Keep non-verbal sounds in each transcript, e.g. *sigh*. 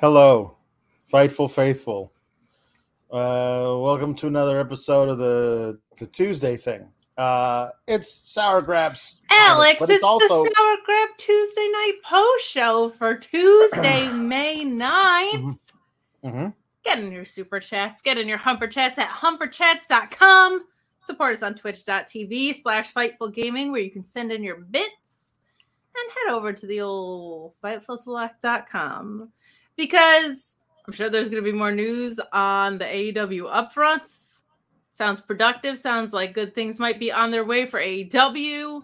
Hello, Fightful Faithful. Uh, welcome to another episode of the the Tuesday thing. Uh, it's Sour Graps. Alex, but it's, also the Sour Graps Tuesday night post show for Tuesday, *coughs* May 9th. Mhm. Get in your super chats, get in your humper chats at humperchats.com. Support us on twitch.tv slash fightful gaming where you can send in your bits and head over to the old fightfulselect.com because I'm sure there's going to be more news on the AEW upfronts. Sounds productive. Sounds like good things might be on their way for AEW.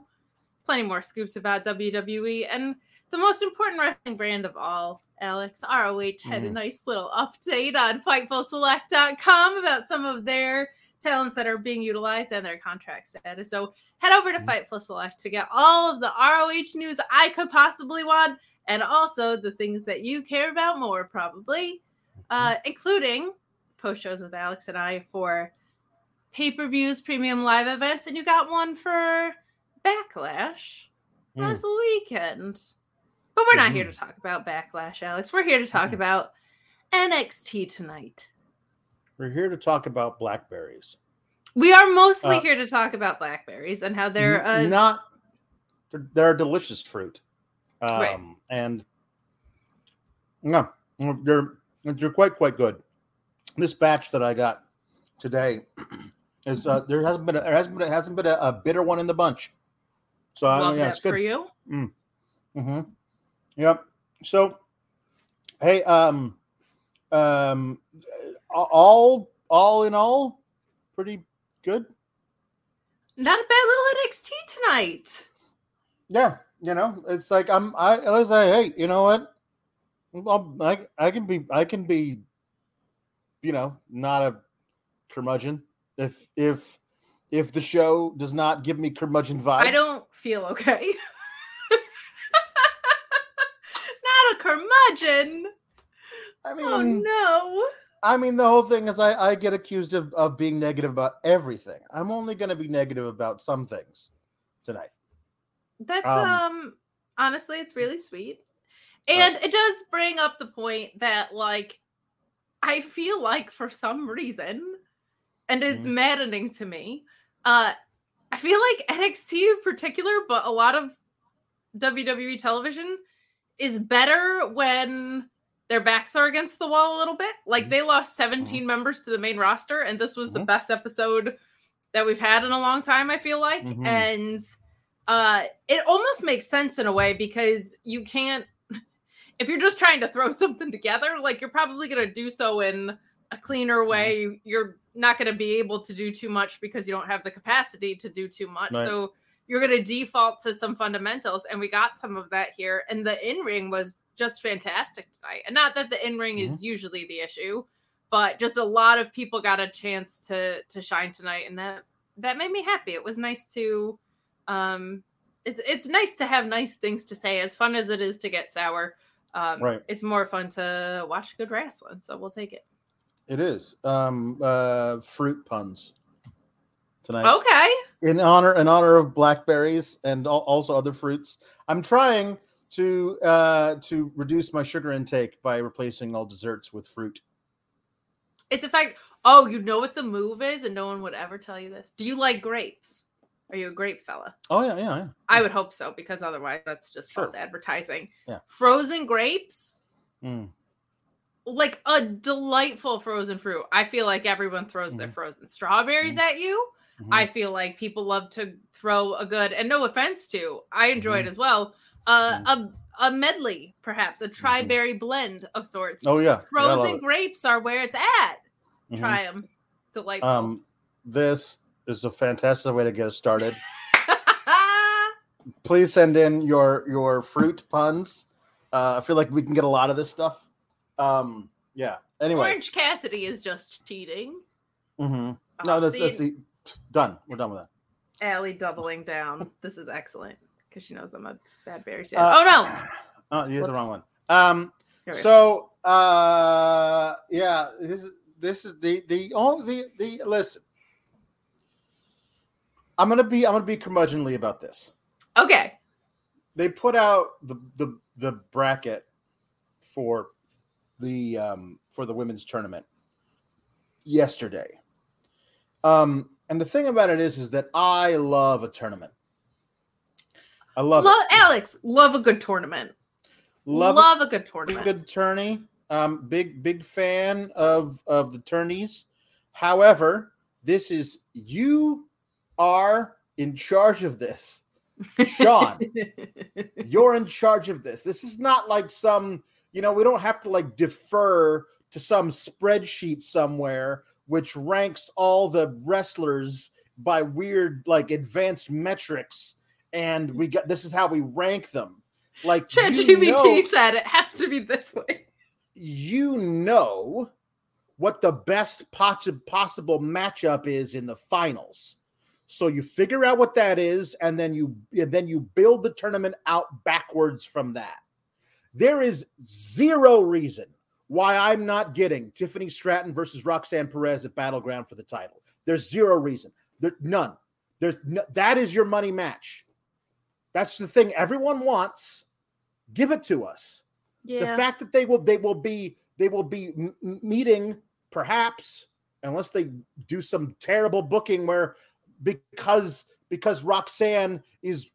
Plenty more scoops about WWE. And the most important wrestling brand of all, Alex, ROH had a Mhm. nice little update on FightfulSelect.com about some of their talents that are being utilized and their contract status. So head over to Mhm. Fightful Select to get all of the ROH news I could possibly want and also the things that you care about more, probably, uh, including post shows with Alex and I for pay per views, premium live events, and you got one for Backlash Mm. last weekend. But we're not here Mhm. to talk about Backlash, Alex. We're here to talk Mhm. about NXT tonight. We're here to talk about blackberries. We are mostly Uh, here to talk about blackberries and how they're uh, not. They're, they're a delicious fruit, um, Right. and no, they're they're quite quite good. This batch that I got today *clears throat* is uh, there hasn't been a, there hasn't been a, hasn't been a, a bitter one in the bunch. So love yeah, it's good. for you. Mm-hmm. Yep. So, hey, um, um, all all in all, pretty good. Not a bad little NXT tonight. Yeah, you know, it's like I'm. I let's say, hey, you know what? Well, I I can be I can be, you know, not a curmudgeon if if if the show does not give me curmudgeon vibe. I don't feel okay. *laughs* Not a curmudgeon. I oh, mean, Oh no. I mean, the whole thing is I, I get accused of, of being negative about everything. I'm only going to be negative about some things tonight. That's Um, um honestly it's really sweet. And it does bring up the point that like I feel like for some reason and it's Mhm. maddening to me. Uh I feel like NXT in particular, but a lot of WWE television is better when their backs are against the wall a little bit. Like Mhm. they lost 17 members to the main roster, and this was the Mhm. best episode that we've had in a long time, I feel like. Mhm. And uh it almost makes sense in a way because you can't *laughs* if you're just trying to throw *laughs* something together, like you're probably gonna do so in a cleaner Mm-hmm. way. You're not gonna be able to do too much because you don't have the capacity to do too much. Right. So you're going to default to some fundamentals and we got some of that here and the in-ring was just fantastic tonight and not that the in-ring Mm-hmm. is usually the issue but just a lot of people got a chance to to shine tonight and that that made me happy it was nice to um it's it's nice to have nice things to say as fun as it is to get sour um Right. it's more fun to watch good wrestling so we'll take it It is um, uh, fruit puns tonight okay in honor in honor of blackberries and al- also other fruits. I'm trying to uh, to reduce my sugar intake by replacing all desserts with fruit. it's a fact oh you know what the move is and no one would ever tell you this do you like grapes Are you a grape fella? Oh yeah, yeah, yeah. I would hope so because otherwise that's just Sure. false advertising. Yeah. Frozen grapes, Mm. like a delightful frozen fruit. I feel like everyone throws their Mhm. frozen strawberries at you. Mhm. I feel like people love to throw a good, and no offense to, I enjoy Mm-hmm. it as well. Uh, a a medley, perhaps a tri-berry blend of sorts. oh yeah, Yeah, Frozen it. grapes are where it's at. Mhm. Try them. Delightful. Um, this is a fantastic way to get us started. *laughs* Please send in your your fruit puns. Uh, I feel like we can get a lot of this stuff. Um, yeah. Anyway, Orange Cassidy is just cheating. Mm-hmm. Oh, no, that's see, that's e- done. We're done with that. Allie doubling down. This is excellent because she knows I'm a bad berry. Uh, oh no! *clears throat* Oh, you hit the wrong one. Um, Here we go. so uh, yeah, this is this is the the only the the listen. I'm gonna be I'm gonna be curmudgeonly about this. Okay. They put out the the the bracket for the um for the women's tournament yesterday. Um, and the thing about it is, is that I love a tournament. I love Love it. Alex. Love a good tournament. Love, Love, a good tournament. good tourney. Um, big big fan of of the tourneys. However, this is you are in charge of this. Sean, *laughs* you're in charge of this. This is not like some, you know, we don't have to like defer to some spreadsheet somewhere which ranks all the wrestlers by weird like advanced metrics and we got this is how we rank them. Like you ChatGPT said it has to be this way. you know what the best possible matchup is in the finals. So you figure out what that is, and then you and then you build the tournament out backwards from that. There is zero reason why I'm not getting Tiffany Stratton versus Roxanne Perez at Battleground for the title. There's zero reason. There none. There's no, that is your money match. That's the thing everyone wants. Give it to us Yeah. the fact that they will they will be they will be m- meeting perhaps unless they do some terrible booking where because because Roxanne is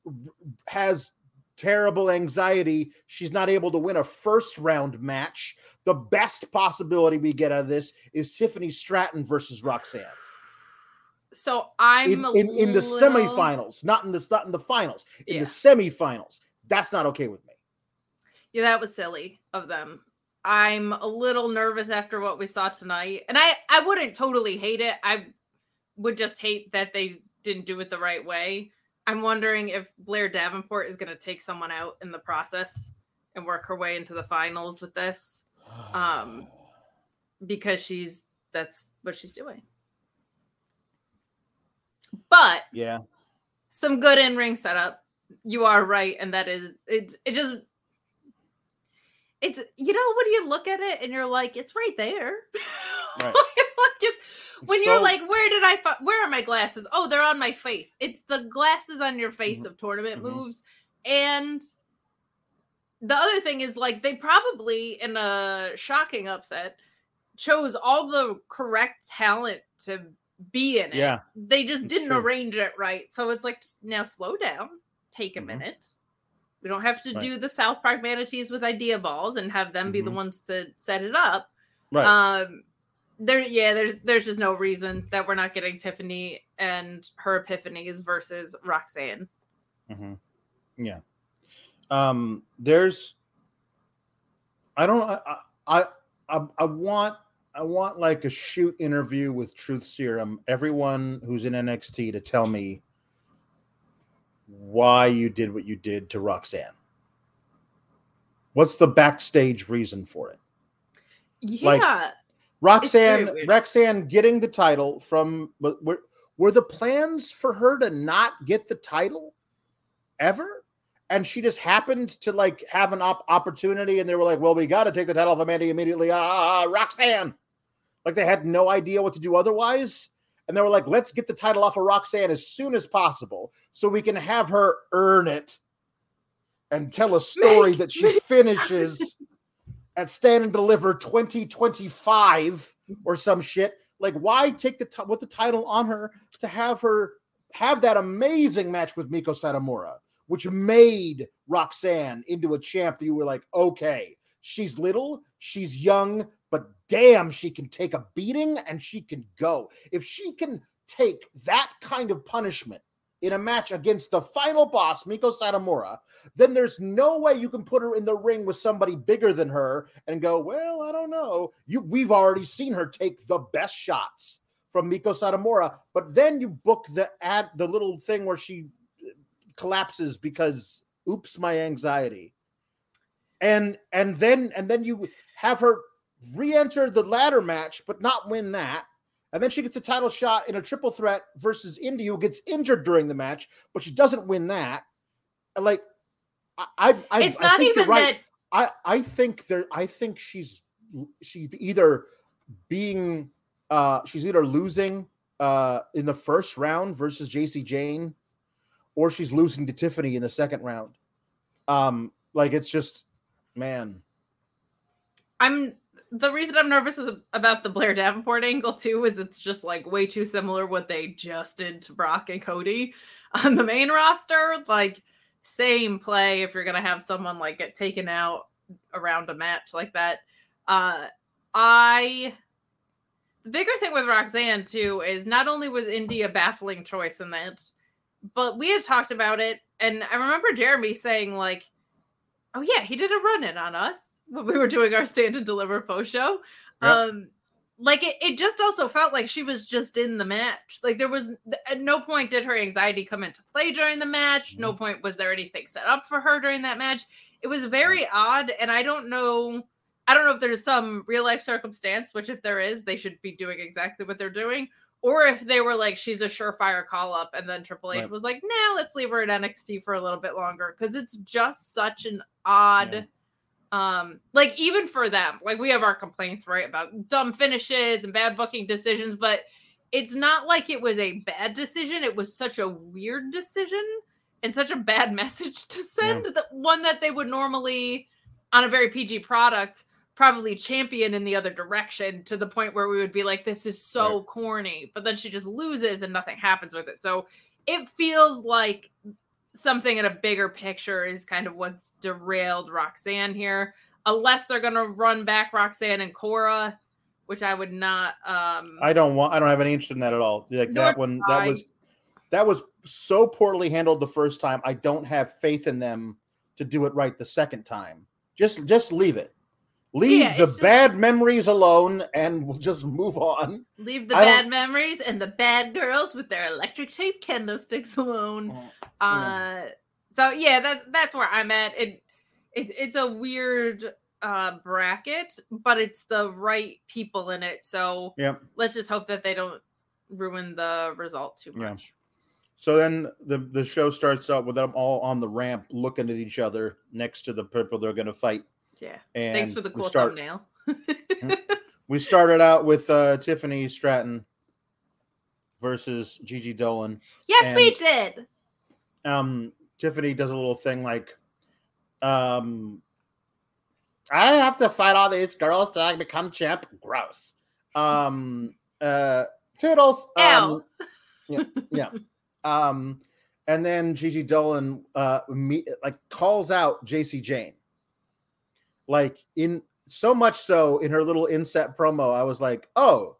has terrible anxiety she's not able to win a first round match the best possibility we get out of this is Tiffany Stratton versus Roxanne so I'm in, in, in the little- semifinals not in the not in the finals in Yeah. the semifinals that's not okay with me Yeah, that was silly of them. I'm a little nervous after what we saw tonight. And I I wouldn't totally hate it. I would just hate that they didn't do it the right way. I'm wondering if Blair Davenport is going to take someone out in the process and work her way into the finals with this *sighs* Um, because she's that's what she's doing. But yeah some good in-ring setup. You are right, and that is it. It just it's you know when you look at it and you're like, it's right there. *laughs* Right. like it's, when you're like, where did I? Fi- where are my glasses? Oh, they're on my face. It's the glasses on your face Mhm. of tournament Mhm. moves, and the other thing is like they probably in a shocking upset chose all the correct talent to be in it yeah they just didn't true. arrange it right. So it's like, now slow down, take a Mhm. minute. We don't have to Right. do the South Park manatees with idea balls and have them be the Mhm. ones to set it up. right Um, there, yeah, there's there's just no reason that we're not getting Tiffany and her epiphanies versus Roxanne. hmm Yeah. Um, there's, I don't, I, I, I, I want, I want like a shoot interview with Truth Serum. Everyone who's in NXT to tell me why you did what you did to Roxanne. What's the backstage reason for it? Yeah, Like, Roxanne. Roxanne getting the title from were, were the plans for her to not get the title ever? And she just happened to like have an op- opportunity, and they were like, "Well, we got to take the title off Amanda immediately." Ah, Roxanne, like they had no idea what to do otherwise, and they were like, "Let's get the title off of Roxanne as soon as possible, so we can have her earn it and tell a story Make- that she finishes." At Stand and Deliver 2025 or some shit. Like, why take the t- with the title on her to have her have that amazing match with Meiko Satomura, which made Roxanne into a champ that you were like, okay, she's little, she's young, but damn, she can take a beating and she can go. If she can take that kind of punishment in a match against the final boss, Meiko Satomura, then there's no way you can put her in the ring with somebody bigger than her and go, well, I don't know. You we've already seen her take the best shots from Meiko Satomura, but then you book the ad the little thing where she uh, collapses because oops my anxiety. And and then and then you have her re-enter the ladder match but not win that and then she gets a title shot in a triple threat versus Indi, who gets injured during the match, but she doesn't win that. Like, I, I, I it's not even right. that. I, I think there. I think she's she's either being uh she's either losing uh in the first round versus Jacy Jayne, or she's losing to Tiffany in the second round. Um, like it's just, man. I'm the reason I'm nervous is about the Blair Davenport angle too is it's just like way too similar what they just did to Brock and Cody on the main roster. Like same play if you're gonna have someone like get taken out around a match like that. Uh I the bigger thing with Roxanne too is not only was Indi a baffling choice in that, but we had talked about it, and I remember Jeremy saying like, "Oh yeah, he did a run in on us." When we were doing our stand and deliver post show. Yep. Um, like it, it just also felt like she was just in the match. Like there was at no point did her anxiety come into play during the match. No mm-hmm. point was there anything set up for her during that match. It was very odd, and I don't know. I don't know if there's some real life circumstance, which if there is, they should be doing exactly what they're doing, or if they were like she's a surefire call up, and then Triple H right. was like, "Nah, let's leave her at NXT for a little bit longer," because it's just such an odd. Yeah um like even for them like we have our complaints right about dumb finishes and bad booking decisions but it's not like it was a bad decision it was such a weird decision and such a bad *laughs* message to send yeah. that one that they would normally on a very pg product probably champion in the other direction to the point where we would be like this is so right. corny but then she just loses and nothing happens with it so it feels like something in a bigger picture is kind of what's derailed Roxanne here. Unless they're going to run back Roxanne and Cora, which I would not. um I don't want. I don't have any interest in that at all. Like that one. That was that was so poorly handled the first time. I don't have faith in them to do it right the second time. Just just leave it. Leave yeah, the just, bad memories alone and we'll just move on. Leave the I bad memories and the bad girls with their electric tape candlesticks sticks alone. Oh, uh so yeah, that that's where I'm at. It, it it's a weird uh bracket, but it's the right people in it. So yeah, let's just hope that they don't ruin the result too much. Yeah. So then the the show starts out with them all on the ramp looking at each other next to the people they're going to fight. Yeah. And Thanks for the cool start, thumbnail. *laughs* we started out with uh, Tiffany Stratton versus Gigi Dolin. Yes, and, we did. Um, Tiffany does a little thing like, um, I have to fight all these girls to become champ. Gross. Um, uh, toodles. Um, yeah, *laughs* yeah. Um, and then Gigi Dolin uh, me, like calls out Jacy Jayne like in so much so in her little inset promo, I was like, oh,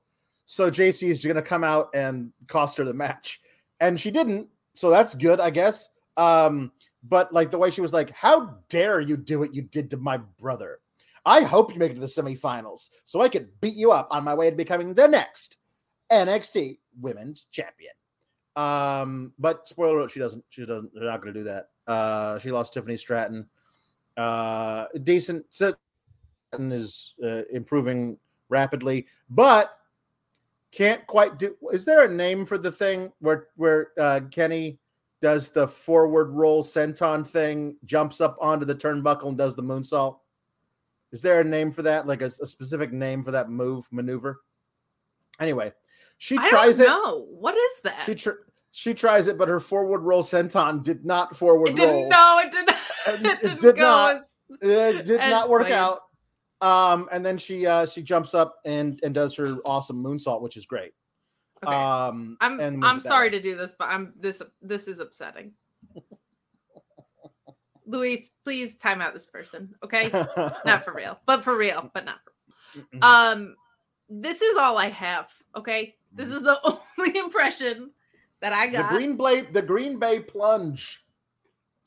so Jacy is going to come out and cost her the match, and she didn't. So that's good, I guess. Um, but like the way she was like, how dare you do what you did to my brother? I hope you make it to the semifinals so I could beat you up on my way to becoming the next NXT Women's Champion. Um, but spoiler alert, she doesn't. She doesn't. They're not going to do that. Uh, she lost Tiffany Stratton uh, decent. Is uh, improving rapidly, but can't quite do. Is there a name for the thing where where uh, Kenny does the forward roll senton thing, jumps up onto the turnbuckle and does the moonsault? Is there a name for that? Like a, a specific name for that move maneuver? Anyway, she tries it. No, what is that? She tr- she tries it, but her forward roll senton did not forward it didn't, roll. No, it did not. It, did not. As, it did not work funny. out. Um, and then she uh, she jumps up and and does her awesome moonsault, which is great. Okay. Um, I'm and I'm sorry to do this, but I'm this this is upsetting. *laughs* Luis, please time out this person, okay? *laughs* not for real, but for real, but not for um this is all I have, okay? This Mhm. is the *laughs* only impression that I the got. Green Bay, the Green Bay plunge.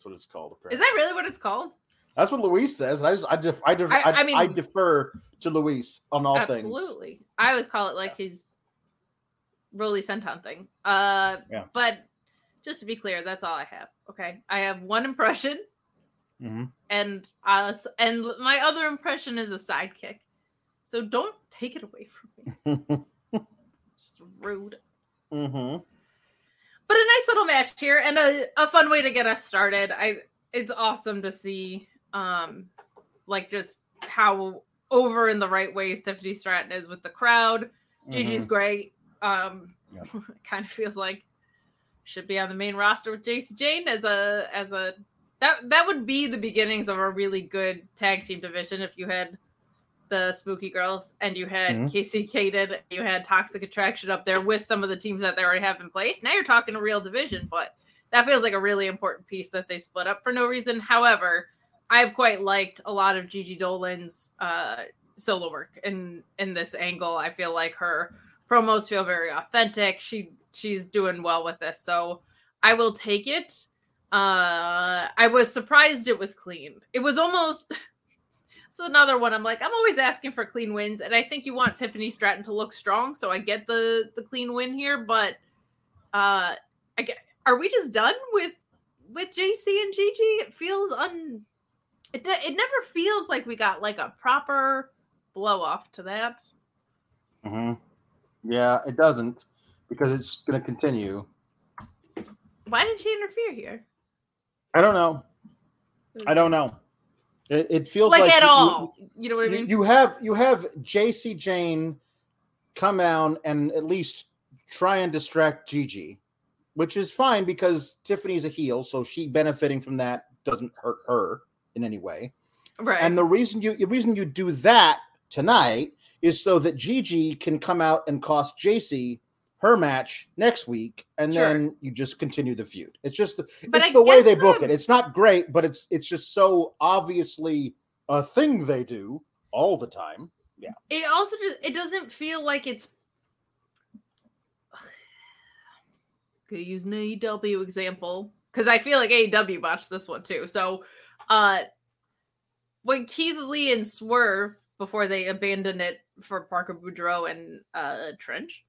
That's what it's called. is that really what it's called? That's what Luis says. and I just, I, def, I, def, I- I, I I, defer to Luis on all things. Absolutely. I always call it like his Rolly Senton thing. Uh Yeah. but just to be clear, that's all I have. Okay. I have one impression Mhm. and uh and my other impression is a sidekick. So don't take it away from me. *laughs* It's rude. Mhm. But a nice little match here and a, a fun way to get us started. I it's awesome to see um like just how over in the right ways Tiffany Stratton is with the crowd. Gigi's Mhm. great. Um Yep. *laughs* kind of feels like should be on the main roster with Jacy Jayne as a as a that that would be the beginnings of a really good tag team division if you had the spooky girls and you had Mhm. Casey Caden, you had Toxic Attraction up there with some of the teams that they already have in place. Now you're talking a real division, but that feels like a really important piece that they split up for no reason. However, I've quite liked a lot of Gigi Dolin's uh, solo work in in this angle. I feel like her promos feel very authentic. She she's doing well with this, so I will take it. Uh, I was surprised it was clean. It was almost. *laughs* It's another one. I'm like, I'm always asking for clean wins, and I think you want Tiffany Stratton to look strong, so I get the the clean win here. But uh, I get, are we just done with with Jacy and Gigi? It feels un. It it never feels like we got like a proper blow off to that. Mhm. Yeah, it doesn't because it's going to continue. Why did she interfere here? I don't know. I don't know. It, it feels like, like, at you- you- all. You, know what I you, mean? you have you have Jacy Jayne come out and at least try and distract Gigi, which is fine because Tiffany's a heel, so she benefiting from that doesn't hurt her in any way. right. And the reason you the reason you do that tonight is so that Gigi can come out and cost JC her match next week, and Sure. then you just continue the feud. It's just the, But it's I the way they book I'm- it. It's not great, but it's it's just so obviously a thing they do all the time. Yeah. It also just it doesn't feel like it's *sighs* could use an AEW example because I feel like AEW watched this one too. So uh when Keith Lee and Swerve before they abandoned it for Parker Boudreaux and uh Trench.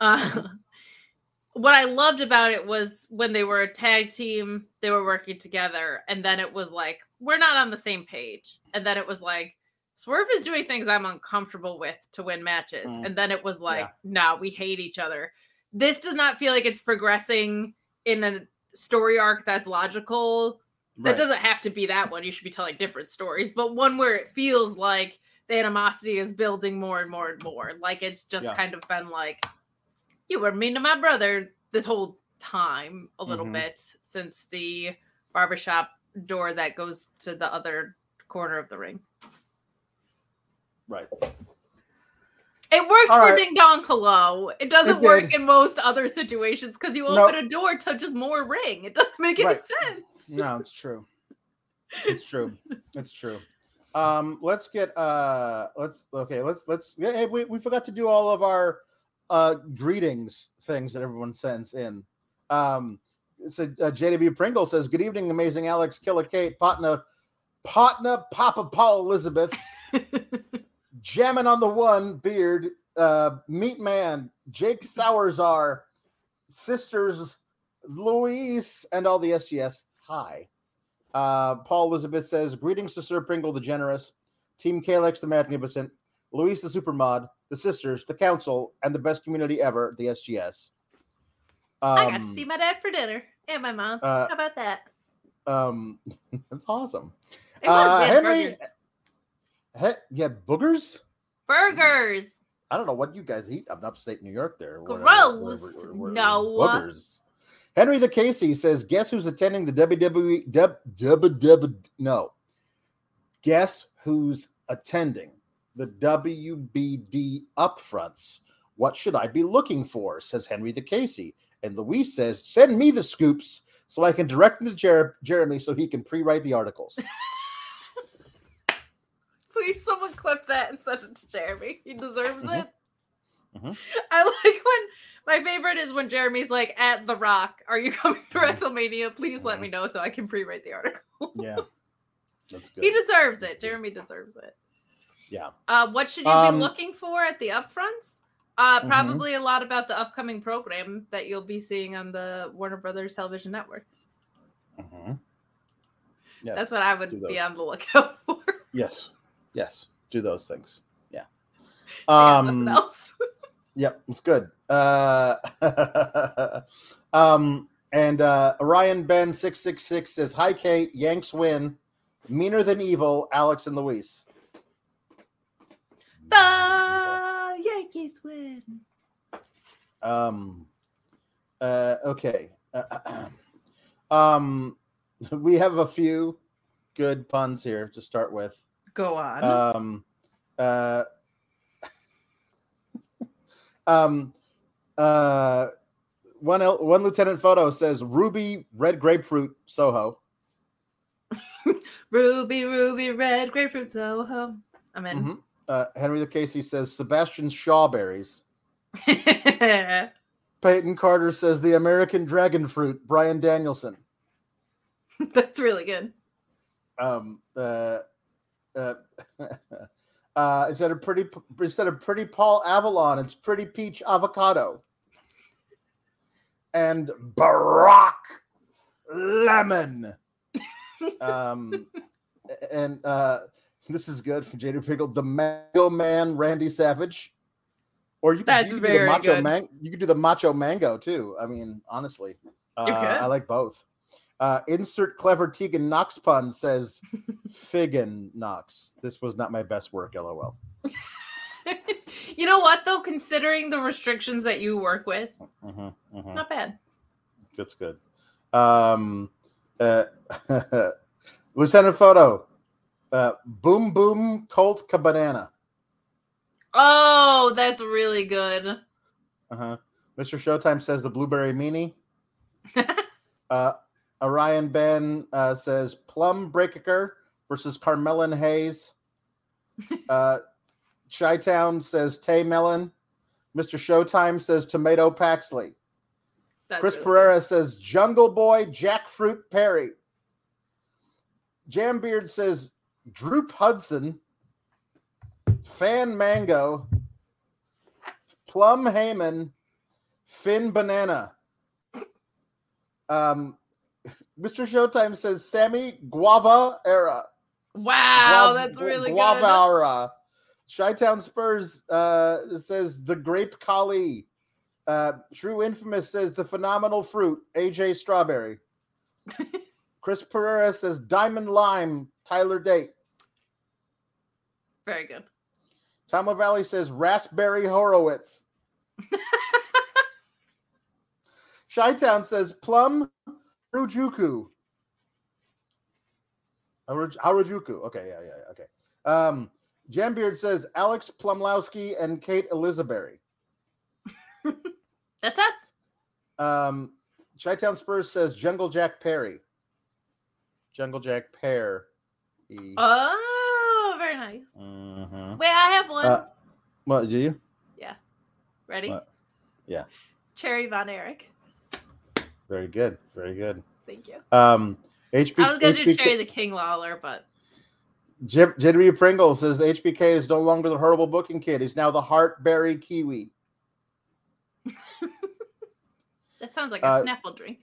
Uh *laughs* what I loved about it was when they were a tag team, they were working together, and then it was like, we're not on the same page. And then it was like, Swerve is doing things I'm uncomfortable with to win matches. Mm. And then it was like, Yeah. no, we hate each other. This does not feel like it's progressing in a story arc that's logical. That doesn't have to be that one. You should be telling different stories, but one where it feels like the animosity is building more and more and more. Like it's just Yeah. kind of been like, you were mean to my brother this whole time, a little Mhm. bit since the barbershop door that goes to the other corner of the ring. right. It worked All for right. Ding Dong Hello. It doesn't It work in most other situations because you open a door, touches more ring. It doesn't make any Right. sense. No, it's true. It's *laughs* true. It's true. Um, let's get uh let's okay, let's let's yeah, hey, we, we forgot to do all of our uh greetings things that everyone sends in. Um so uh, JW Pringle says, Good evening, amazing Alex, Killer Kate, Patna, Patna, Papa Paul Elizabeth, *laughs* jamming on the one beard, uh, Meat Man, Jake Sourzar, sisters Louise, and all the SGS. Hi. Uh, Paul Elizabeth says, Greetings to Sir Pringle the Generous, Team Kalex the Magnificent, Louise the Supermod, the sisters, the council, and the best community ever, the SGS. Um, I got to see my dad for dinner and my mom. uh, How about that? Um, *laughs* that's awesome. It was uh, Henry- burgers. He, yeah, boogers. Burgers. I don't know what you guys eat up in upstate New York there. Gross. whatever- whatever- No. Boogers. Henry the Casey says, guess who's attending the WWE dub, dub, dub, no. Guess who's attending the WBD upfronts What should I be looking for? says Henry the Casey. And Louise says, Send me the scoops so I can direct them to Jer- Jeremy so he can pre write the articles. *laughs* Please, someone clip that and send it to Jeremy. He deserves Mhm. it. Mhm. I like when my favorite is when Jeremy's like, "At the Rock, are you coming to Mhm. WrestleMania? Please let Mhm. me know so I can pre-write the article." yeah. *laughs* That's good. he deserves it. Jeremy deserves it. Yeah. Uh, what should you Um, be looking for at the upfronts? Uh, Mhm. probably a lot about the upcoming program that you'll be seeing on the Warner Brothers television network. Mhm. Yes. That's what I would be on the lookout *laughs* for. Yes. Yes. Do those things. Yeah. *laughs* Um else. *laughs* Yep, it's good. Uh um and uh Orion Ben 666 says, Hi Kate, Yanks win. Meaner than evil, Alex and Luis. The Yankees win. Um uh okay. Uh, *clears throat* um we have a few good puns here to start with. Go on. um uh *laughs* um uh one El- one lieutenant photo says ruby red grapefruit soho *laughs* Ruby, ruby, red grapefruit Soho. I'm in. Mhm. Uh henry the casey says sebastian shawberries *laughs* peyton carter says the american dragon fruit brian danielson *laughs* That's really good. um uh uh *laughs* Uh, instead of pretty, instead of pretty Paul Avalon, it's pretty Peach Avocado, and Barack Lemon. um, and uh, this is good from JD Pickle. The Mango Man, Randy Savage, or you could, That's you could do the Macho. Man. You could do the Macho Mango too. I mean, honestly, uh, You could. I like both. Uh, insert clever Tegan Nox pun says *laughs* Figgin Knox. This was not my best work, lol. *laughs* you know what though? Considering the restrictions that you work with, Mhm, mhm. not bad. That's good. Um, uh, *laughs* Lieutenant Photo, uh, Boom Boom Colt Cabanana. Oh, that's really good. Uh-huh. Mr. Showtime says the Blueberry Meanie. *laughs* uh, Orion Ben uh, says Plum Breaker versus Carmelin Hayes. *laughs* Uh, Chi Town says Tay Melon. Mr. Showtime says Tomato Paxley. That's Chris really Pereira says Jungle Boy Jackfruit Perry. Jambeard says Droop Hudson. Fan Mango. Plum Heyman. Finn Banana. Um, Mr. Showtime says Sammy Guava Era. Wow, that's really good. Guava good. Era. Chi-Town Spurs uh, says the Grape Kali. Uh, True Infamous says the phenomenal fruit, AJ Strawberry. *laughs* Chris Pereira says Diamond Lime, Tyler Date. Very good. Tom LaValley says Raspberry Horowitz. *laughs* Chi-Town says Plum Harajuku. Haruj- Harajuku. Okay, yeah, yeah, yeah, okay. Um, Jambeard says Alex Plumlowski and Kate Elizabeth. *laughs* That's us. Um, Chi-Town Spurs says Jungle Jack Perry. Jungle Jack Pear. E. Oh, very nice. Mhm. Wait, I have one. Uh, what do you? Yeah. Ready? what? Yeah. Cherry Von Eric. Very good. Very good. Thank you. Um, HB, I was gonna do Cherry the King Lawler, but Jeremy Pringle says HBK is no longer the horrible booking kid. He's now the Heartberry Kiwi. *laughs* that sounds like a Uh, Snapple drink.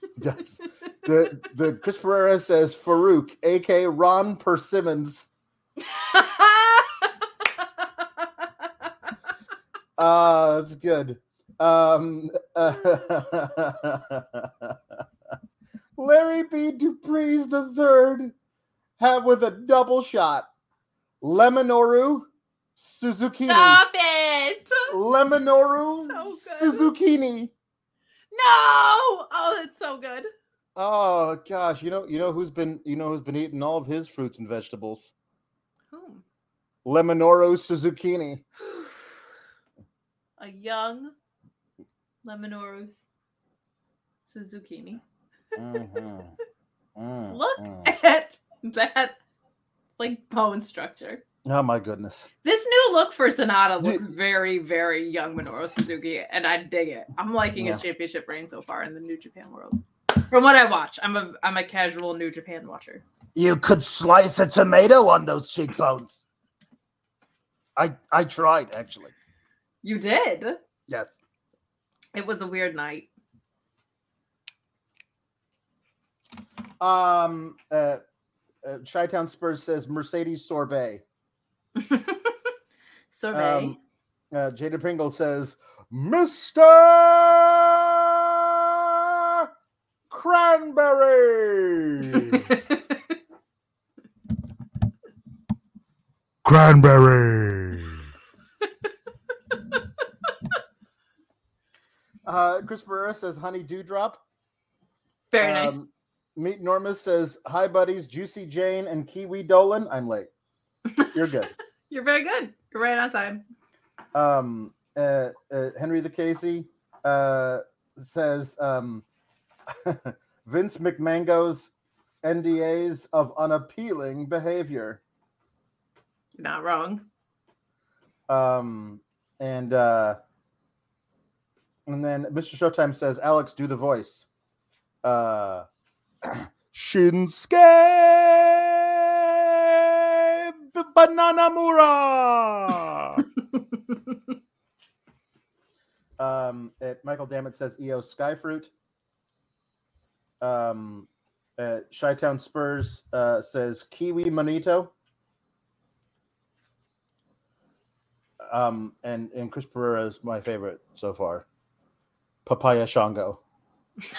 *laughs* Does the the Chris Pereira says Farouk, aka Ron Persimmons. *laughs* Ah, that's good. Um, *laughs* Larry B. Dupree's the third have with a double shot. Lemonoru Suzuki. Stop it! Lemonoru *laughs* So good. Suzukini. No! Oh, that's so good. Oh gosh, you know you know who's been you know who's been eating all of his fruits and vegetables? Whom? Lemonoru Suzukini. a young Lemon Suzuki. Mhm. Mm, *laughs* Look mm. at that like bone structure. Oh my goodness. This new look for Sanada looks very, very young Minoru Suzuki, and I dig it. I'm liking his championship reign so far in the New Japan world. From what I watch, I'm a I'm a casual New Japan watcher. You could slice a tomato on those cheekbones. I I tried actually. You did. Yes. It was a weird night. Um uh, uh Chi-Town Spurs says Mercedes sorbet. *laughs* Sorbet. Um, uh, Jada Pringle says Mr. Cranberry. *laughs* Cranberry. *laughs* uh, Chris Barrera says Honey Dewdrop. very nice. Um, Meet Normus says Hi buddies, Juicy Jane and Kiwi Dolan. I'm late. You're good. *laughs* You're very good. You're right on time. um, uh, uh, Henry the Casey uh, says um, *laughs* Vince McMango's NDAs of unappealing behavior. Not wrong. Um, and uh, and then Mr. Showtime says, Alex, do the voice. Uh, *clears throat* Shinsuke Bananamura. *laughs* um, it, Michael Dammit says EO Skyfruit. Um, uh, Chi-Town Spurs uh, says Kiwi Manito. Um, and and Chris Pereira is my favorite so far. Papaya Shango. *laughs*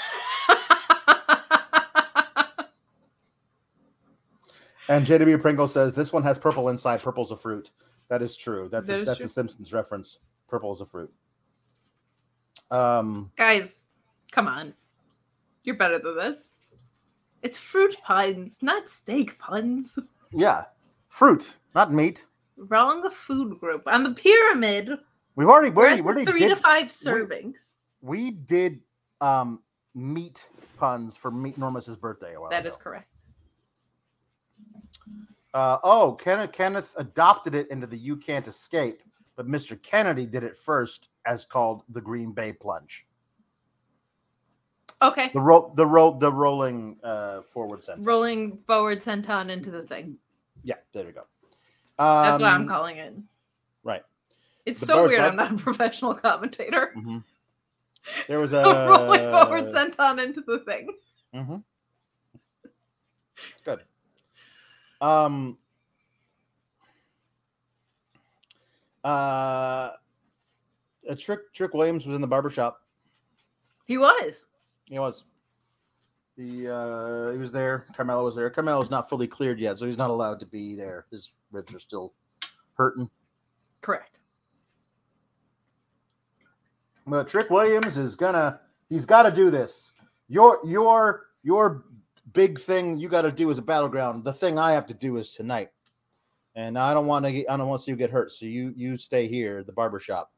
And JW Pringle says this one has purple inside. Purple's a fruit. That is true. That's That a, that's true. a Simpsons reference. Purple is a fruit. Um, Guys, come on. You're better than this. It's fruit puns, not steak puns. yeah, fruit, not meat. Wrong food group. On the pyramid, We've already we we're already, we three did, to five servings. we did um meat puns for Meat Normus's birthday That ago. is correct. Uh, oh, Kenneth, Kenneth adopted it into the You Can't Escape, but Mr. Kennedy did it first as called the Green Bay Plunge. Okay. The ro- the ro- the rolling uh, forward sentence. Rolling forward senton into the thing. yeah, there we go. That's what I'm Um, calling it. Right. It's The so weird. I'm not a professional commentator. Mhm. *laughs* There was a Rolling forward sent on into the thing. Mm-hmm. Good. Um. Uh. A trick Trick Williams was in the barbershop. He was. He was. The uh he was there. Carmelo was there. Carmelo's not fully cleared yet, so he's not allowed to be there. His ribs are still hurting. Correct. But Trick Williams is gonna he's gotta do this. Your your your big thing you gotta do is a battleground. The thing I have to do is tonight. And I don't want to I don't want to see you get hurt. So you you stay here at the barber shop.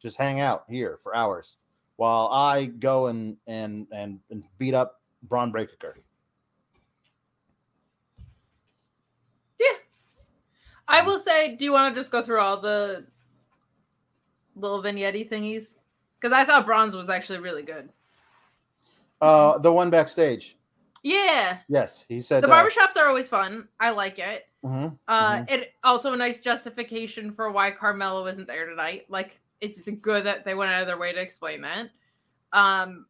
Just hang out here for hours while I go and and and, and beat up Bron Breakker. I will say, do you want to just go through all the little vignette thingies? Because I thought Bron's was actually really good. Uh the one backstage. Yeah. Yes, he said The uh, barbershops are always fun. I like it. mhm, Uh, mhm. It also a nice justification for why Carmelo isn't there tonight. Like it's good that they went out of their way to explain that. Um,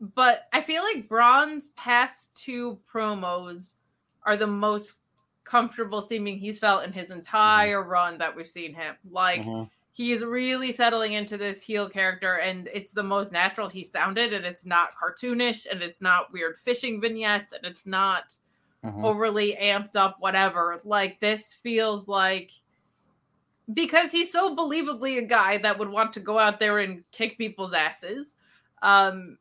but I feel like Bron's past two promos are the most comfortable seeming he's felt in his entire run that we've seen him. Like mhm. is really settling into this heel character, and it's the most natural he sounded, and it's not cartoonish, and it's not weird fishing vignettes, and it's not Mhm. overly amped up, whatever. Like this feels like because he's so believably a guy that would want to go out there and kick people's asses. Um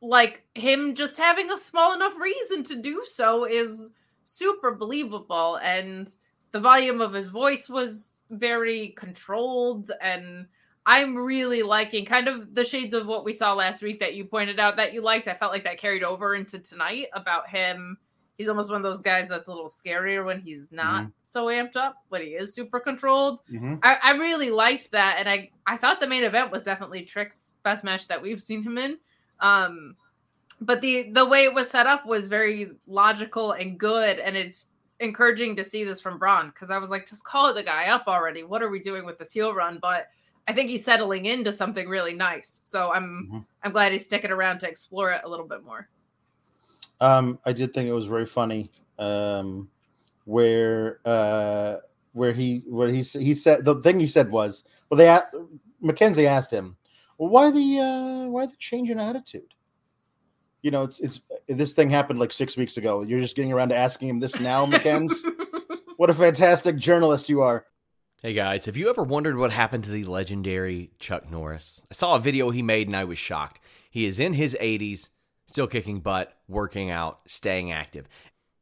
like him just having a small enough reason to do so is super believable and the volume of his voice was very controlled and I'm really liking kind of the shades of what we saw last week that you pointed out that you liked. I felt like that carried over into tonight about him. He's almost one of those guys that's a little scarier when he's not Mhm. so amped up, but he is super controlled. Mhm. I, I really liked that, and I I thought the main event was definitely Trick's best match that we've seen him in. Um, but the the way it was set up was very logical and good, and it's encouraging to see this from Bron because I was like, just call the guy up already. What are we doing with this heel run? But I think he's settling into something really nice. So I'm Mhm. I'm glad he's sticking around to explore it a little bit more. Um, I did think it was very funny. Um, where uh, where he where he he said the thing he said was well they Mackenzie asked him well why the uh, why the change in attitude. You know, it's it's this thing happened like six weeks ago. You're just getting around to asking him this now, Mackenzie. *laughs* what a fantastic journalist you are. Hey guys, have you ever wondered what happened to the legendary Chuck Norris? I saw a video he made and I was shocked. He is in his 80s, still kicking butt, working out, staying active.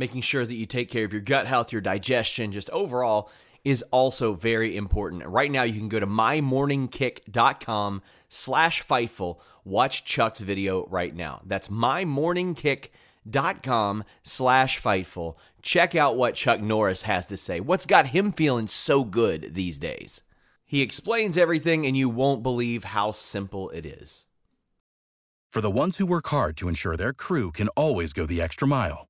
Making sure that you take care of your gut health, your digestion, just overall is also very important. Right now, you can go to mymorningkick.com slash Fightful. Watch Chuck's video right now. That's mymorningkick.com slash Fightful. Check out what Chuck Norris has to say. What's got him feeling so good these days? He explains everything, and you won't believe how simple it is. For the ones who work hard to ensure their crew can always go the extra mile,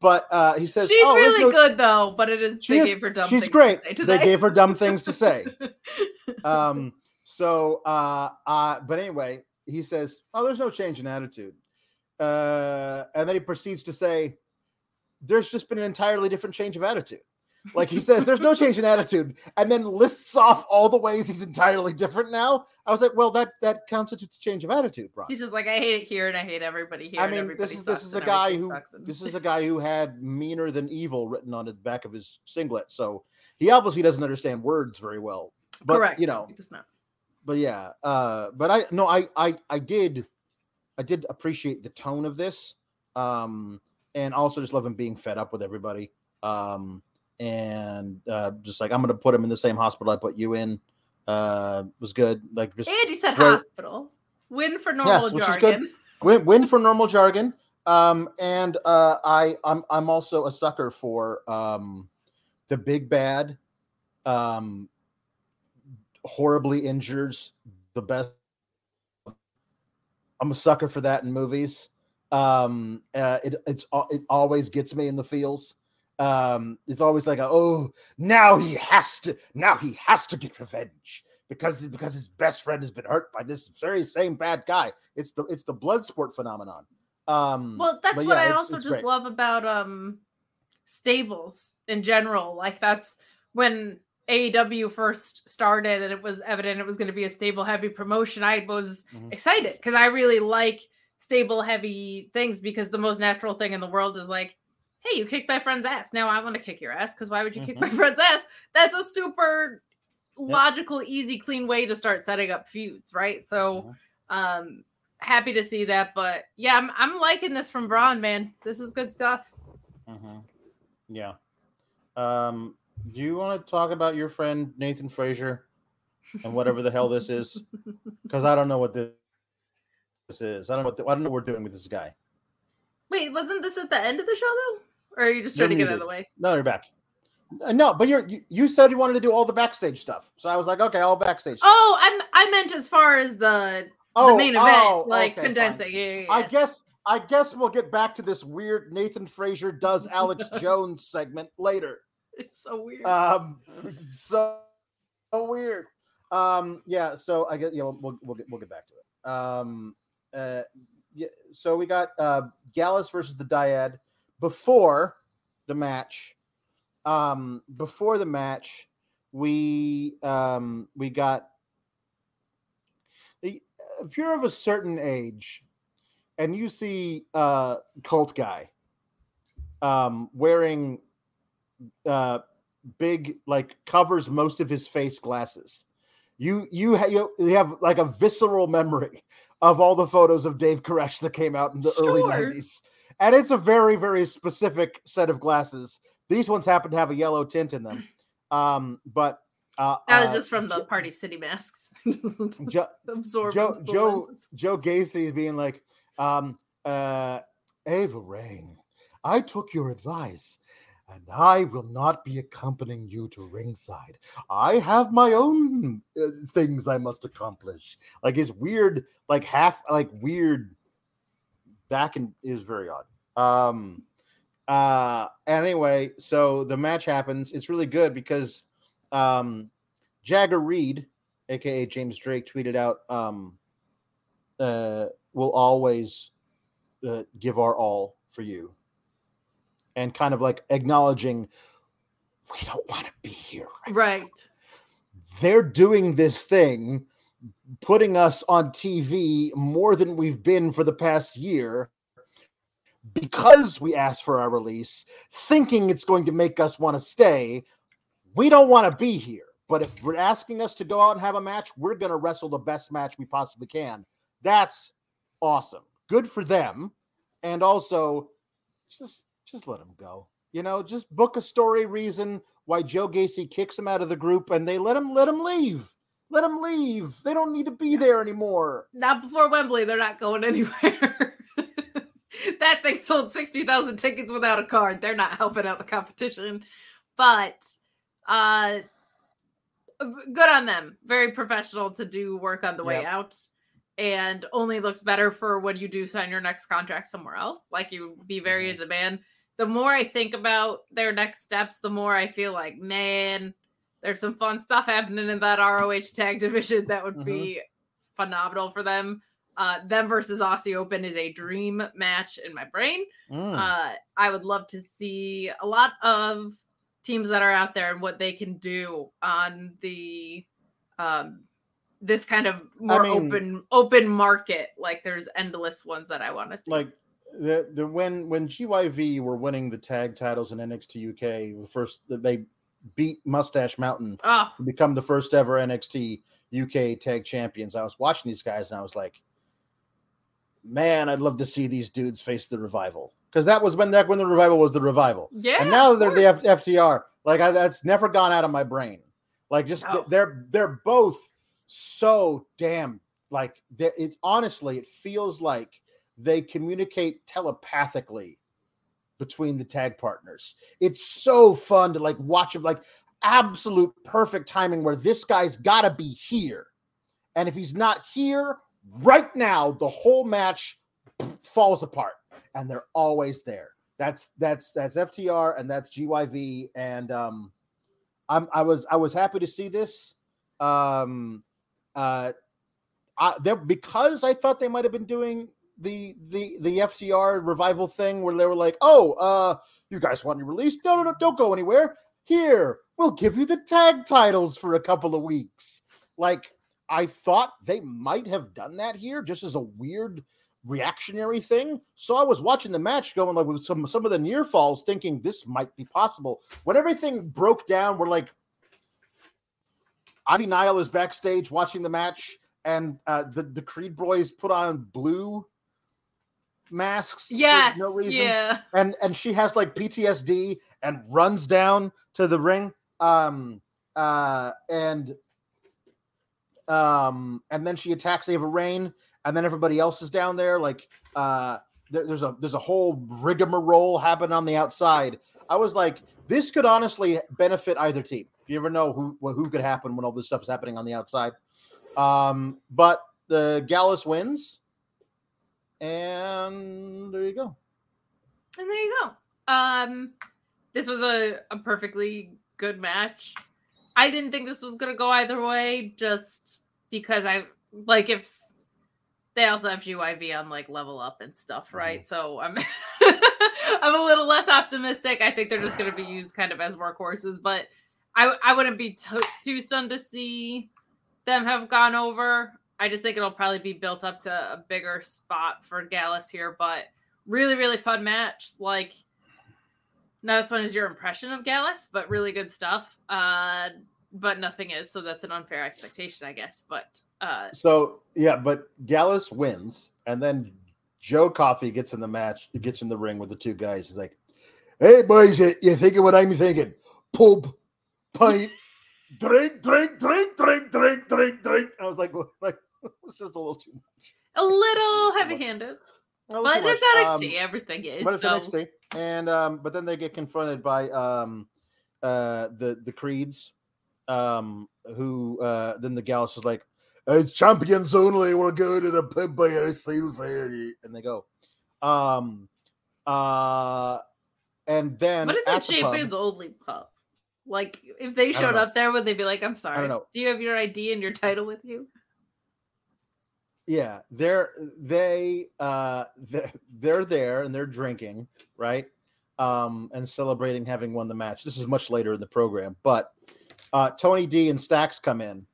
but uh, he says She's "Oh, really good though, but it is they is- gave her dumb she's things great. To say They gave her dumb things to say. *laughs* um so uh uh but anyway he says oh there's no change in attitude uh and then he proceeds to say there's just been an entirely different change of attitude like he says there's no change in attitude and then lists off all the ways he's entirely different now i was like well that that constitutes a change of attitude bro He's just like, I hate it here and I hate everybody here. I mean, this is this is a guy who and- this is a *laughs* guy who had meaner than evil written on the back of his singlet. So he obviously doesn't understand words very well. But correct. you know, He does not. but yeah, uh, but I no, I I I did I did appreciate the tone of this. Um, and also just love him being fed up with everybody. Um, and uh, just like I'm gonna put him in the same hospital I put you in. Uh, was good. Like just And he said hospital. Win for normal which is good. jargon. win, win for normal jargon. Um, and uh, I I'm I'm also a sucker for um, the big bad, um, horribly injures the best. I'm a sucker for that in movies. Um, uh, it it's it always gets me in the feels. Um, it's always like, a, oh, now he has to, now he has to get revenge because because his best friend has been hurt by this very same bad guy. It's the it's the blood sport phenomenon. Um, Well, that's what yeah, I also just great. love about um stables in general. Like that's when AEW first started and it was evident it was going to be a stable heavy promotion. I was Mhm. excited because I really like stable heavy things because the most natural thing in the world is like, hey, you kicked my friend's ass. Now I want to kick your ass because why would you kick my Mhm. friend's ass? That's a super logical, easy, clean way to start setting up feuds, right? So Mhm. um happy to see that but yeah i'm, I'm liking this from Bron man this is good stuff Mhm. Yeah. Um, do you want to talk about your friend Nathan Frazer and whatever the hell this is? *laughs* Because I don't know what this, this is. I don't know what the, I don't know what we're doing with this guy. wait wasn't this at the end of the show though or are you just You're trying to get out of the way No, you're back. Uh, No, but you're you, you said you wanted to do all the backstage stuff, so I was like, okay, all backstage. stuff. oh i'm i meant as far as the Oh, the main event, oh, like okay, fine. condensing. Yeah, yeah, I yeah. guess I guess we'll get back to this weird Nathan Frazer does *laughs* Alex Jones segment later. it's so weird. Um, so, so weird. Um, yeah. So I guess yeah, we'll we'll, we'll get we'll get back to it. Um, uh, yeah. So we got uh Gallus versus the Dyad before the match. Um, before the match, we um we got. If you're of a certain age, and you see uh cult guy um wearing uh big like covers most of his face glasses you you, ha- you have like a visceral memory of all the photos of Dave Koresh that came out in the early 90s and it's a very very specific set of glasses these ones happen to have a yellow tint in them um but uh that was uh, just from the Party City masks. *laughs* Jo- Joe Joe lenses. Joe Gacy is being like, um, uh, Ava Raine, I took your advice, and I will not be accompanying you to ringside. I have my own uh, things I must accomplish. Like his weird, like half, like weird back and is very odd. Um, uh, anyway, so the match happens. It's really good because, um, Jagger Reid, aka James Drake, tweeted out, um, uh, "We'll always uh, give our all for you," and kind of like acknowledging we don't want to be here. Right. Right. They're doing this thing, putting us on TV more than we've been for the past year. Because we asked for our release, thinking it's going to make us want to stay, we don't want to be here. But if we're asking us to go out and have a match, we're going to wrestle the best match we possibly can. That's awesome. Good for them. And also, just just let them go. You know, just book a story reason why Joe Gacy kicks him out of the group, and they let him let him leave. Let them leave. They don't need to be there anymore. Not before Wembley. They're not going anywhere. *laughs* that thing sold 60,000 tickets without a card. They're not helping out the competition. But uh good on them. Very professional to do work on the way out. And only looks better for when you do sign your next contract somewhere else. Like you be very in demand. The more I think about their next steps, the more I feel like, man, there's some fun stuff happening in that ROH tag division that would Mhm. be phenomenal for them. Uh, them versus Aussie Open is a dream match in my brain. Mm. Uh, I would love to see a lot of teams that are out there and what they can do on the um, this kind of more mean- open open market. Like there's endless ones that I want to see. like the the when when GYV were winning the tag titles in NXT UK, the first that they beat Mustache Mountain oh, to become the first ever NXT UK tag champions. I was watching these guys and I was like, man, I'd love to see these dudes face the revival because that was when that when the revival was the revival. yeah. and now they're the. F- FTR, like I, that's never gone out of my brain. Like just No. they're they're both so damn like it. Honestly, it feels like they communicate telepathically between the tag partners. It's so fun to like watch them, like absolute perfect timing where this guy's got to be here, and if he's not here right now, the whole match falls apart, and they're always there. That's that's that's FTR and that's GYV, and um, I'm I was I was happy to see this. Um, uh, I there because I thought they might have been doing the the the FTR revival thing where they were like, oh, uh, you guys want your release? No, no, no, don't go anywhere. Here, we'll give you the tag titles for a couple of weeks. Like I thought they might have done that here, just as a weird reactionary thing. So I was watching the match going like with some some of the near falls, thinking this might be possible. When everything broke down, we're like Ivy Nile is backstage watching the match, and uh, the the Creed boys put on blue masks. yes, no reason yeah. and and she has like PTSD and runs down to the ring um uh and um and then she attacks Ava Raine and then everybody else is down there like uh there- there's a there's a whole rigmarole happening on the outside I was like this could honestly benefit either team you ever know who who could happen when all this stuff is happening on the outside um but the Gallus wins, and there you go. And there you go. Um, this was a, a perfectly good match. I didn't think this was gonna go either way, just because I like if they also have GYV on like level up and stuff, right? So I'm *laughs* I'm a little less optimistic. I think they're just gonna be used kind of as workhorses, but I I wouldn't be to- too stunned to see them have gone over. I just think it'll probably be built up to a bigger spot for Gallus here, but really, really fun match. Like, not as fun as your impression of Gallus, but really good stuff. Uh, but nothing is, so that's an unfair expectation, I guess. But uh, So yeah, but Gallus wins, and then Joe Coffey gets in the match, gets in the ring with the two guys. He's like, "Hey boys, you, you thinking what I'm thinking? Pub, pint, *laughs* drink, drink, drink, drink, drink, drink, drink." I was like, like *laughs* it's just a little too much. a little heavy-handed, A little but it's. NXT. Um, Everything is. but it's so. NXT, and um, but then they get confronted by um, uh, the the Creeds, um, who uh, then the Gallus is like, "It's champions only. We'll go to the pub by here," and they go, um, uh, and then What is that the pub- champions only pub? Like, if they showed up there, would they be like, "I'm sorry, know. do you have your ID and your title with you?" Yeah they're they uh they're, there and they're drinking right? Um and celebrating having won the match. This is much later in the program but uh tony d and stacks come in.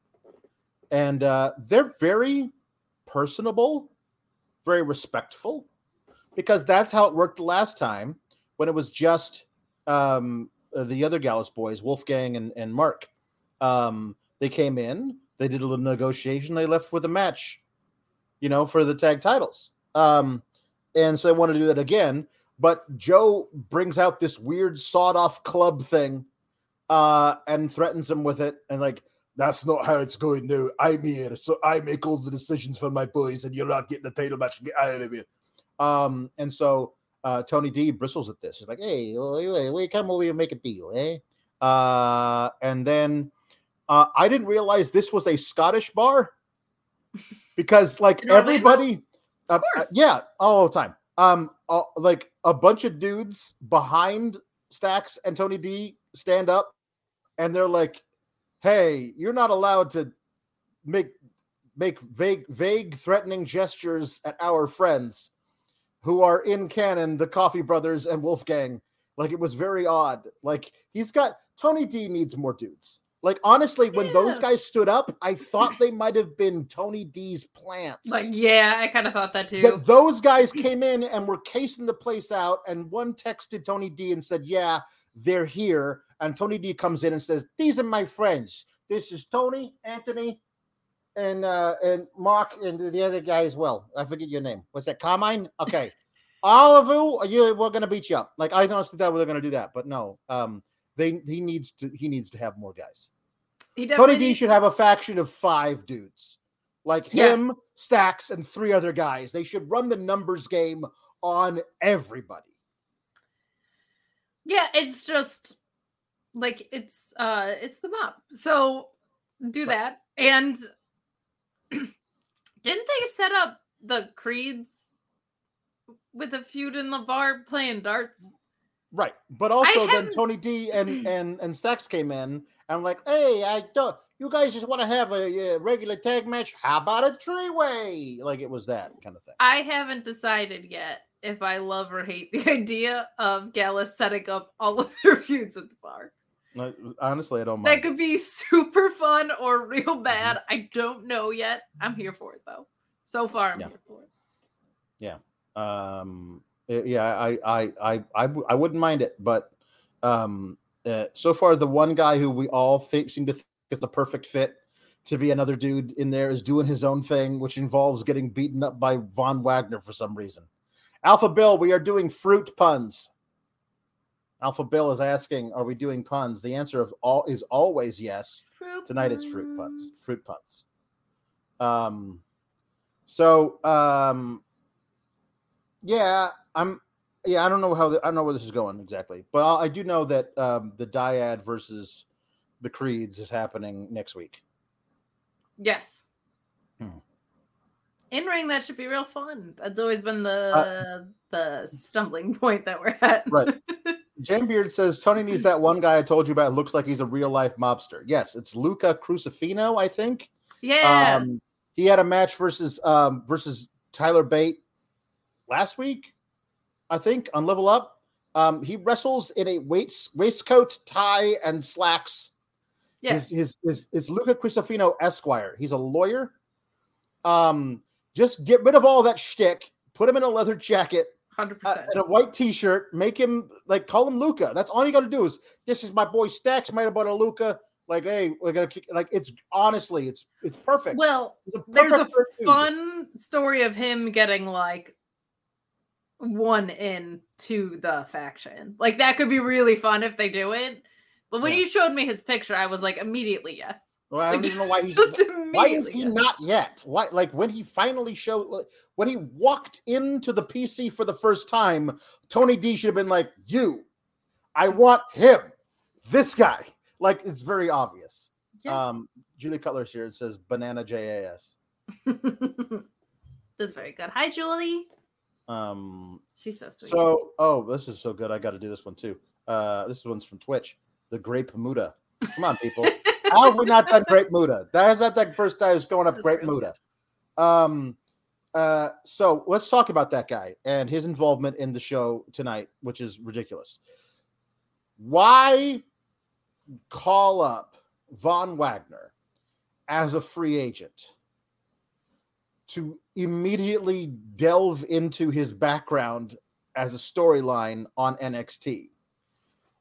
And uh they're very personable very respectful because that's how it worked last time when it was just um the other Gallus boys wolfgang and, and mark. Um they came in they did a little negotiation they left with a match you know, for the tag titles. Um, and so they want to do that again. But Joe brings out this weird sawed off club thing uh, and threatens him with it. And like, that's not how it's going now. I'm here. So I make all the decisions for my boys, and you're not getting the title match. Get out of here. Um, and so uh, Tony D bristles at this. He's like, hey, we, come over here make a deal, eh? Uh, and then uh, I didn't realize this was a Scottish bar because like everybody uh, uh, yeah all the time. Um uh, like a bunch of dudes behind stacks and tony d stand up and they're like hey you're not allowed to make make vague vague threatening gestures at our friends who are in canon the Coffey brothers and wolfgang. Like it was very odd. Like he's got tony d needs more dudes like honestly when those guys stood up i thought *laughs* they might have been tony d's plants. Like, yeah, I kind of thought that too. that those guys came in and were casing the place out and one texted tony d and said yeah they're here. And tony d comes in and says these are my friends. This is tony anthony and uh and mark and the other guy as well. I forget your name. What's that carmine? Okay. All of you you we're gonna beat you up. Like i honestly thought we were gonna do that but no. Um they he needs to he needs to have more guys he tony d should have a faction of five dudes like Yes. him stacks and three other guys they should run the numbers game on everybody Yeah, it's just like it's uh it's the mop. So do that. And *clears throat* didn't they set up the creeds with a feud in the bar playing darts? Right but also then tony d and *clears throat* and and stacks came in and like hey i don't you guys just want to have a, uh regular tag match how about a three-way like it was that kind of thing I haven't decided yet if I love or hate the *laughs* idea of Gallus setting up all of their feuds at the bar. Honestly i don't That could be super fun or real Mm-hmm. bad. I don't know yet. I'm here for it though. So far, I'm Yeah. here for it. um uh, yeah I, I, I, I, wouldn't mind it but um uh, so far the one guy who we all think seem to think is the perfect fit to be another dude in there is doing his own thing which involves getting beaten up by von wagner for some reason. Alpha bill we are doing fruit puns. Alpha bill is asking are we doing puns? The answer of all is always yes. Fruit tonight it's fruit puns puns. fruit puns. Um so um yeah i'm yeah i don't know how the, i don't know where this is going exactly but i, I do know that um the dyad versus the creeds is happening next week Yes. In ring, that should be real fun. That's always been the Uh, the stumbling point that we're at. Right. *laughs* Jane Beard says Tony needs that one guy I told you about. Looks like he's a real life mobster. Yes, it's Luca Crucifino, I think. yeah. Um, he had a match versus um, versus Tyler Bate last week, I think, on Level Up. Um, he wrestles in a waist, waistcoat, tie, and slacks. yeah. His, his, his, Luca Crucifino Esquire. He's a lawyer. Um, just get rid of all that shtick. Put him in a leather jacket Hundred uh, percent. and a white T-shirt. Make him like call him Luca. That's all you got to do is this is my boy Stacks might have bought a Luca. Like, hey, we're gonna kick. Like, it's honestly, it's it's perfect. Well, It's a there's a perfect third dude. fun story of him getting like one in to the faction. Like that could be really fun if they do it. But when Yeah. you showed me his picture, I was like immediately yes. Well, I don't even know why *laughs* he's Just why is he yes. not yet? Why like when he finally showed when he walked into the PC for the first time, Tony D should have been like, "You, I want him, this guy." *laughs* Like it's very obvious. Yeah. Um, Julie Cutler's here. It says banana JAS. *laughs* That's very good. Hi, Julie. Um, She's so sweet. so oh, this is so good. I got to do this one too. Uh, this one's from Twitch. The Grape Muda. Come on, people. *laughs* How have we not done Grape Muda? That is that the first time it's going up That's Grape really Muda. Um, uh, so let's talk about that guy and his involvement in the show tonight, which is ridiculous. Why call up Von Wagner as a free agent to immediately delve into his background as a storyline on NXT?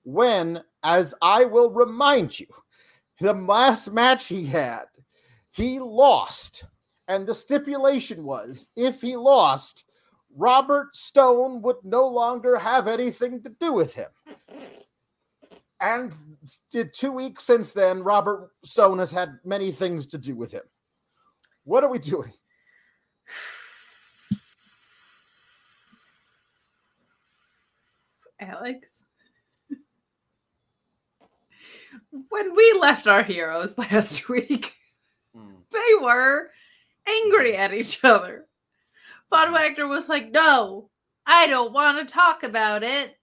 When, as I will remind you, the last match he had, he lost. And the stipulation was if he lost, Robert Stone would no longer have anything to do with him. And two weeks since then, Robert Stone has had many things to do with him. What are we doing? *sighs* Alex. *laughs* when we left our heroes *laughs* last week, hmm. they were angry hmm. at each other. Von hmm. Wagner was like, No, I don't want to talk about it.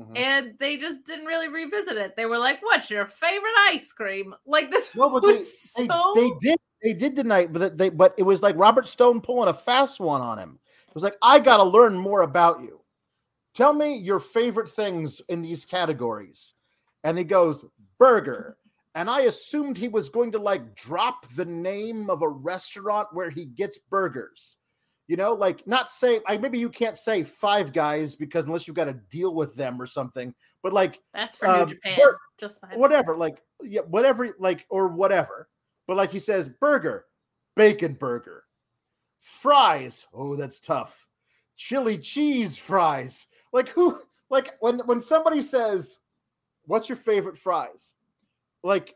Mhm. And they just didn't really revisit it. They were like, What's your favorite ice cream? Like, this No, *laughs* was they, they, so. they did they did tonight, but they but it was like Robert Stone pulling a fast one on him. It was like, I gotta learn more about you. Tell me your favorite things in these categories. And he goes, burger. And I assumed he was going to like drop the name of a restaurant where he gets burgers. You know, like not say I maybe you can't say five guys because unless you've got to deal with them or something, but like That's for um, New Japan. Bur- just fine. whatever, like yeah, whatever, like or whatever. But like he says, burger, bacon burger, fries. Oh, that's tough. Chili cheese fries. Like who? Like when when somebody says, "What's your favorite fries?" Like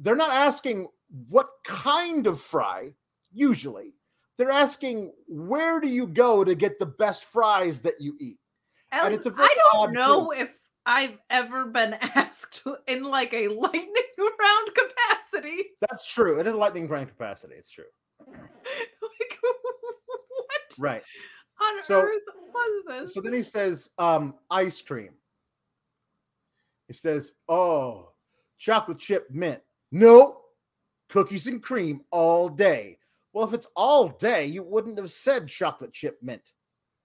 they're not asking what kind of fry. Usually, they're asking where do you go to get the best fries that you eat. and Alex, it's a very I don't know thing. if I've ever been *laughs* asked in like a lightning *laughs* round capacity. That's true. It is a lightning round capacity. It's true. *laughs* like what Right. on So- earth was this? So then he says, um, ice cream. He says, oh, chocolate chip mint. No, cookies and cream all day. Well, if it's all day, you wouldn't have said chocolate chip mint.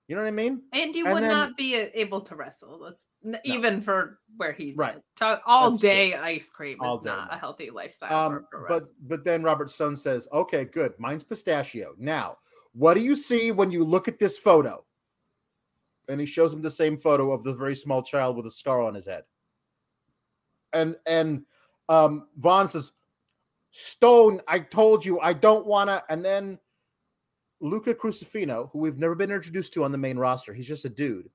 You know what I mean? and you and would then- not be able to wrestle. That's n- even for where he's Right. at. All That's true. day ice cream All is not no. a healthy lifestyle. Um, but but then Robert Stone says, okay, good. Mine's pistachio. Now, what do you see when you look at this photo? And he shows him the same photo of the very small child with a scar on his head. And and um Von says, Stone, I told you I don't wanna. And then Luca Crucifino, who we've never been introduced to on the main roster, he's just a dude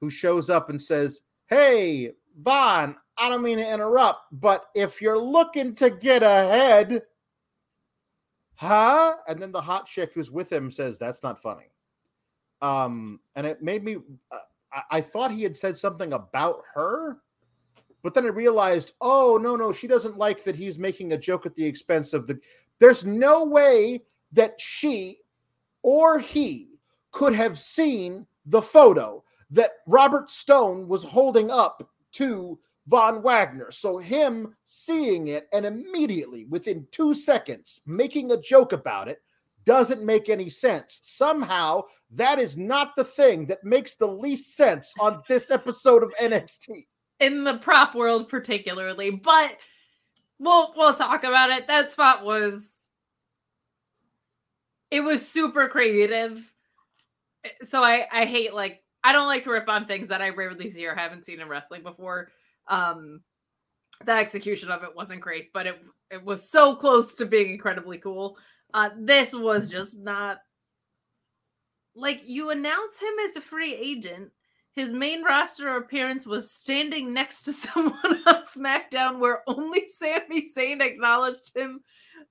who shows up and says, Hey, Von, I don't mean to interrupt, but if you're looking to get ahead, huh? And then the hot chick who's with him says, That's not funny. Um, and it made me, uh, I, I thought he had said something about her, but then I realized, oh, no, no, she doesn't like that he's making a joke at the expense of the. There's no way that she or he could have seen the photo that Robert Stone was holding up to Von Wagner. So, him seeing it and immediately within two seconds making a joke about it doesn't make any sense. Somehow, that is not the thing that makes the least sense on this episode of NXT. In the prop world, particularly, but we'll we'll talk about it. That spot was it was super creative. So I I hate like I don't like to rip on things that I rarely see or haven't seen in wrestling before. Um the execution of it wasn't great, but it it was so close to being incredibly cool. Uh, this was just not like you announce him as a free agent. His main roster appearance was standing next to *laughs* someone on SmackDown where only Sami Zayn acknowledged him.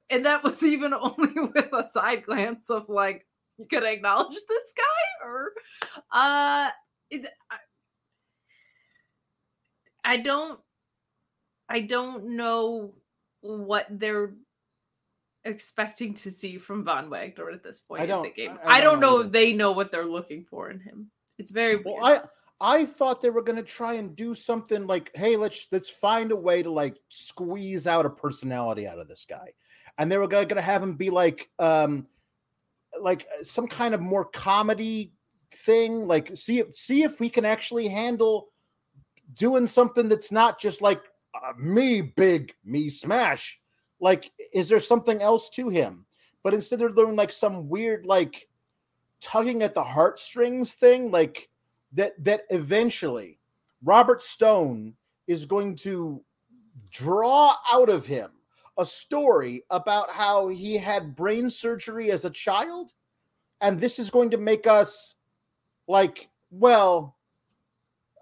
And that was even *laughs* only with a side glance of like, you could acknowledge this guy or uh it, I, I don't I don't know what they're expecting to see from Von Wagner at this point in the game. I- I I, don't don't know know if they know what they're looking for in him. It's very Well, weird. I I thought they were going to try and do something like, hey, let's let's find a way to like squeeze out a personality out of this guy, and they were going to have him be like, um, like uh, some kind of more comedy thing. Like, see if see if we can actually handle doing something that's not just like uh, me big, me smash. Like, is there something else to him? But instead of doing like some weird like tugging at the heartstrings thing, like that that eventually Robert Stone is going to draw out of him a story about how he had brain surgery as a child and this is going to make us like well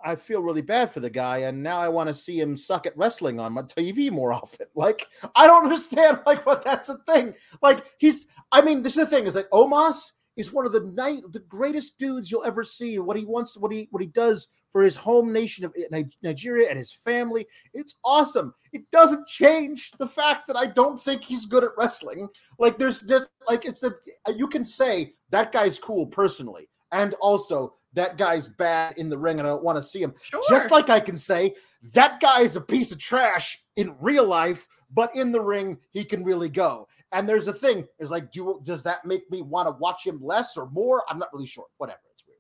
I feel really bad for the guy and now I want to see him suck at wrestling on my TV more *laughs* often. Like I don't *laughs* understand like what that's a thing. Like he's I mean this is the thing is that Omos is one of the night the greatest dudes you'll ever see. What he wants, what he what he does for his home nation of Nigeria and his family, it's awesome. It doesn't change the fact that I don't think he's good at wrestling. Like there's just like it's a you can say that guy's cool personally, and also that guy's bad in the ring, and I don't want to see him. sure. Just like I can say that guy is a piece of trash in real life, but in the ring he can really go. And there's a thing. There's like, do does that make me want to watch him less or more? I'm not really sure. Whatever. It's weird.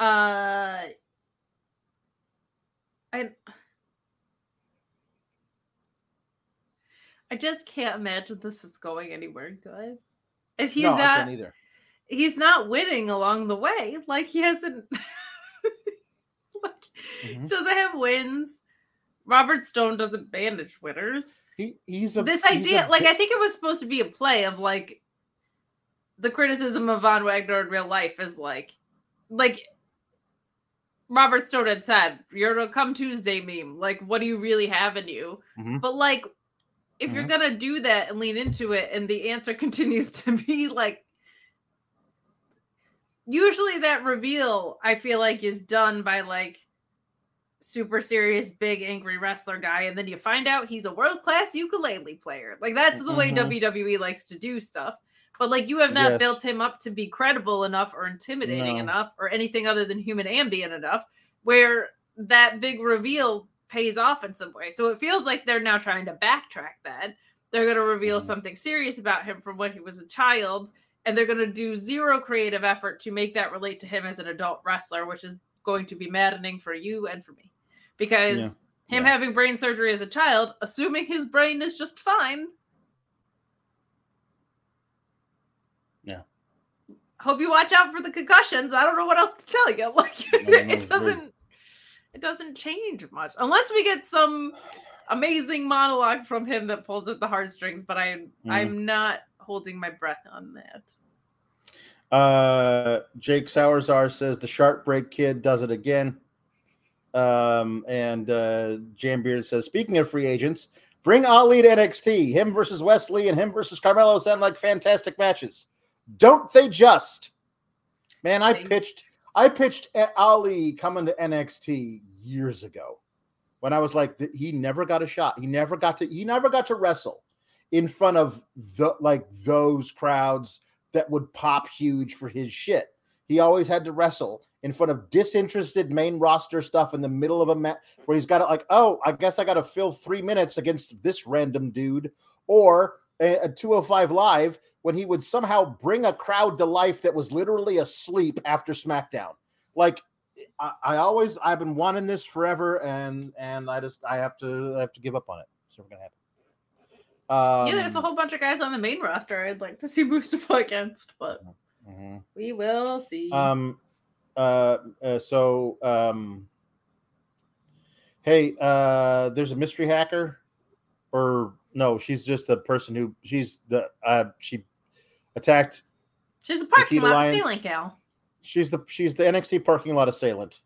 uh I I just can't imagine this is going anywhere good. And he's no, not either. he's not winning along the way. Like he hasn't *laughs* like Mhm. doesn't have wins. Robert Stone doesn't bandage winners. He, he's a this idea, a like I think it was supposed to be a play of like the criticism of Von Wagner in real life is like like Robert Stone had said, you're a come Tuesday meme. Like, what do you really have in you? Mhm. But like if you're gonna do that and lean into it and the answer *laughs* continues to be like usually that reveal I feel like is done by like super serious big angry wrestler guy and then you find out he's a world-class ukulele player. Like that's the way Mhm. WWE likes to do stuff. But like you have not Yes. built him up to be credible enough or intimidating No. enough or anything other than human ambient enough where that big reveal pays off in some way. So it feels like they're now trying to backtrack that. They're going to reveal Mhm. something serious about him from when he was a child and they're going to do zero creative effort to make that relate to him as an adult wrestler, which is going to be maddening for you and for me. Because Yeah. him Yeah. having brain surgery as a child, assuming his brain is just fine. Yeah. Hope you watch out for the concussions. I don't know what else to tell you. *laughs* Like it doesn't it doesn't change much unless we get some amazing monologue from him that pulls at the heartstrings, but I Mm. I'm not holding my breath on that. Uh, Jake Sauerzar says the sharp break kid does it again. Um, and uh, Jambeard says, speaking of free agents, bring Ali to NXT. Him versus Wes Lee and him versus Carmelo sound like fantastic matches. Don't they just? Man, I pitched I pitched Ali coming to NXT years ago when I was like, he never got a shot. He never got to. He never got to wrestle in front of the like those crowds that would pop huge for his shit. He always had to wrestle in front of disinterested main roster stuff in the middle of a match where he's got it like, oh, I guess I got to fill three minutes against this random dude, or a, a 205 live when he would somehow bring a crowd to life that was literally asleep after SmackDown. Like I, I always I've been wanting this forever, and and I just I have to I have to give up on it. It's never gonna happen. Um, yeah, there's a whole bunch of guys on the main roster I'd like to see *laughs* Mustafa against, but mhm. we will see. Um, uh, uh, so, um, hey, uh, there's a mystery hacker, or no, she's just a person who she's the uh, she attacked. She's a parking Nikita lot Lyons. assailant gal. She's the she's the NXT parking lot assailant.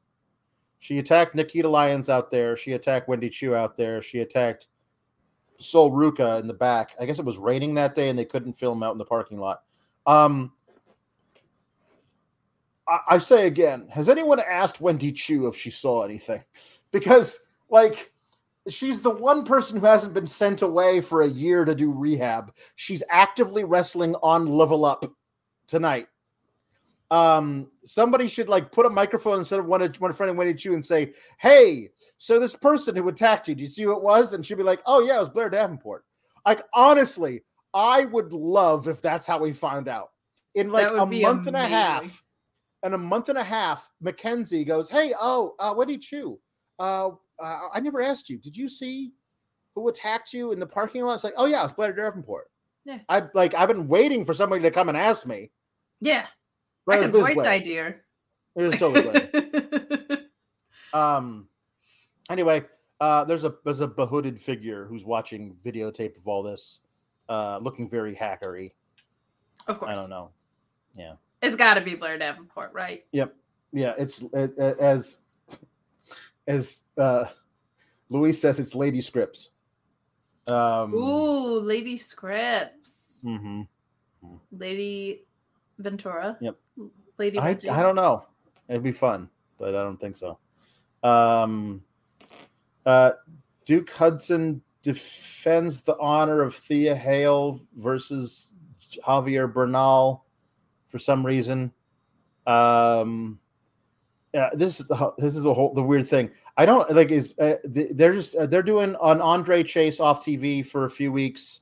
She attacked Nikita Lyons out there. She attacked Wendy Choo out there. She attacked Sol Ruka in the back. I guess it was raining that day and they couldn't film out in the parking lot. Um, I, I say again, has anyone asked Wendy Choo if she saw anything? Because like she's the one person who hasn't been sent away for a year to do rehab. She's actively wrestling on Level Up tonight. Um, somebody should like put a microphone instead of one of one friend of Wendy Choo and say, "Hey, so this person who attacked you, do you see who it was?" And she'd be like, "Oh yeah, it was Blair Davenport." Like honestly, I would love if that's how we found out. In like a month and a half, in a month and a half, Mackenzie goes, "Hey, oh, uh, did you? uh, uh, I never asked you. Did you see who attacked you in the parking lot?" It's like, "Oh yeah, it's Blair Davenport." Yeah. I like I've been waiting for somebody to come and ask me. Yeah, I it can voice Blair. ID her. It was totally Blair. *laughs* Um. Anyway, uh, there's a there's a behooded figure who's watching videotape of all this, uh, looking very hackery. of course, I don't know. It's got to be Blair Davenport, right? Yep. Yeah. It's it, it- as as uh, Luis says, it's Lady Scripps. Um, Ooh, Lady Scripps, mhm. Lady Ventura. Yep. Lady. I. I don't know. It'd be fun, but I don't think so. Um, uh, Duke Hudson defends the honor of Thea Hale versus Javier Bernal for some reason. Um, yeah, this is the this is the whole the weird thing. I don't like is uh, they're just uh, they're doing an Andre Chase off TV for a few weeks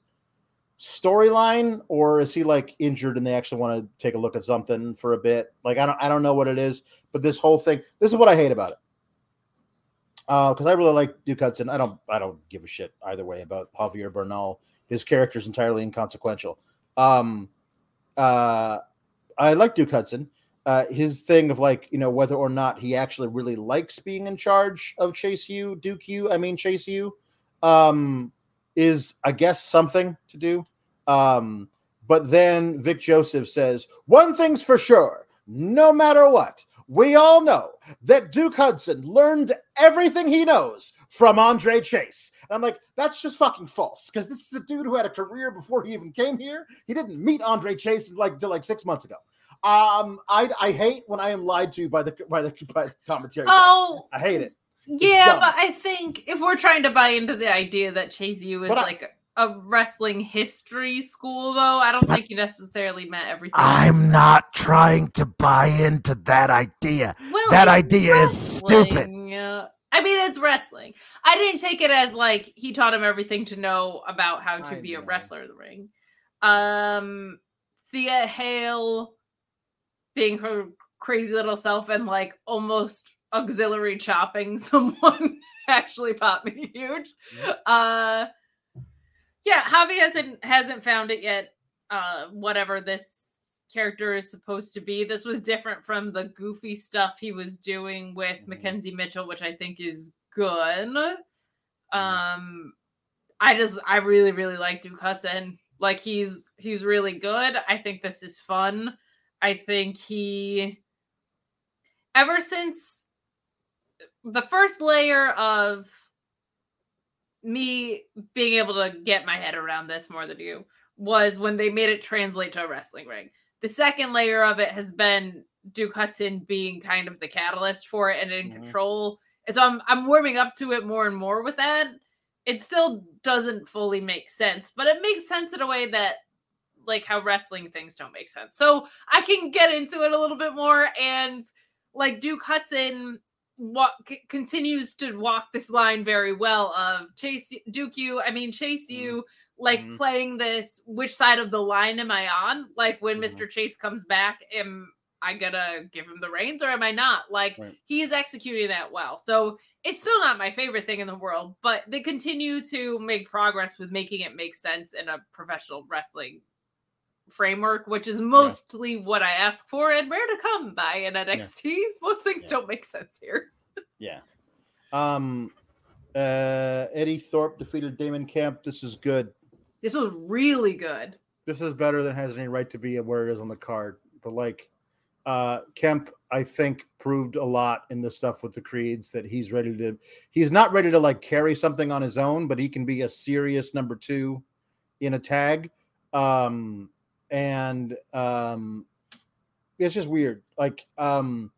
storyline or is he like injured and they actually want to take a look at something for a bit? Like i don't i don't know what it is but this whole thing this is what i hate about it. Uh because i really like duke hudson. I don't i don't give a shit either way about javier bernal. His character is entirely inconsequential. Um uh i like duke hudson uh his thing of like you know whether or not he actually really likes being in charge of chase you duke you i mean chase you um is I guess something to do. Um, but then Vic Joseph says, one thing's for sure, no matter what, we all know that Duke Hudson learned everything he knows from Andre Chase. And I'm like, that's just fucking false. Because this is a dude who had a career before he even came here. He didn't meet Andre Chase like until like six months ago. Um, I I hate when I am lied to by the by the, by the commentary. Oh, I hate it. yeah, but I think if we're trying to buy into the idea that Chase U is I- like a wrestling history school, though, I don't think he necessarily meant everything. I'm not trying to buy into that idea. Well, That idea is stupid. I mean, it's wrestling. I didn't take it as like he taught him everything to know about how to I be a wrestler in the ring. Um, Thea Hale being her crazy little self and like almost auxiliary chopping *laughs* someone actually popped me huge. Uh, yeah, Javi hasn't hasn't found it yet. Uh, whatever this character is supposed to be. This was different from the goofy stuff he was doing with Mhm. Mackenzie Mitchell, which I think is good. Um, I just I really really like Duke Hudson. Like he's he's really good. I think this is fun. I think he ever since the first layer of me being able to get my head around this more than you was when they made it translate to a wrestling ring. The second layer of it has been Duke Hudson being kind of the catalyst for it and in Mhm. control. And so I'm I'm warming up to it more and more with that. It still doesn't fully make sense, but it makes sense in a way that like how wrestling things don't make sense. So I can get into it a little bit more and like Duke Hudson what c- continues to walk this line very well of chase Duke you, I mean chase you like Mhm. playing this which side of the line am I on? Like when Mhm. Mr. Chase comes back am I gonna give him the reins or am I not? Like Right. he's executing that well. So it's still not my favorite thing in the world, but they continue to make progress with making it make sense in a professional wrestling framework, which is mostly what I ask for and rare to come by in NXT. *laughs* Most things Yeah. don't make sense here. Yeah. Um uh Eddie Thorpe defeated Damon Kemp. This is good. This was really good. This is better than has any right to be where it is on the card. But like uh Kemp, I think, proved a lot in the stuff with the creeds that he's ready to he's not ready to like carry something on his own, but he can be a serious number two in a tag. Um and um it's just weird. Like um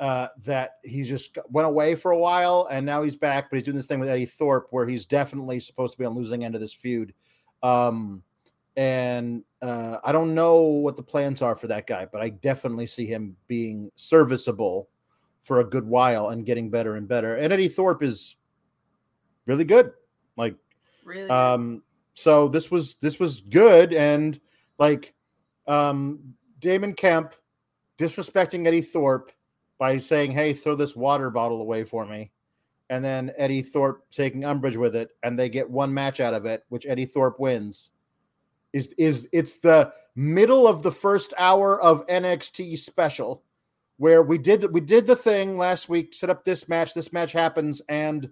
uh, that he just went away for a while and now he's back, but he's doing this thing with Eddie Thorpe where he's definitely supposed to be on losing end of this feud. Um, and uh, I don't know what the plans are for that guy, but I definitely see him being serviceable for a good while and getting better and better. And Eddie Thorpe is really good. Like, Really um, so this was this was good, and like um, Damon Kemp disrespecting Eddie Thorpe by saying, "Hey, throw this water bottle away for me," and then Eddie Thorpe taking umbrage with it, and they get one match out of it, which Eddie Thorpe wins. Is is it's the middle of the first hour of NXT special where we did we did the thing last week, set up this match, this match happens, and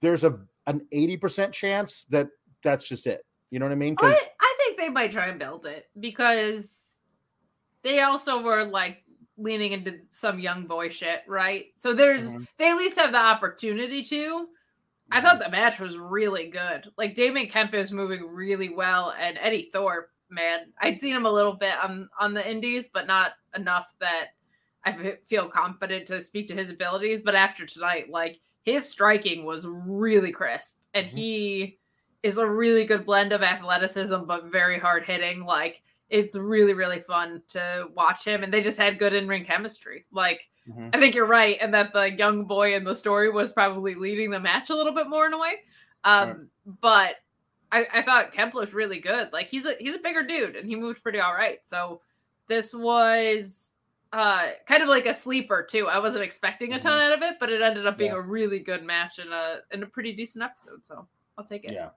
there's a an 80% chance that that's just it. You know what I mean? Because I, I think they might try and build it because they also were like leaning into some young boy shit, right? So there's Mhm. they at least have the opportunity to. I thought the match was really good. Like Damon Kemp is moving really well, and Eddie Thorpe, man, I'd seen him a little bit on on the Indies, but not enough that I feel confident to speak to his abilities. But after tonight, like his striking was really crisp, and Mhm. he is a really good blend of athleticism but very hard hitting. Like it's really really fun to watch him, and they just had good in ring chemistry. Like Mhm. I think you're right, and that the young boy in the story was probably leading the match a little bit more in a way. Um, Right. but I, I thought Kemp looked really good. Like he's a he's a bigger dude and he moves pretty all right. So this was uh kind of like a sleeper too. I wasn't expecting a ton out of it, but it ended up being Mm-hmm. Yeah. a really good match and a and a pretty decent episode. So I'll take it. Yeah.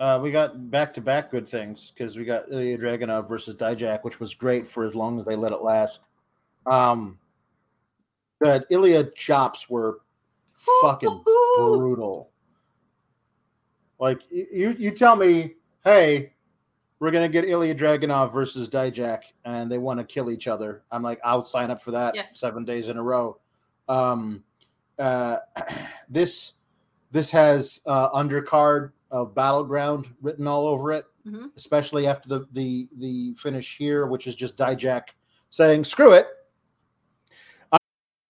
Uh, we got back to back good things because we got Ilja Dragunov versus Dijak, which was great for as long as they let it last. Um, but Ilja chops were fucking brutal. Like you, you tell me, hey, we're gonna get Ilja Dragunov versus Dijak, and they want to kill each other. I'm like, I'll sign up for that Yes. seven days in a row. Um, uh, *clears throat* this this has uh, undercard of battleground written all over it, Mhm. especially after the the the finish here, which is just Dijak saying, "Screw it."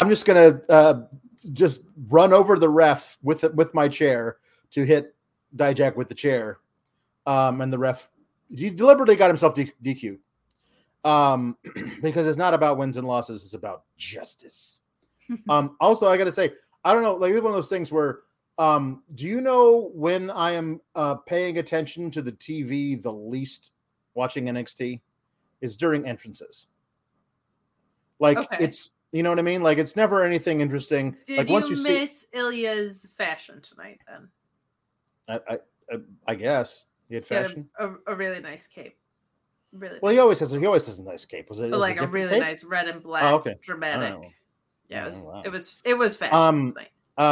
I'm just gonna uh, just run over the ref with with my chair to hit Dijak with the chair, um, and the ref he deliberately got himself D- DQ, um, *clears throat* because it's not about wins and losses; it's about justice. *laughs* um, also, I got to say, I don't know, like it's one of those things where, um, do you know when I am uh, paying attention to the TV the least watching NXT is during entrances. Like Okay. it's you know what I mean? Like it's never anything interesting. Did like you, once you see miss Ilja's fashion tonight then? I, I, I, I guess he had He had fashion. a, a, a really nice cape. Really Well, he always has. A, he always has a nice cape. Was it but is it like a really cape? nice red and black, Oh, okay. dramatic. Yeah, it Oh, was, wow. it was it was fashion. Um, tonight.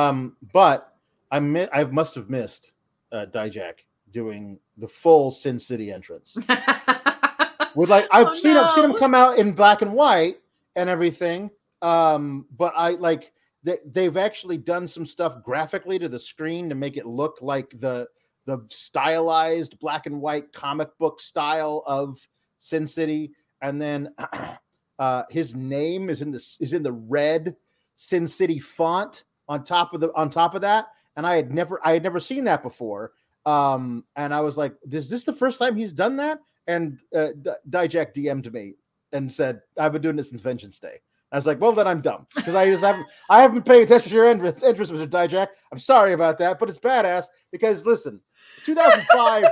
Um, but I mi- I must have missed uh, Dijak doing the full Sin City entrance. *laughs* with like I've Oh, seen I've seen no. come out in black and white and everything. Um, but I like they, they've actually done some stuff graphically to the screen to make it look like the the stylized black and white comic book style of Sin City, and then *clears throat* uh, his name is in the is in the red Sin City font on top of the on top of that, and I had never I had never seen that before. Um, and I was like, "Is this the first time he's done that?" And uh, D- Dijak DM'd me and said, "I've been doing this since Vengeance Day." I was like, "Well, then I'm dumb because I just haven't I haven't been paying attention to your interest, interest, Mr. Dijak. I'm sorry about that, but it's badass because listen, 2005."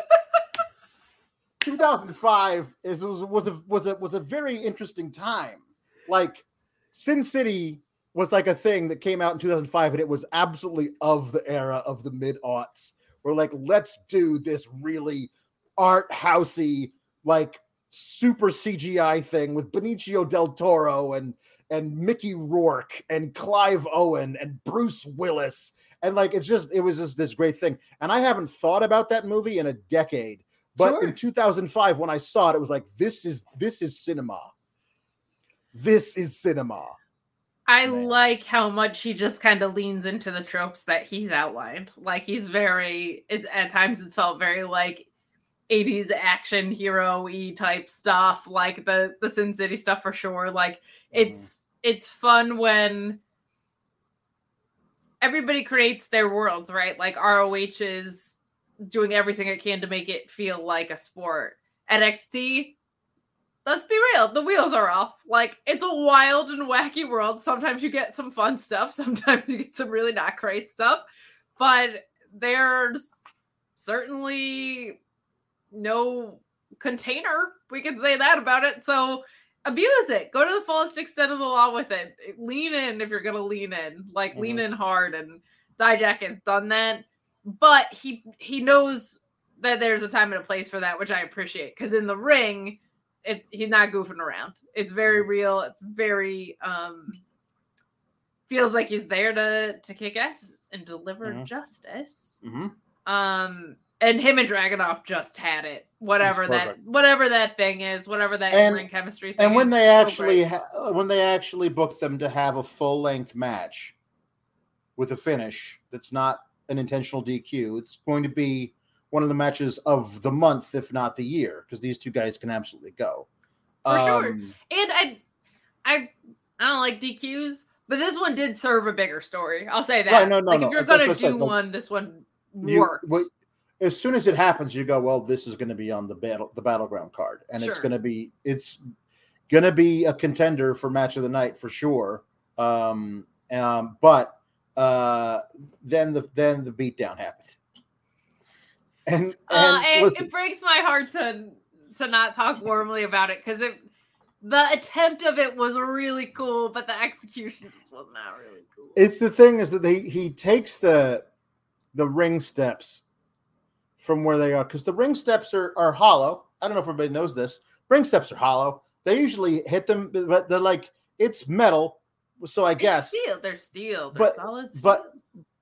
2005 *laughs* is was, was a was a was a very interesting time. Like Sin City was like a thing that came out in 2005 and it was absolutely of the era of the mid aughts. We're like, let's do this really art housey, like super CGI thing with Benicio del Toro and and Mickey Rourke and Clive Owen and Bruce Willis. And like it's just it was just this great thing. And I haven't thought about that movie in a decade. But Sure. in 2005, when I saw it, it was like, this is this is cinema. This is cinema. I Man. like how much he just kind of leans into the tropes that he's outlined. Like he's very, it, at times it's felt very like 80s action hero e type stuff, like the the Sin City stuff for sure. Like mm-hmm. it's it's fun when everybody creates their worlds, right? Like ROH is doing everything it can to make it feel like a sport. NXT, let's be real, the wheels are off. Like it's a wild and wacky world. Sometimes you get some fun stuff, *laughs* sometimes you get some really not great stuff, but there's certainly no container. We can say that about it. So abuse it. Go to the fullest extent of the law with it. Lean in if you're gonna lean in. Like lean in hard. And Dijak has done that. But he he knows that there's a time and a place for that, which I appreciate. Because in the ring, it he's not goofing around. It's very real. It's very um feels like he's there to to kick ass and deliver Mhm. justice. Mhm. Um, and him and Dragunov just had it. Whatever that, whatever that thing is, whatever that And- chemistry thing. And when is, they actually ha- when they actually booked them to have a full length match with a finish that's not an intentional DQ, it's going to be one of the matches of the month, if not the year, because these two guys can absolutely go. For sure. Um, and I, I, I don't like DQs, but this one did serve a bigger story. I'll say that. Right, no, no, like no, if you're I gonna do no. one, this one you- what- as soon as it happens, you go, well, this is going to be on the battle the battleground card, and it's going to be it's going to be a contender for match of the night for sure. Um, um, but uh, then the then the beatdown happened, and and uh, it, it breaks my heart to to not talk warmly about it because it the attempt of it was really cool, but the execution just was not really cool. it's the thing is that he he takes the the ring steps from where they are because the ring steps are are hollow. I don't know if everybody knows this. Ring steps are hollow. They usually hit them, but they're like it's metal. So I It's guess steel. They're steel. They're but- solid. Steel. but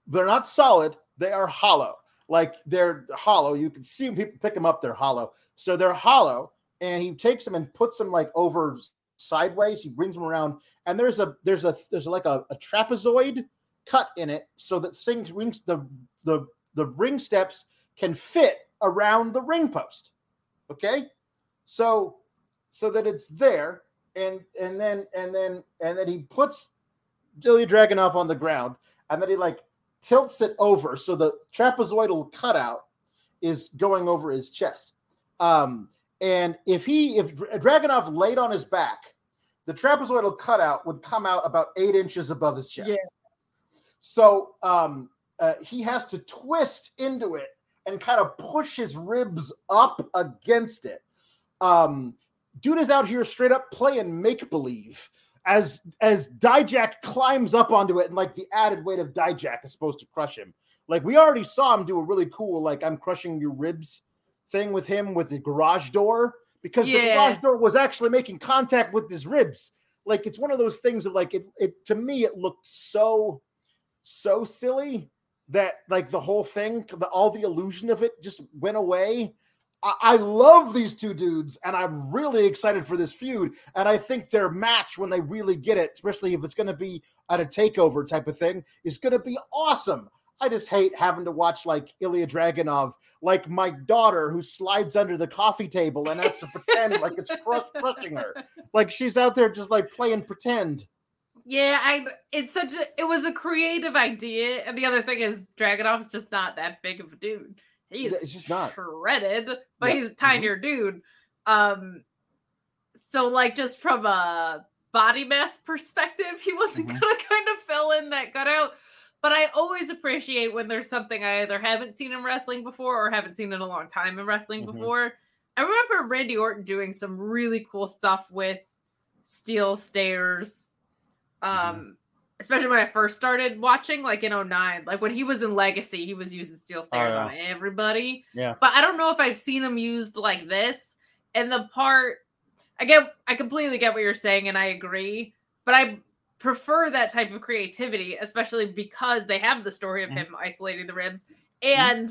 they're not solid. They are hollow. Like they're hollow. You can see when people pick them up. They're hollow. So they're hollow, and he takes them and puts them like over sideways. He brings them around, and there's a there's a there's like a, a trapezoid cut in it, so that things rings the the the ring steps can fit around the ring post. Okay, so so that it's there, and and then and then and then he puts Ilja Dragunov on the ground, and then he like tilts it over so the trapezoidal cutout is going over his chest. Um, and if he if Dra- Dragunov laid on his back, the trapezoidal cutout would come out about eight inches above his chest. Yeah. So um, uh, he has to twist into it and kind of push his ribs up against it. Um, dude is out here straight up playing make believe as as Dijak climbs up onto it and like the added weight of Dijak is supposed to crush him. Like we already saw him do a really cool like I'm crushing your ribs thing with him with the garage door because the garage door was actually making contact with his ribs. Like it's one of those things of like it, it to me it looked so so silly that like the whole thing the, all the illusion of it just went away I, I love these two dudes, and I'm really excited for this feud. And I think their match, when they really get it, especially if it's going to be at a takeover type of thing, is going to be awesome. I just hate having to watch like Ilja Dragunov, like my daughter who slides under the coffee table and has to pretend like it's crush- crushing her. *laughs* Like she's out there just like playing pretend. Yeah, I. It's such a. It was a creative idea, and the other thing is, Dragunov's just not that big of a dude. He's it's just not. shredded, but Yeah, he's a tinier dude. Um, so like just from a body mass perspective, he wasn't Mhm. gonna kind of fill in that cutout. But I always appreciate when there's something I either haven't seen in wrestling before or haven't seen in a long time in wrestling Mhm. before. I remember Randy Orton doing some really cool stuff with steel stairs. Um, especially when I first started watching, like in 09. Like when he was in Legacy, he was using steel stairs yeah. on everybody. Yeah. But I don't know if I've seen him used like this. And the part I get I completely get what you're saying and I agree, but I prefer that type of creativity, especially because they have the story of Mhm. him isolating the ribs. And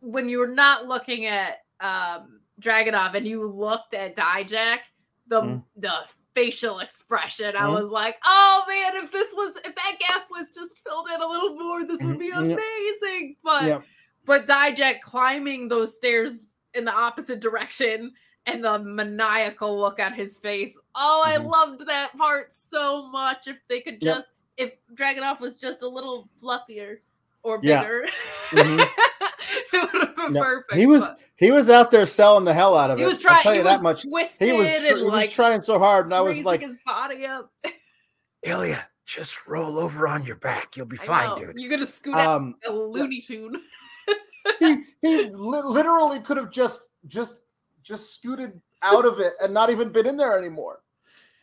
when you're not looking at um Dragunov and you looked at Dijak, the Mhm. the facial expression, I Mhm. was like, oh man, if this was if that gap was just filled in a little more, this would be Mhm. Yep. amazing. But Yep. but Dijak climbing those stairs in the opposite direction and the maniacal look on his face. Oh, I Mhm. loved that part so much. If they could Yep. just, if Dragunov was just a little fluffier or Yeah. bigger, Mhm. *laughs* *laughs* it would have been Yep. perfect. He was but he was out there selling the hell out of it. he it. was trying. I'll tell he you was that much. Twisted He was, tr- and he was like trying so hard, and I was raising like, his body up. *laughs* Ilja, just roll over on your back. You'll be I fine, know. dude. You're gonna scoot out um, a Looney Tune. *laughs* he he li- literally could have just just just scooted out of it and not even been in there anymore.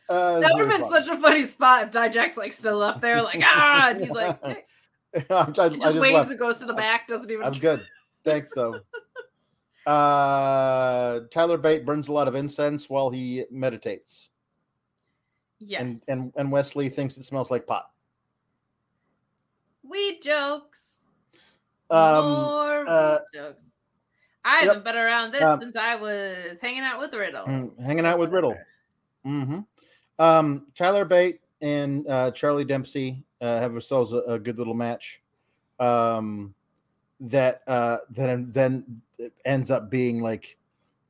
Uh, That would have been such a funny spot if Dijak's like still up there, like ah, and he's like *laughs* I, he I just just waves left. and goes to the back, doesn't even. I'm good. Thanks, though. *laughs* Uh, Tyler Bate burns a lot of incense while he meditates, Yes. and and and Wes Lee thinks it smells like pot. weed jokes. Um, More uh, weed jokes. I yep. haven't been around this Um, since I was hanging out with Riddle. Mm, hanging out with Riddle. Mm-hmm. Um, Tyler Bate and uh, Charlie Dempsey uh, have ourselves a, a good little match. Um, that uh, then then ends up being like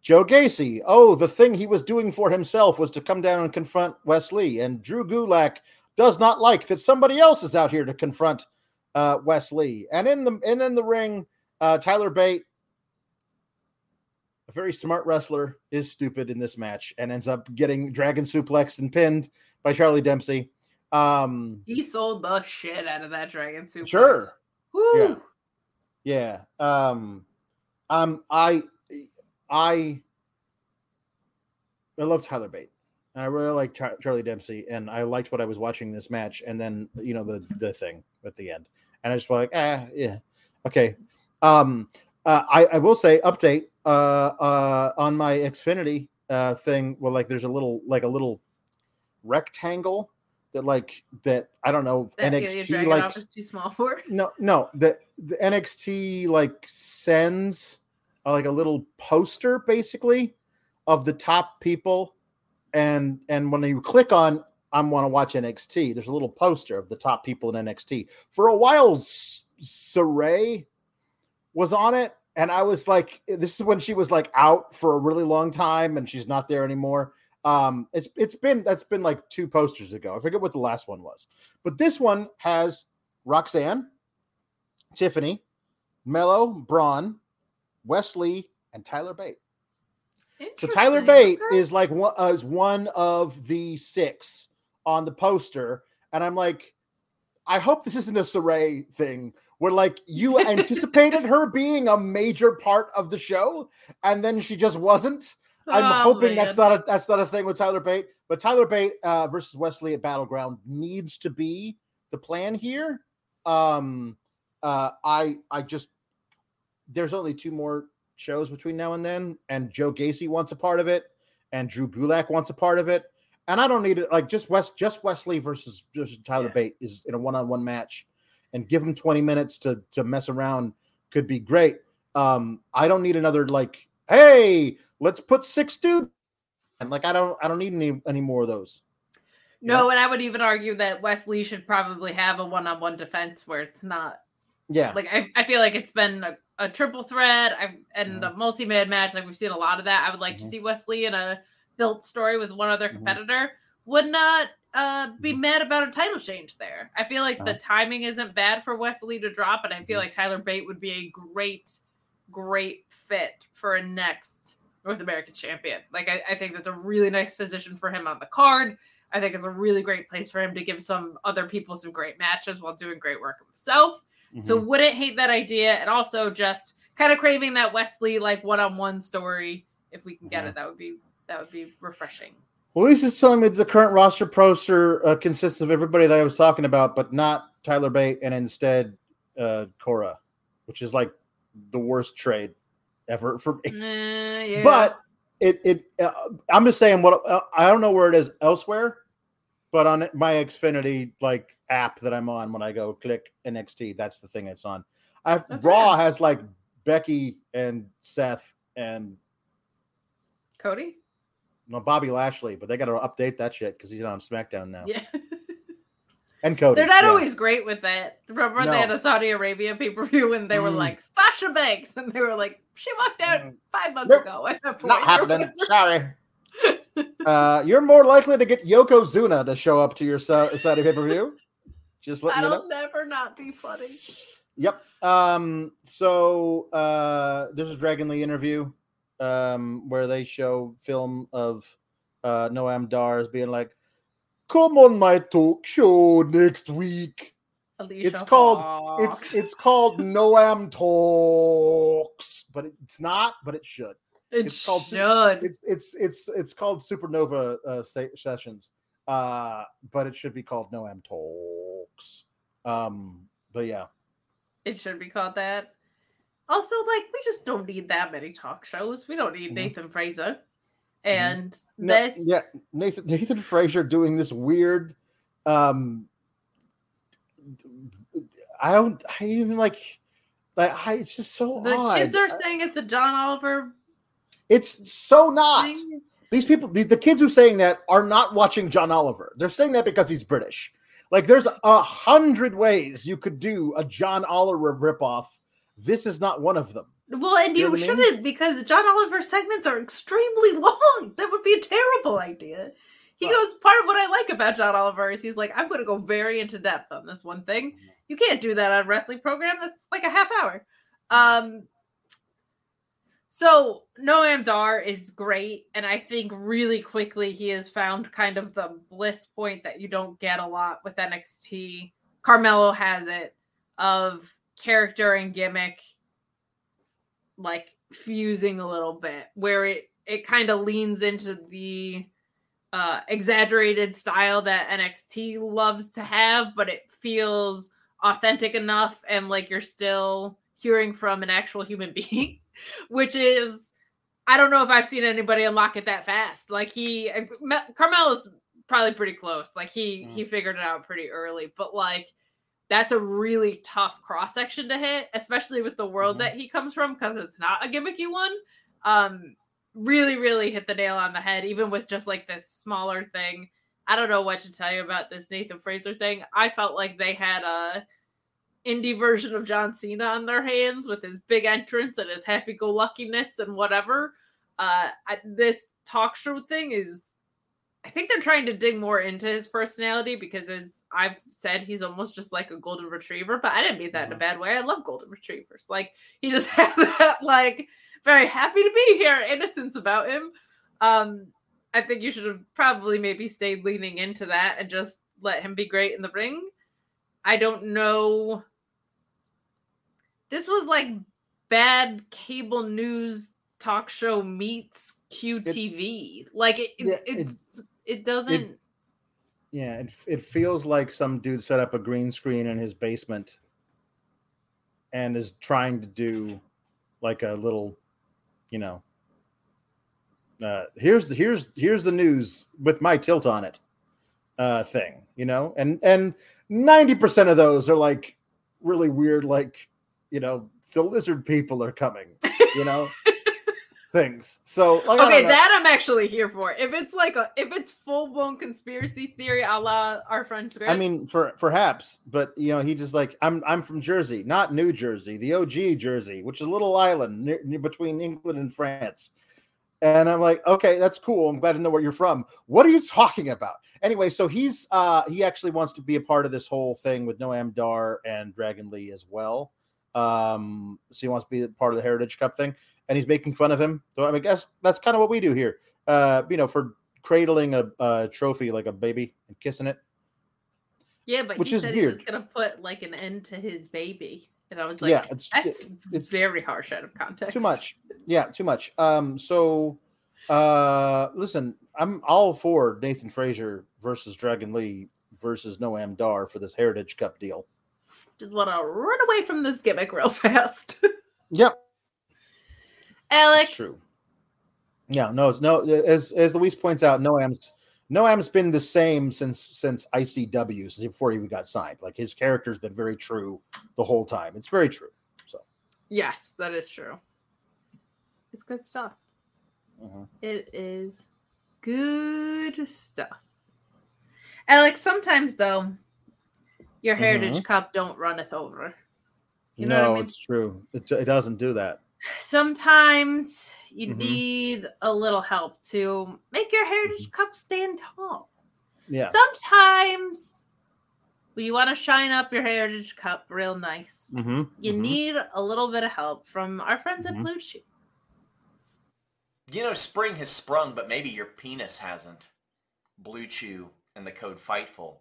Joe Gacy. Oh, the thing he was doing for himself was to come down and confront Wes Lee, and Drew Gulak does not like that somebody else is out here to confront uh, Wes Lee. And in the and in the ring, uh, Tyler Bate a very smart wrestler is stupid in this match and ends up getting dragon suplexed and pinned by Charlie Dempsey. Um, He sold the shit out of that dragon suplex. sure, Woo. yeah. Um, um, I, I, I love Tyler Bate. I really like Char- Charlie Dempsey, and I liked what I was watching this match. And then you know the the thing at the end, and I just was like, ah, yeah, okay. Um, uh, I I will say update uh uh on my Xfinity uh thing. Well, like there's a little like a little rectangle that like that I don't know That NXT like is too small *laughs* for. no no the the NXT like sends uh, like a little poster basically of the top people and and when you click on I want to watch NXT there's a little poster of the top people in NXT for a while S- Sarray was on it and I was like this is when she was like out for a really long time and she's not there anymore um it's it's been that's been like two posters ago I forget what the last one was but this one has Roxanne Tiffany, Melo, Bron, Wesley, and Tyler Bate. So Tyler Bate Okay. is like one uh, is one of the six on the poster, and I'm like, I hope this isn't a Sarray thing where like you *laughs* anticipated her being a major part of the show, and then she just wasn't. I'm Oh, hoping that's not a that's not a thing with Tyler Bate, but Tyler Bate uh, versus Wes Lee at Battleground needs to be the plan here. Um, uh, I I just there's only two more shows between now and then, and Joe Gacy wants a part of it, and Drew Gulak wants a part of it, and I don't need it. Like just West, just Wes Lee versus just Tyler Yeah. Bate is in a one-on-one match, and give him 20 minutes to to mess around could be great. Um, I don't need another like hey, let's put six dudes. And like I don't I don't need any any more of those. No, and I would even argue that Wes Lee should probably have a one-on-one defense where it's not Yeah. like I, I feel like it's been a, a triple threat I've, and Mhm. a multi-man match. Like we've seen a lot of that. I would like to Mhm. see Wes Lee in a built story with one other Mhm. competitor. Would not uh, be Mhm. mad about a title change there. I feel like the Uh-huh. timing isn't bad for Wes Lee to drop, and I feel like Tyler Bate would be a great, great fit for a next North American champion. Like I, I think that's a really nice position for him on the card. I think it's a really great place for him to give some other people some great matches while doing great work himself. So Mhm. wouldn't hate that idea, and also just kind of craving that Wes Lee like one-on-one story. If we can get Mhm. it, that would be that would be refreshing. Luis is telling me that the current roster poster uh, consists of everybody that I was talking about, but not Tyler Bate, and instead uh, Cora, which is like the worst trade ever for me. Yeah. But it it uh, I'm just saying what uh, I don't know where it is elsewhere, but on my Xfinity like app that I'm on when I go click NXT, that's the thing it's on. I Raw weird. has like Becky and Seth and Cody, no Bobby Lashley, but they got to update that shit because he's on SmackDown now. yeah, *laughs* And Cody, they're not yeah. always great with that. Remember when they had a Saudi Arabia pay per view and they were Mm. like Sasha Banks, and they were like, she walked out Mm. five months Nope. ago. Not happening. *laughs* Sorry. uh, you're more likely to get Yokozuna to show up to your Saudi pay per view. Just let you know. That'll never not be funny. Yep. Um, so uh there's a Dragon Lee interview um where they show film of uh Noam Dar as being like, come on my talk show next week. Alicia It's called- It's it's called Noam Talks, but it's not, but it should. it it's called- should. It's it's it's it's called Supernova uh se- sessions. Uh but it should be called Noam Talks. Um but yeah. It should be called that. Also, like, we just don't need that many talk shows. We don't need Mhm. Nathan Frazer. And No, this, yeah, Nathan Nathan Frazer doing this weird um I don't I even like like I, it's just so the odd. kids are saying it's a John Oliver it's so not. thing. These people the, the kids who are saying that are not watching John Oliver. They're saying that because he's British. Like there's a hundred ways you could do a John Oliver ripoff. This is not one of them. Well, and You you, know I mean? shouldn't because John Oliver's segments are extremely *laughs* long. That would be a terrible idea. He Right. goes, part of what I like about John Oliver is he's like, I'm going to go very into depth on this one thing. You can't do that on a wrestling program. That's like a half hour. Um, so Noam Dar is great, and I think really quickly he has found kind of the bliss point that you don't get a lot with NXT. Carmelo has it of character and gimmick like fusing a little bit where it it kind of leans into the uh exaggerated style that NXT loves to have but it feels authentic enough and like you're still hearing from an actual human *laughs* being which is I don't know if I've seen anybody unlock it that fast. Like he Carmelo's probably pretty close. Like he he figured it out pretty early but like that's a really tough cross section to hit, especially with the world Mhm. that he comes from, because it's not a gimmicky one. Um, really, really hit the nail on the head, even with just like this smaller thing. I don't know what to tell you about this Nathan Frazer thing. I felt like they had a indie version of John Cena on their hands with his big entrance and his happy-go-luckiness and whatever. Uh, I, this talk show thing is I think they're trying to dig more into his personality because, as I've said, he's almost just like a golden retriever. But I didn't mean that in a bad way. I love golden retrievers. Like he just *laughs* has that like very happy to be here innocence about him. Um, I think you should have probably maybe stayed leaning into that and just let him be great in the ring. I don't know. This was like bad cable news talk show meets QTV. like it, it Yeah, it- it's it, doesn't Yeah, it, it feels like some dude set up a green screen in his basement and is trying to do like a little, you know, uh, here's the here's here's the news with my tilt on it uh thing, you know, and and ninety percent of those are like really weird, like you know, the lizard people are coming, you know. *laughs* things. So like, Okay, that I'm actually here for. If it's like a if it's full blown conspiracy theory a la our friend I mean, for perhaps, but you know, he just like I'm. I'm from Jersey, not New Jersey, the OG Jersey, which is a little island near, near between England and France. And I'm like, okay, that's cool. I'm glad to know where you're from. What are you talking about? Anyway, so he's uh he actually wants to be a part of this whole thing with Noam Dar and Dragon Lee as well. Um, so he wants to be a part of the Heritage Cup thing, and he's making fun of him. So I mean, I guess that's kind of what we do here. Uh, you know, for cradling a, a trophy like a baby and kissing it. yeah, but which he is said he was gonna put like an end to his baby, and I was like, yeah, it's that's it's very harsh out of context. too much. Yeah, too much. Um, so uh listen, I'm all for Nathan Frazer versus Dragon Lee versus Noam Dar for this Heritage Cup deal. Just want to run away from this gimmick real *laughs* fast. Yep, Alex, that's true. Yeah, no, it's no as as Luis points out, Noam's Noam's been the same since since ICW since before he even got signed. Like his character's been very true the whole time. It's very true. So yes, that is true. It's good stuff. mhm. It is good stuff. Alex, sometimes though, your Heritage Cup don't runneth over. You know what I no, mean? it's true. It, it doesn't do that. Sometimes you Mhm. need a little help to make your Heritage Cup stand tall. Mm-hmm. Yeah. Sometimes when you want to shine up your Heritage Cup real nice, Mhm, you mhm. need a little bit of help from our friends at Blue Chew. You know, spring has sprung, but maybe your penis hasn't. Blue Chew and the code FIGHTFUL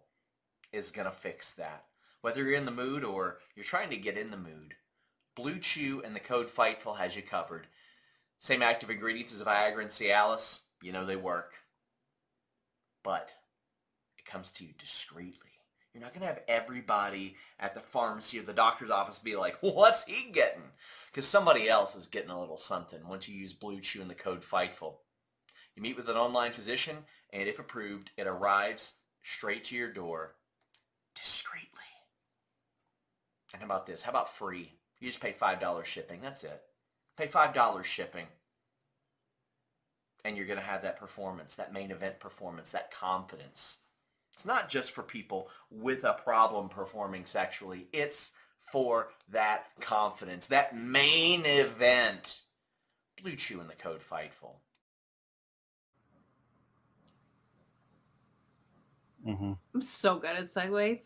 is going to fix that. Whether you're in the mood or you're trying to get in the mood, Blue Chew and the code FIGHTFUL has you covered. Same active ingredients as Viagra and Cialis. You know they work. But it comes to you discreetly. You're not going to have everybody at the pharmacy or the doctor's office be like, *laughs* what's he getting? Because somebody else is getting a little something once you use Blue Chew and the code FIGHTFUL. You meet with an online physician, and if approved, it arrives straight to your door discreetly. And how about this? How about free? You just pay $5 shipping. That's it. Pay $5 shipping. And you're going to have that performance, that main event performance, that confidence. It's not just for people with a problem performing sexually. It's for that confidence, that main event. Blue Chew and the code FIGHTFUL. Mhm, I'm so good at segues.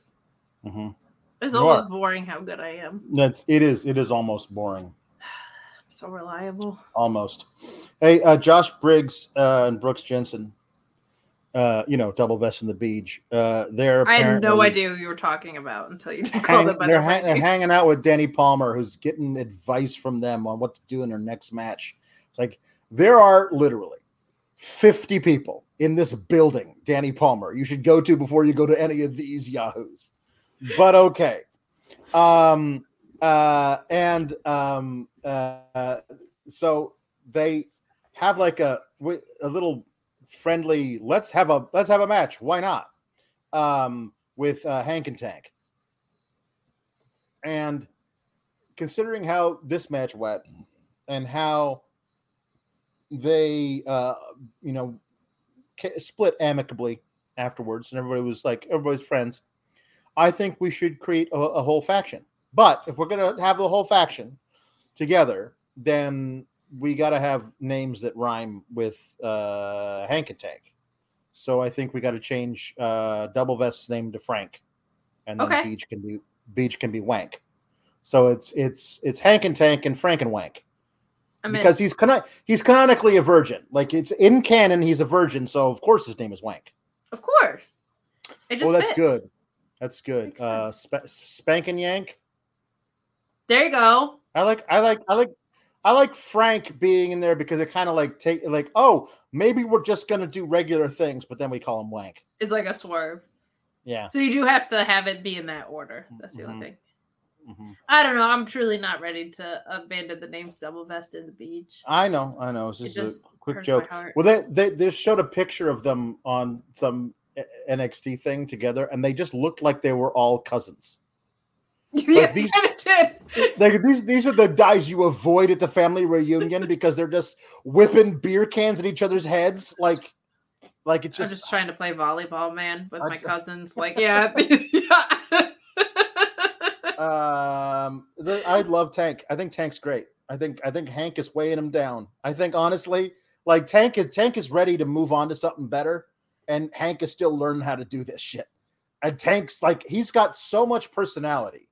mhm. It's You almost are. boring how good I am. That's it is it is almost boring. *sighs* I'm so reliable. Almost. Hey, uh, Josh Briggs uh, and Brooks Jensen, uh, you know, double vest in the beach. Uh, they're I had no idea who you were talking about until you just hang- called it they're, hang- they're hanging out with Dani Palmer, who's getting advice from them on what to do in their next match. It's like there are literally 50 people in this building, Dani Palmer, you should go to before you go to any of these Yahoos. But okay. Um, uh, and um, uh, so they have like a a little friendly. Let's have a let's have a match. Why not? Um, with uh, Hank and Tank. And considering how this match went and how they, uh, you know, split amicably afterwards, and everybody was like everybody's friends. I think we should create a, a whole faction. But if we're gonna have the whole faction together, then we got to have names that rhyme with uh, Hank and Tank. So I think we got to change uh, Double Vest's name to Frank, and then Okay. Beach can be Beach can be Wank. So it's it's it's Hank and Tank and Frank and Wank I mean, because he's cano- he's canonically a virgin. Like it's in canon, he's a virgin. So of course his name is Wank. of course. It just Well, that's fits. good. That's good. Uh, sp- Spank and Yank. There you go. I like I like I like I like Frank being in there because it kind of like take like oh maybe we're just gonna do regular things, but then we call him Wank. It's like a swerve. Yeah. So you do have to have it be in that order. That's the Mhm. only thing. Mhm. I don't know. I'm truly not ready to abandon the names Double Vest in the Beach. I know, I know. It's It just, just a quick joke. Well, they, they they showed a picture of them on some NXT thing together, and they just looked like they were all cousins. *laughs* yeah, these- of did. *laughs* Like these these are the guys you avoid at the family reunion *laughs* because they're just whipping beer cans at each other's heads. Like like it's I'm just, just trying to play volleyball, man, with I my ju- cousins. Like, yeah, yeah. Um the, I love Tank. I think Tank's great. I think I think Hank is weighing him down. I think honestly, like Tank is Tank is ready to move on to something better, and Hank is still learning how to do this shit. And Tank's like he's got so much personality,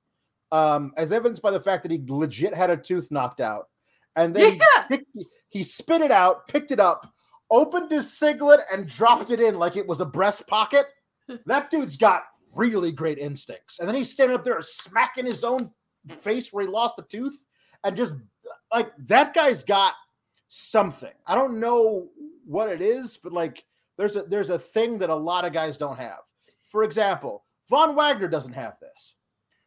um, as evidenced by the fact that he legit had a tooth knocked out, and then he Yeah. picked, he spit it out, picked it up, opened his singlet, and dropped it in like it was a breast pocket. *laughs* That dude's got really great instincts. And then he's standing up there smacking his own face where he lost the tooth, and just like that guy's got something. I don't know what it is, but like there's a there's a thing that a lot of guys don't have. For example, Von Wagner doesn't have this,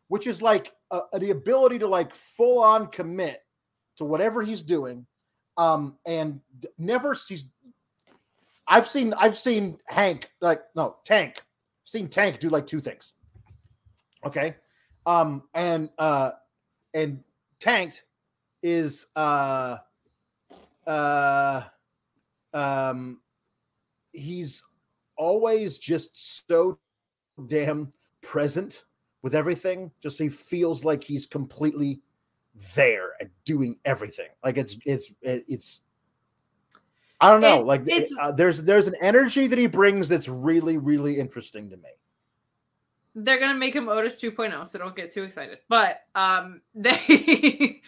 which is like uh, the ability to like full on commit to whatever he's doing, um, and never sees. I've seen I've seen Hank like no Tank, seen Tank do like two things. Okay, um, and uh, and Tanked is uh, uh, um, he's always just so damn present with everything. Just he feels like he's completely there and doing everything. Like it's it's it's. I don't know. It- like it's- uh, there's there's an energy that he brings that's really really interesting to me. they're gonna make him Otis 2.0, so don't get too excited. But um, *laughs* they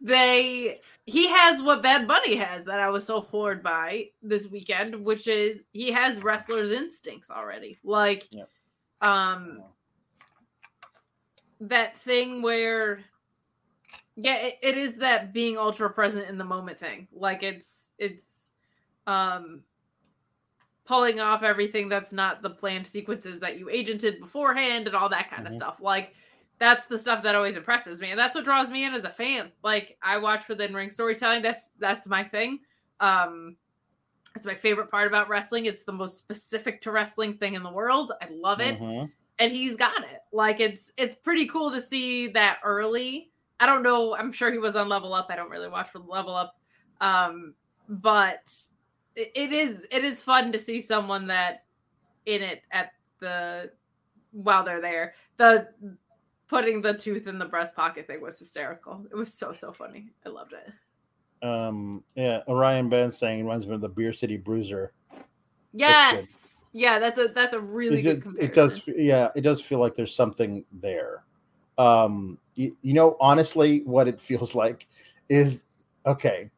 they he has what Bad Bunny has that I was so floored by this weekend, which is he has wrestler's instincts already. Like, Yep. um, that thing where yeah it, it is that being ultra present in the moment thing like it's it's um pulling off everything that's not the planned sequences that you agented beforehand and all that kind of Mhm. stuff like that's the stuff that always impresses me and that's what draws me in as a fan like i watch for the in-ring storytelling that's that's my thing um it's my favorite part about wrestling it's the most specific to wrestling thing in the world i love it Mhm. and he's got it. Like it's it's pretty cool to see that early. I don't know. I'm sure he was on Level Up. I don't really watch for Level Up, um, but it, is it is fun to see someone that in it at the while they're there. The putting the tooth in the breast pocket thing was hysterical. It was so so funny. I loved it. Um, yeah, Orion Ben saying reminds me of the Beer City Bruiser. Yes. Yeah, that's a that's a really it, good did- comparison. it does yeah it does feel like there's something there um you, you know honestly what it feels *laughs* like is okay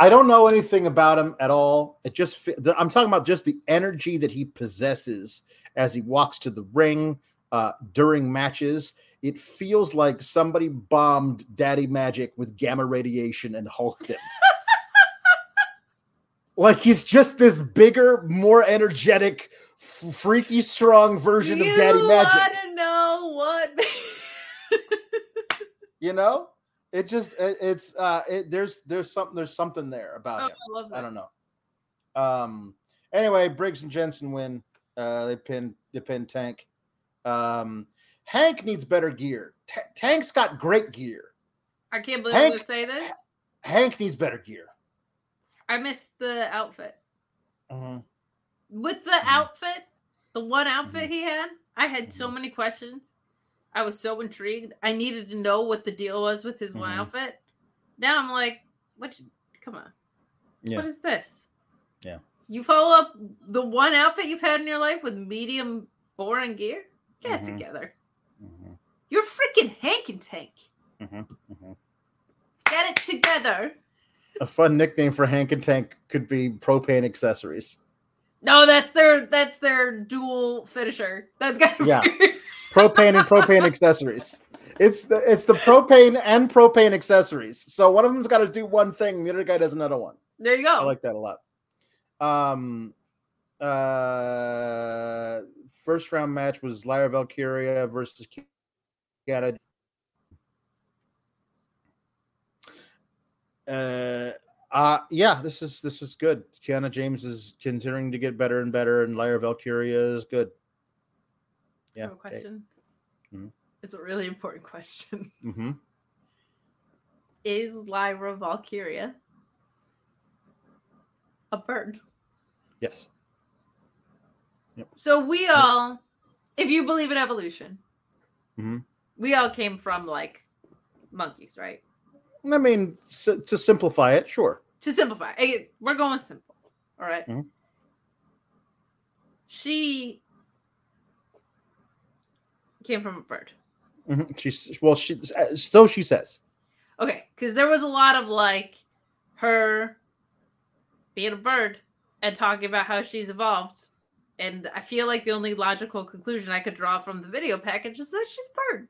i don't know anything about him at all. It just I'm talking about just the energy that he possesses as he walks to the ring uh during matches. It feels like somebody bombed daddy magic with gamma radiation and hulked him. *laughs* Like he's just this bigger more energetic f- freaky strong version of daddy magic. want to know what? *laughs* you know it just it, it's uh it, there's there's something there's something there about Oh, him I i don't know um anyway briggs and jensen win uh they pin they pin tank um hank needs better gear Ta- tank's got great gear I can't believe I'm Hank- gonna say this. hank needs better gear I missed the outfit. Mhm. With the Mhm. outfit, the one outfit Mm-hmm. he had, I had so many questions. I was so intrigued. I needed to know what the deal was with his one Mhm. outfit. Now I'm like, what? Come on. Yeah. What is this? Yeah. You follow up the one outfit you've had in your life with medium boring gear? Get it Mhm. together. Mhm. You're freaking Hank and Tank. Mhm. Mhm. Get it together. a fun nickname for hank and tank could be propane accessories No, that's their that's their dual finisher. That's got Yeah. propane and propane accessories. It's the it's the propane and propane accessories. So one of them's got to do one thing, the other guy does another one. there you go. I like that a lot. Um, uh, first round match was Lyra Valkyria versus Kiana. Uh, uh, yeah, this is this is good. Kiana James is continuing to get better and better, and Lyra Valkyria is good. Yeah, have a okay. question. Mhm. It's a really important question. *laughs* Mm-hmm. Is Lyra Valkyria a bird? Yes. So we all, if you believe in evolution, Mhm. we all came from like monkeys, right? I mean, s- to simplify it, sure. To simplify, we're going simple. All right? Mhm. She came from a bird. Mhm. She's well, she so she says. Okay, because there was a lot of like her being a bird and talking about how she's evolved. And I feel like the only logical conclusion I could draw from the video package is that she's a bird.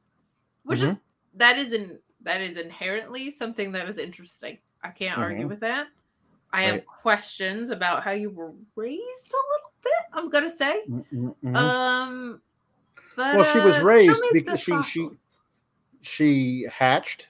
Which is that is in that is inherently something that is interesting. I can't argue Mhm. with that. I have questions about how you were raised a little bit, I'm gonna say. Um but Well, she was uh, raised because she- she- she hatched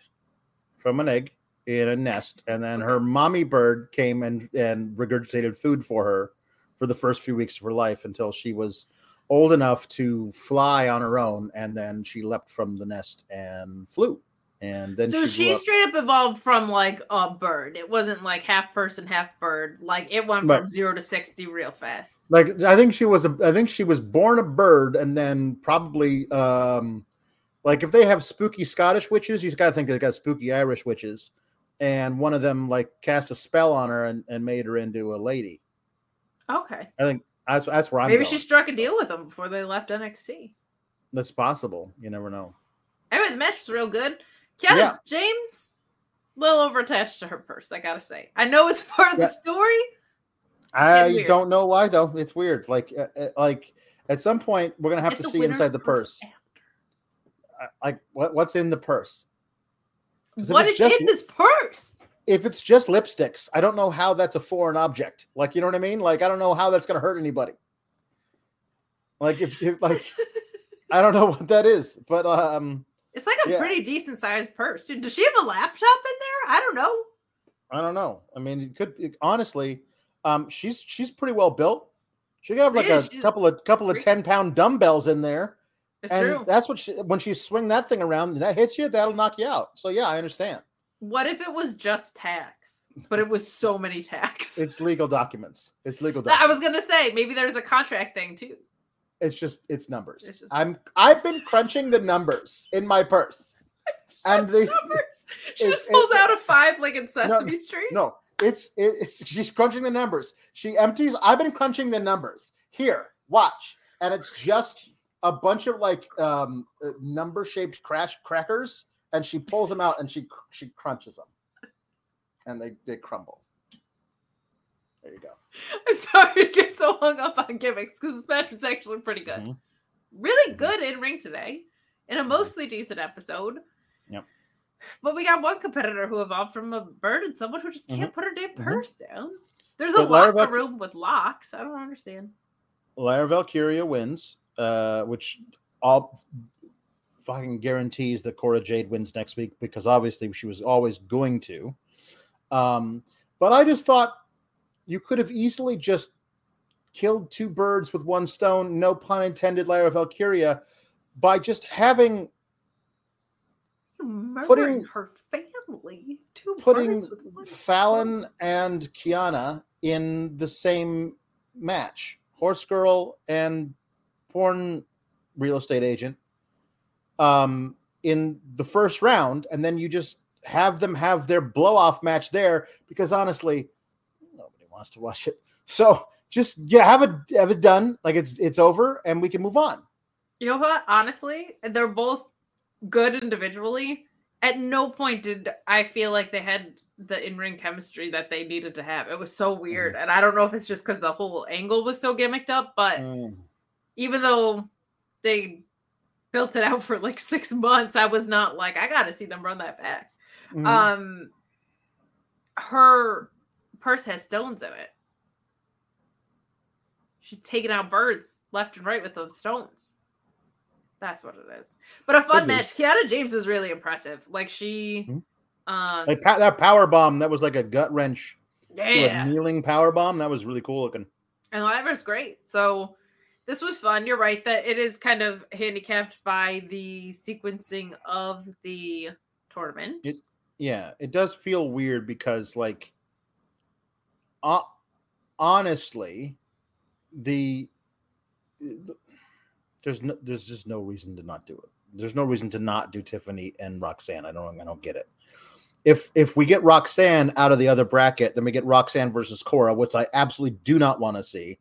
from an egg in a nest, and then her mommy bird came and and regurgitated food for her for the first few weeks of her life until she was old enough to fly on her own, and then she leapt from the nest and flew. And then so she, she, grew up- straight up evolved from like a bird. It wasn't like half person, half bird. Like it went Right. from zero to sixty real fast. like I think she was a I think she was born a bird and then probably um like if they have spooky Scottish witches, you got to think they got spooky Irish witches, and one of them like cast a spell on her and, and made her into a lady. Okay, I think that's that's where I'm. maybe going. she struck a deal with them before they left NXT. That's possible. You never know. Anyway, the match was real good. Kiana Yeah. James, a little overattached to her purse. I gotta say. I know it's *laughs* part of Yeah. the story. I don't know why though. It's weird. Like uh, uh, like at some point we're gonna have It's to see inside the purse. after. Uh, Like what what's in the purse? What is just- in this purse? if it's just lipsticks, I don't know how that's a foreign object. Like, you know what I mean? Like, I don't know how that's to hurt anybody. Like, if, if like, *laughs* I don't know what that is, but um, It's like a Yeah. pretty decent sized purse. Does she have a laptop in there? I don't know. I don't know. I mean, it could it- honestly, um, she's she's pretty well built. She could have like Yeah, a couple of couple of ten pound dumbbells in there, It's and true. that's what she, when she swing that thing around, and that hits you, that'll knock you out. So yeah, I understand. What if it was just tax, but it was so *laughs* many tax? It's legal documents. It's legal. documents. I was gonna say maybe there's a contract thing too. It's just it's numbers. It's just- I'm I've been crunching the numbers in my purse. *laughs* And they- numbers. *laughs* She it's- just pulls it- out a five like in Sesame Street. No, it's it, it's she's crunching the numbers. She empties. I've been crunching the numbers. Here, watch, and it's just a bunch of like um number shaped crash crackers, and she pulls them out and she she crunches them, and they they crumble. There you go. *laughs* I'm sorry to get so hung up on gimmicks because this match was actually pretty good. Mhm. Really good in ring today, in a mostly decent episode. Yep. But we got one competitor who evolved from a bird and someone who just can't put her damn Mhm. purse down. There's But a locker Val- room with locks. I don't understand. Lyra Valkyria wins, uh, which all fucking guarantees that Cora Jade wins next week because obviously she was always going to. Um, but I just thought you could have easily just killed two birds with one stone, no pun intended, Lyra Valkyria, by just having Murdering Putting- her family. Two putting birds with one Fallon stone. and Kiana in the same match. Horse girl and porn real estate agent um in the first round and then you just have them have their blow off match there because honestly wants to watch it. So just yeah, have it have it done like it's it's over and we can move on. You know what? Honestly, they're both good individually. At no point did I feel like they had the in-ring chemistry that they needed to have. It was so weird, and I don't know if it's just because the whole angle was so gimmicked up. But Mm. even though they built it out for like six months, I was not like I got to see them run that back. Mhm. Um, her purse has stones in it. She's taking out birds left and right with those stones. That's what it is. But a fun Could be. match. Kiana James is really impressive. Like she, Mhm. um, like pa- that power bomb that was like a gut wrench yeah, a kneeling power bomb that was really cool looking. and Lyra's great. So This was fun. You're right that it is kind of handicapped by the sequencing of the tournament. It- yeah, it does feel weird because like uh, honestly, the, the there's no there's just no reason to not do it. There's no reason to not do Tiffany and Roxanne. I don't I don't get it. If if we get Roxanne out of the other bracket, then we get Roxanne versus Cora, which I absolutely do not want to see.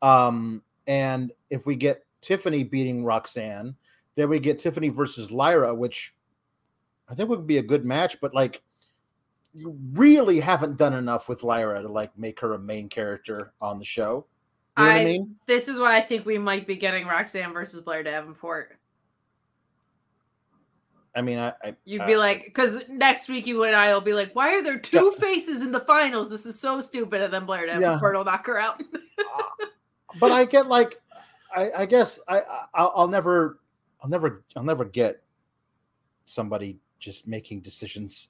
Um, and if we get Tiffany beating Roxanne, then we get Tiffany versus Lyra, which I think would be a good match, but like you really haven't done enough with Lyra to like make her a main character on the show. You know I I- mean? This is why I think we might be getting Roxanne versus Blair Davenport. I mean, I, I You'd I- be like, because next week you and I will be like, why are there two faces in the finals? This is so stupid. And then Blair Davenport will knock her out. *laughs* Uh, but I get like, I, I guess I, I I'll, I'll never, I'll never, I'll never get somebody just making decisions,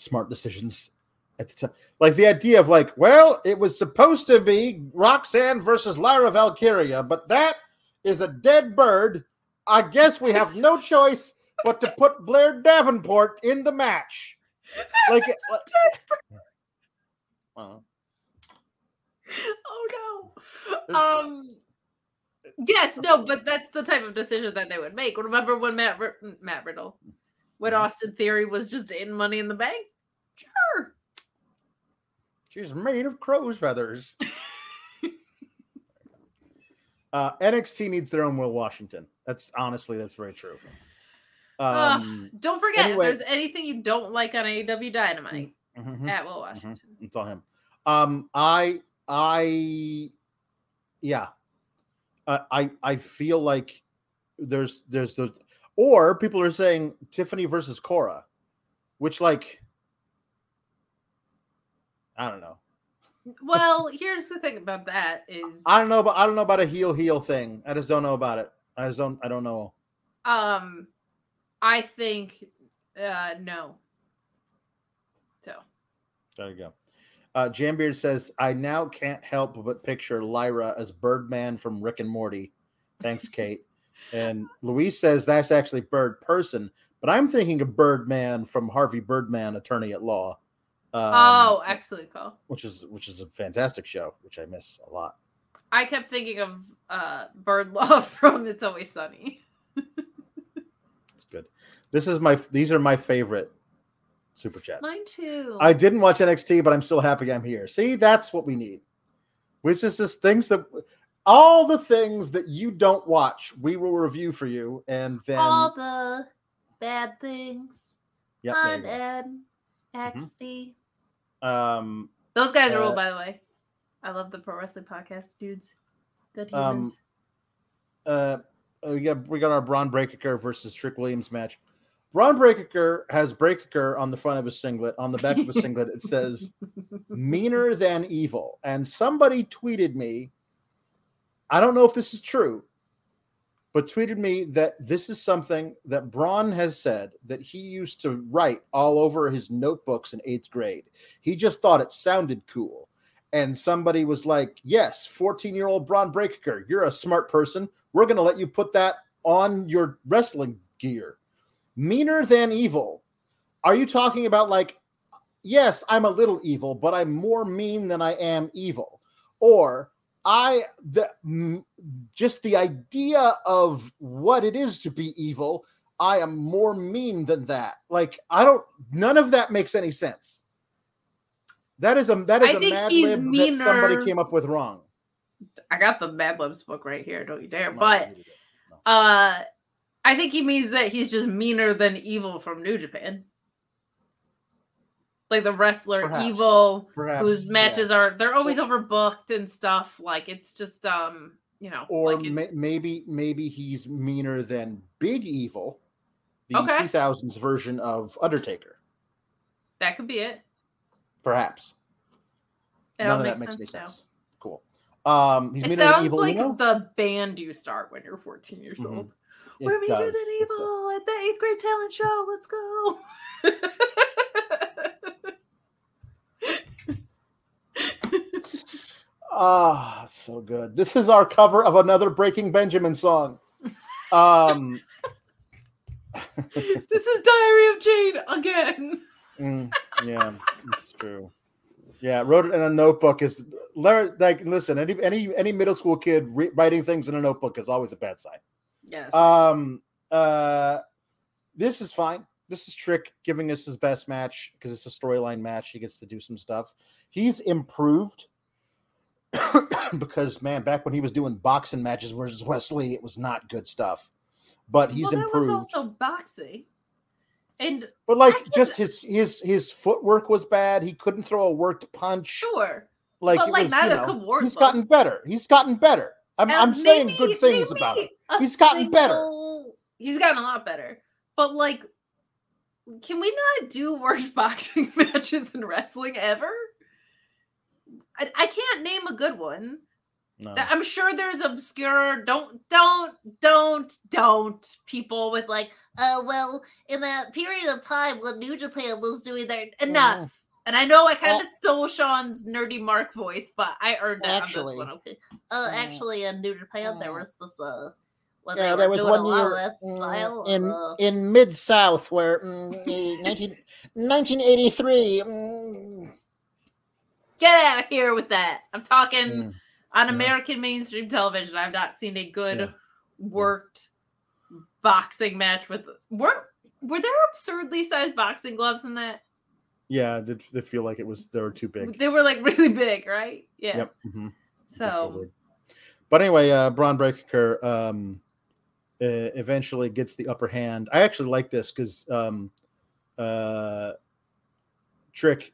smart decisions at the time. Like the idea of like, well, it was supposed to be Roxanne versus Lyra Valkyria, but that is a dead bird. I guess we have no choice but to put Blair Davenport in the match. Like, Well, oh no. Um. Yes, no, but that's the type of decision that they would make. Remember when Matt Ri- Matt Riddle, when Mhm. Austin Theory was just in Money in the Bank? Sure. She's made of crow's feathers. *laughs* uh, NXT needs their own Will Washington. That's honestly, that's very true. Um, Don't forget, Anyway. if there's anything you don't like on AEW Dynamite, mhm, at Will Washington. it's all him. Um, I, I, yeah, uh, I, I feel like there's, there's, there's, or people are saying Tiffany versus Cora, which like, I don't know. Well, here's the thing about that is I don't know, but I don't know about a heel heel thing. I just don't know about it. I just don't. I don't know. um I think uh no. So There you go. Uh, Jambeard says, "I now can't help but picture Lyra as Birdman from Rick and Morty." Thanks, *laughs* Kate. And Louise says that's actually Bird Person, but I'm thinking of Birdman from Harvey Birdman, Attorney at Law. Um, Oh, excellent call. which is which is a fantastic show, which I miss a lot. I kept thinking of uh Bird Love *laughs* from It's Always Sunny. It's good. This is my. These are my favorite super chats. Mine too. I didn't watch NXT, but I'm still happy I'm here. See, that's what we need. Which is just things that all the things that you don't watch, we will review for you, and then all the bad things Yep, there you on go. Ed Mm-hmm. Um, Those guys are Uh, old, by the way. I love the pro wrestling podcast, dudes. Good Um, humans. uh, we got we got our Bron Breakker versus Trick Williams match. Bron Breakker has Breakker on the front of his singlet. On the back of his singlet, it says *laughs* "meaner than evil." And somebody tweeted me. I don't know if this is true, but tweeted me that this is something that Bron has said that he used to write all over his notebooks in eighth grade. He just thought it sounded cool. And somebody was like, Yes, 14 year old Bron Breakker, you're a smart person. We're going to let you put that on your wrestling gear. Meaner than evil. Are you talking about like, yes, I'm a little evil, but I'm more mean than I am evil? Or I the just the idea of what it is to be evil, I am more mean than that. Like I don't none of that makes any sense. That is a that is I a mad lib that somebody came up with wrong. I got the Mad Libs book right here. Don't you dare. No, But you did it. No. uh I think he means that he's just meaner than evil from New Japan. Like the wrestler Perhaps. evil Perhaps, whose yeah. matches are they're always overbooked and stuff. Like it's just um, you know, or like ma- maybe maybe he's meaner than Big Evil, the Okay. 2000s version of Undertaker. that could be it. Perhaps It none of that makes any sense now. sense. Cool. Um, he's It meaner than sounds Evil like Uno? the band you start when you're 14 years Mhm. old. It We're meaner than evil at the eighth grade talent show. Let's go. *laughs* Ah, so good. This is our cover of another Breaking Benjamin song. Um, *laughs* this is Diary of Jane again. mm, yeah, it's true. Yeah, wrote it in a notebook is like listen. Any any any middle school kid re- writing things in a notebook is always a bad sign. Yes. Um, uh, this is fine. This is Trick giving us his best match because it's a storyline match. He gets to do some stuff. He's improved *coughs* because man, back when he was doing boxing matches versus Wesley, it was not good stuff. But he's well, improved. was also boxing. And but like can- just his his his footwork was bad. He couldn't throw a worked punch. sure. Like, but, like, was, neither you know, could he's gotten better. He's gotten better. I'm, I'm And saying maybe- good things about him. He's gotten better. He's gotten a lot better. But like, can we not do worked *laughs* boxing matches in wrestling ever? I, I can't name a good one. No. I'm sure there's obscure. Don't, don't, don't, don't. People with like, oh well, in that period of time when New Japan was doing their enough. And I know I kind of stole Sean's nerdy Mark voice, but I earned it Actually, on this one. Okay. Uh, uh, actually, in New Japan, there uh, was this. Uh, yeah, there was one year that mm, style. in uh, in mid South where mm, eh, 19, 1983. mm, get out of here with that. I'm talking Mm. on Yeah. American mainstream television. I've not seen a good Yeah. worked boxing match with. Were were there absurdly sized boxing gloves in that? Yeah, did, did feel like it was they were too big. They were like *laughs* really big, right? Yeah. Yep. mhm. So But anyway, uh, Bron Breakker um, uh, eventually gets the upper hand. I actually like this because um, uh, Trick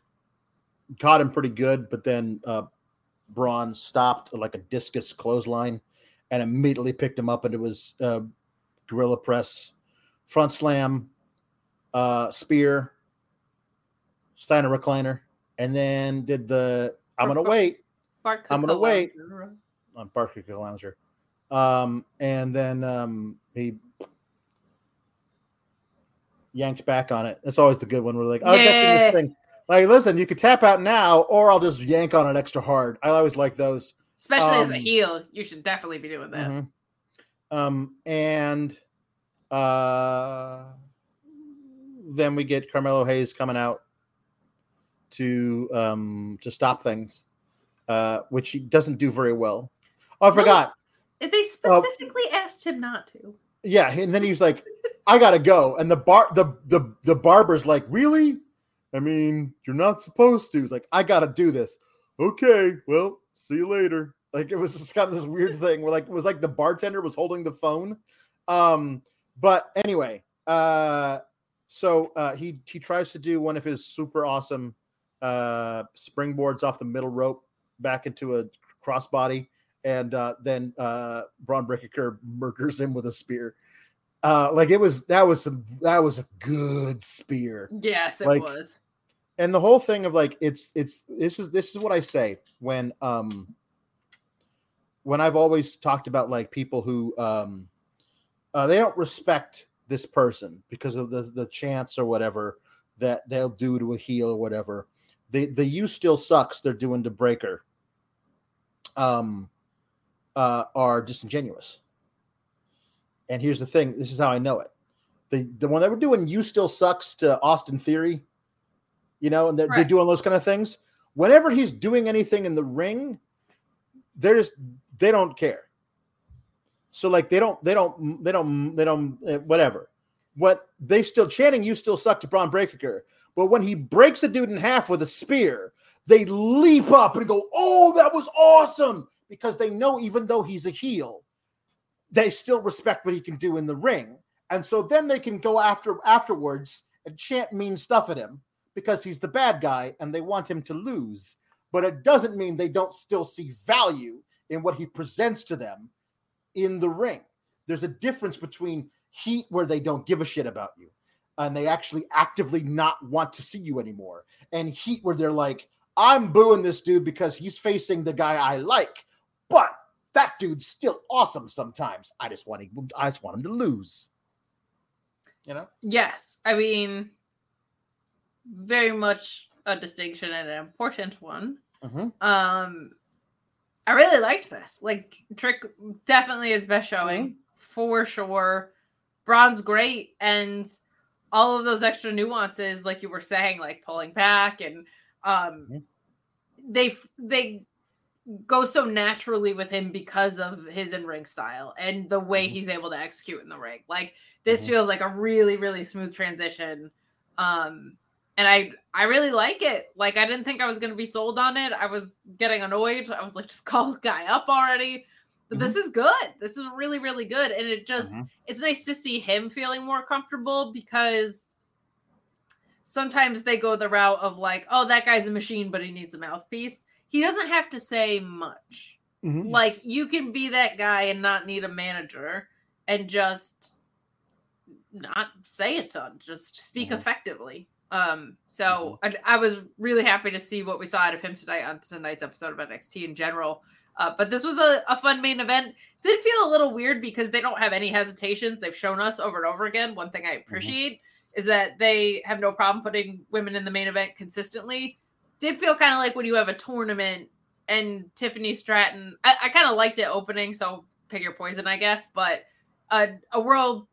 caught him pretty good, but then uh, Bron stopped like a discus clothesline and immediately picked him up, and it was uh, gorilla press, front slam, uh, spear, Steiner recliner, and then did the I'm gonna wait I'm gonna wait. On Barker Lounger. Um, and then um, he yanked back on it. That's always the good one. We're like, oh, I got you this thing. Like, listen, you could tap out now, or I'll just yank on it extra hard. I always like those. Especially as a Um, heel, you should definitely be doing that. Mhm. Um, and uh, then we get Carmelo Hayes coming out to um, to stop things, uh, which he doesn't do very well. Oh, I No. forgot. They Oh. specifically asked him not to. Yeah, and then he was like, "I gotta go," and the bar, the the the barber's like, "Really? I mean, you're not supposed to." He's like, "I gotta do this." Okay, well, see you later. Like it was just kind of this weird *laughs* thing where like it was like the bartender was holding the phone. Um, but anyway, uh, so uh, he he tries to do one of his super awesome uh springboards off the middle rope back into a crossbody and uh, then uh, Bron Breakker murders him with a spear. Uh, like it was that was some that was a good spear, Yes, it Like, was. And the whole thing of like it's it's this is this is what I say when um when I've always talked about like people who um uh, they don't respect this person because of the the chance or whatever that they'll do to a heel or whatever. The the you still sucks they're doing to Breakker. Um, uh, are disingenuous. And here's the thing: this is how I know it. The the one that we're doing, you still sucks to Austin Theory. You know, and they're, they're doing those kind of things. Whenever he's doing anything in the ring, they're just they don't care. So like they don't they don't they don't they don't eh, whatever. What they still chanting, you still suck to Bron Breakker. But when he breaks a dude in half with a spear, they leap up and go, "Oh, that was awesome!" Because they know even though he's a heel, they still respect what he can do in the ring, and so then they can go after afterwards and chant mean stuff at him because he's the bad guy and they want him to lose. But it doesn't mean they don't still see value in what he presents to them in the ring. There's a difference between heat where they don't give a shit about you and they actually actively not want to see you anymore, and heat where they're like, I'm booing this dude because he's facing the guy I like, but that dude's still awesome sometimes. I just want him, I just want him to lose. You know? Yes, I mean, very much a distinction and an important one. Mhm. Um, I really liked this. Like Trick definitely his best showing for sure. Bron's great, and all of those extra nuances, like you were saying, like pulling back and um, Mhm. they they go so naturally with him because of his in ring style and the way Mhm. he's able to execute in the ring. Like this Mhm. feels like a really really smooth transition. Um, and I I really like it. Like I didn't think I was going to be sold on it. I was getting annoyed. I was like, just *laughs* call the guy up already. But this is good. This is really really good, and it just Mhm. it's nice to see him feeling more comfortable because sometimes they go the route of like, oh, that guy's a machine, but he needs a mouthpiece. He doesn't have to say much. Mhm. Like you can be that guy and not need a manager and just not say a ton, just speak Mhm. effectively. Um, so I, I was really happy to see what we saw out of him tonight on tonight's episode of NXT in general. Uh, but this was a, a fun main event. Did feel a little weird because they don't have any hesitations. They've shown us over and over again. One thing I appreciate is that they have no problem putting women in the main event consistently. Did feel kind of like when you have a tournament and Tiffany Stratton. I, I kind of liked it opening, so pick your poison, I guess. But a, a world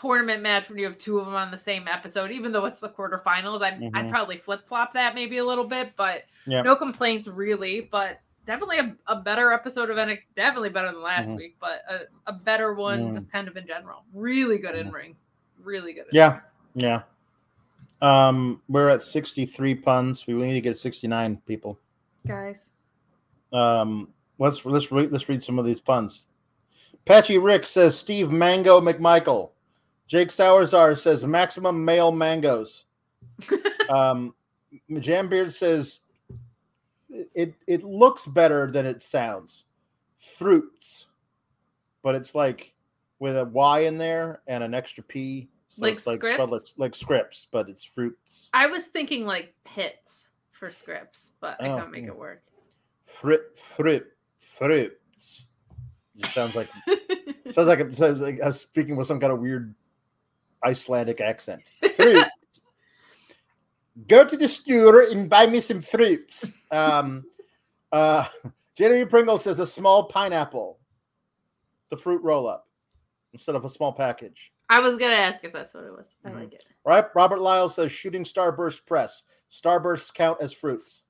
tournament match when you have two of them on the same episode, even though it's the quarterfinals, I'd, I'd Mhm. probably flip flop that maybe a little bit, but Yeah. no complaints really. But definitely a, a better episode of NXT, definitely better than last Mhm. week, but a, a better one Mm. just kind of in general. Really good in Mhm. ring, really good. in Yeah, yeah. Um, we're at 63 puns. We need to get 69 people. guys. Um, let's let's read let's read some of these puns. Patchy Rick says Steve Mango McMichael. Jake Sauerzar says maximum male mangoes. *laughs* um, Jambeard says it it looks better than it sounds. Fruits, but it's like with a Y in there and an extra P. So Like it's like spelled like, scripts? like scripts, but it's fruits. I was thinking like pits for scripts, but I Oh, couldn't make yeah. it work. Fruit, fruit, fruits. It sounds like *laughs* sounds like sounds like I'm speaking with some kind of weird Icelandic accent. Fruit. *laughs* Go to the store and buy me some fruits. Um, uh, Jeremy Pringle says a small pineapple, the fruit roll up instead of a small package. I was gonna ask if that's what it was. I Mhm. like it. Right? Robert Lyle says shooting starburst press. Starbursts count as fruits.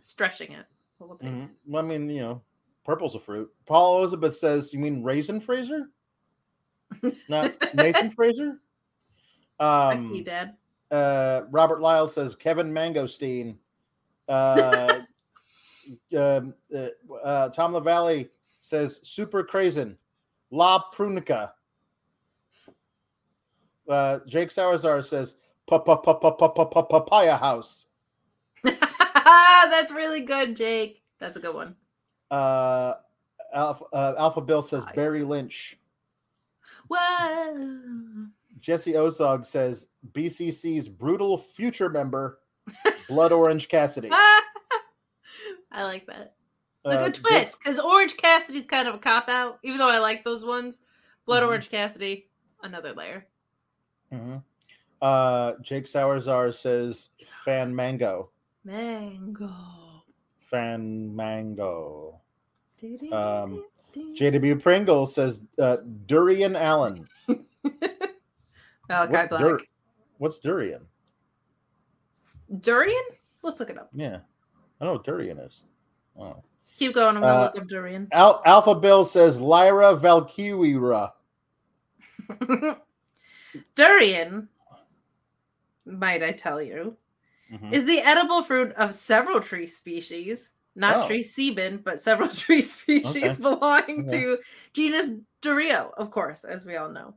Stretching it. We'll take it. I mean, you know, purple's a fruit. Paul Elizabeth says, "You mean raisin Fraser, *laughs* not Nathan Frazer?" I Um, see, Dad. uh, Robert Lyle says Kevin Mangosteen. Uh, *laughs* um, uh, uh, Tom LaValle says Super Crazen. La Prunica. Uh, Jake Sauerzar says "Pa- pa- pa- pa- pa- pa- pa- Papaya House. *laughs* That's really good, Jake. That's a good one. Uh, Alpha, uh, Alpha Bill says. Barry Lynch. Whoa. Jesse Ozog says BCC's brutal future member, Blood Orange Cassidy. *laughs* I like that. It's a Uh, good twist because Orange Cassidy's kind of a cop out, even though I like those ones. Blood Mhm. Orange Cassidy, another layer. Mhm. Uh, Jake Sauerzar says Fan Mango. Mango. Fan Mango. Um, JW Pringle says uh, Durian Allen. Malachi What's dur- What's durian? Durian? Let's look it up. Yeah, I don't know what durian is. Oh. Keep going. I'm gonna Uh, look up durian. Al- Alpha Bill says Lyra Valkyria. *laughs* durian, might I tell you, Mhm. is the edible fruit of several tree species, not Oh. tree sebin, but several *laughs* tree species Okay. belonging Okay. to genus Durio, of course, as we all know.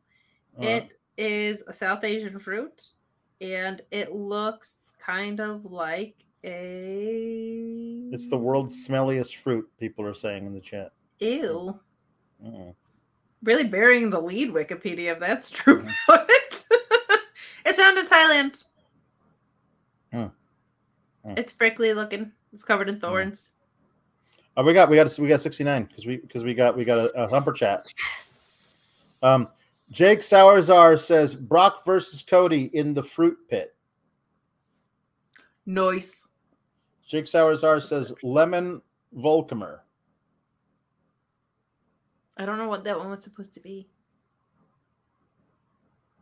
Uh, It is a South Asian fruit, and it looks kind of like a. it's the world's smelliest fruit. People are saying in the chat. Ew. Mm. Really burying the lead, Wikipedia, if that's true. *laughs* Mhm. It's found in Thailand. Hmm. It's prickly looking. It's covered in thorns. Oh, we got we got we got sixty nine because we because we got we got a, a humper chat. Yes. Um, Jake Sauerzar says Brock versus Cody in the fruit pit. Noise. Jake Sauerzar says lemon Volcomer. I don't know what that one was supposed to be.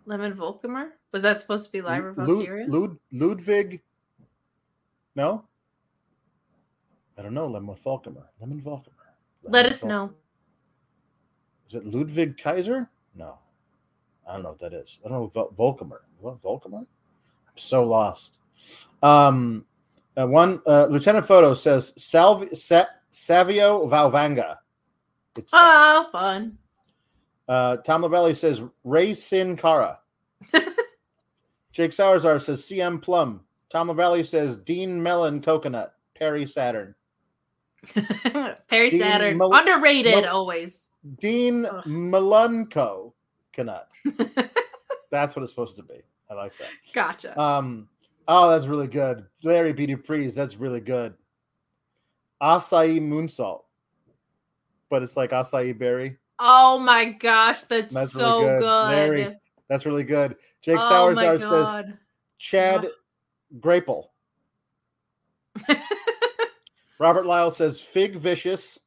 Lemon Volcomer? Was that supposed to be Lyra Lud- Valkyria? Lud- Ludwig. No? I don't know. Lemon Volcomer. Lemon Volcomer. Let us know. Is it Ludwig Kaiser? No. I don't know what that is. I don't know. Vol- Volcomer. What Volcomer? I'm so lost. Um, uh, one uh, Lieutenant Photo says Salvi- Sa- Savio Valvanga. It's Oh, fun. uh, Tom Lavelli says Ray Sin Cara. *laughs* Jake Sauerzar says CM Plum. Tom Lavelli says Dean Mellon Coconut. Perry Saturn. *laughs* Perry Dean Saturn. Mel- Underrated Mel- always. Dean Ugh. Melunco Coconut. *laughs* That's what it's supposed to be. I like that. gotcha. Um, oh, that's really good. Larry B. Dupree's, that's really good. Acai moonsault. But it's like acai berry. oh my gosh, that's, That's really so good. good. Very That's really good. Jake oh says. Chad Grapel. *laughs* Robert Lyle says Fig Vicious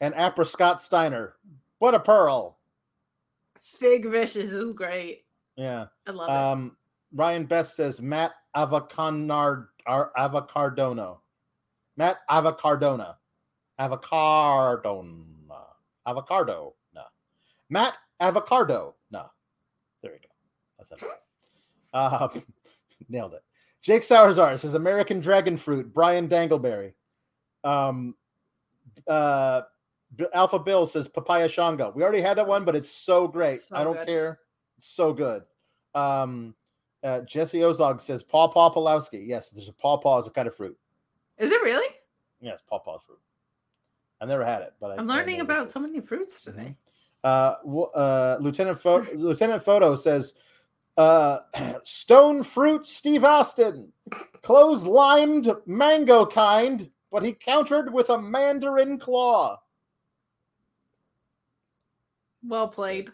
and Apra Scott Steiner. What a pearl. Fig Vicious is great. Yeah. I love Um, Ryan Best says Matt Avocanard Ar- Avocardono. Matt Avocardona. Avocardona. Avocado. No. Matt Avocardo. No. There we go. That's it. Uh, *laughs* nailed it. Jake Sauerzar says American Dragon Fruit. Brian Dangleberry. Um, uh, Alpha Bill says Papaya Shango. We already had that one, but it's so great. So I don't good. care. So good. Um, uh, Jesse Ozog says Paw Paw Pulowski. Yes, there's a Paw Paw is a kind of fruit. Is it really? Yes, Paw Paw fruit. I've never had it, but I, I'm I learning about so many fruits today. Uh, uh, Lieutenant Pho- *laughs* Lieutenant Photo says, uh, *clears throat* "Stone fruit, Steve Austin, close limed mango kind, but he countered with a mandarin claw." Well played.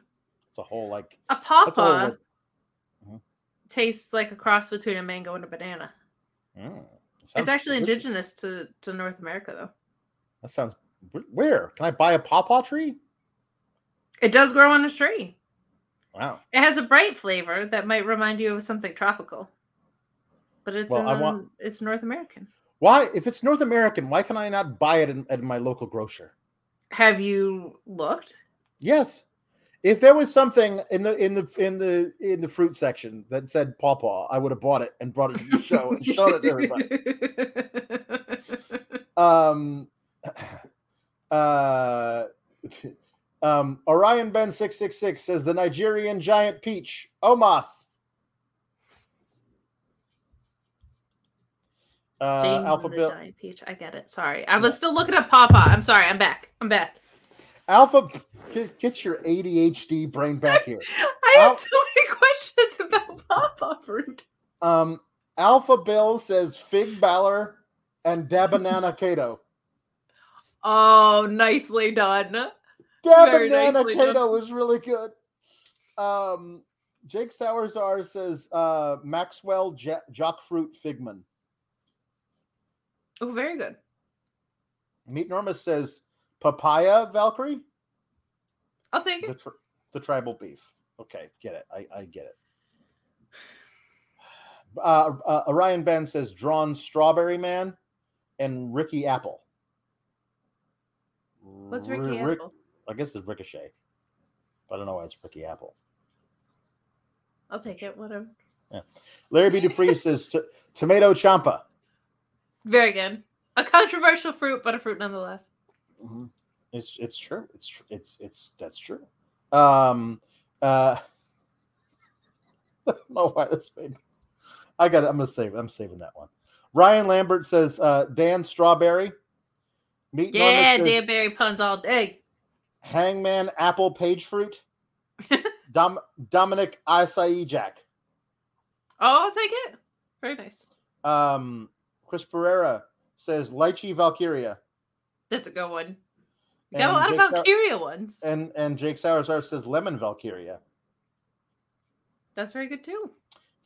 It's a whole like A that's a whole, pawpaw like- Mhm. tastes like a cross between a mango and a banana. Mm, It's actually delicious. indigenous to, to North America, though. That sounds. Where can I buy a pawpaw tree? It does grow on a tree. Wow. It has a bright flavor that might remind you of something tropical, but it's Well, in, want- it's North American. Why, if it's North American, why can I not buy it in, at my local grocer? Have you looked? Yes. If there was something in the in the in the in the fruit section that said pawpaw, I would have bought it and brought it to the show and shown it to everybody. *laughs* Um, *clears throat* uh, *laughs* um, Orion Ben six six six says the Nigerian giant peach, Omas. Uh, James Alpha and the Bill, giant peach. I get it. Sorry, I was still looking at Papa. I'm sorry. I'm back. I'm back. Alpha, get, get your ADHD brain back here. *laughs* I had Al- so many questions about Papa fruit. Um, Alpha Bill says Fig Balor and Dabanana *laughs* Kato. Oh, nicely done. Dabanana Kato was really good. Um, Jake Sauerzar says uh, Maxwell ja- Jockfruit Figman. Oh, very good. Meat Norma says Papaya Valkyrie. I'll take The, it. the tribal beef. Okay, get it. I, I get it. Uh, uh, Orion Ben says Drawn Strawberry Man and Ricky Apple. What's Ricky R- Rick- Apple? I guess it's Ricochet. But I don't know why it's Ricky Apple. I'll take it. Whatever. Yeah. Larry B. Dupree *laughs* says t- tomato champa. Very good. A controversial fruit, but a fruit nonetheless. Mhm. It's it's true. It's tr- it's it's that's true. Um uh *laughs* I don't know why this made I got it. I'm gonna save I'm saving that one. Ryan Lambert says uh Dan Strawberry. Meat Yeah, Dan Berry puns all day. Hangman Apple Page Fruit. *laughs* Dom- Dominic Acai Jack. Oh, I'll take it. Very nice. Um Chris Pereira says Lychee Valkyria. That's a good one. You got And a lot of Jake Sau- Valkyria ones. And and Jake Sauerzar says Lemon Valkyria. That's very good too.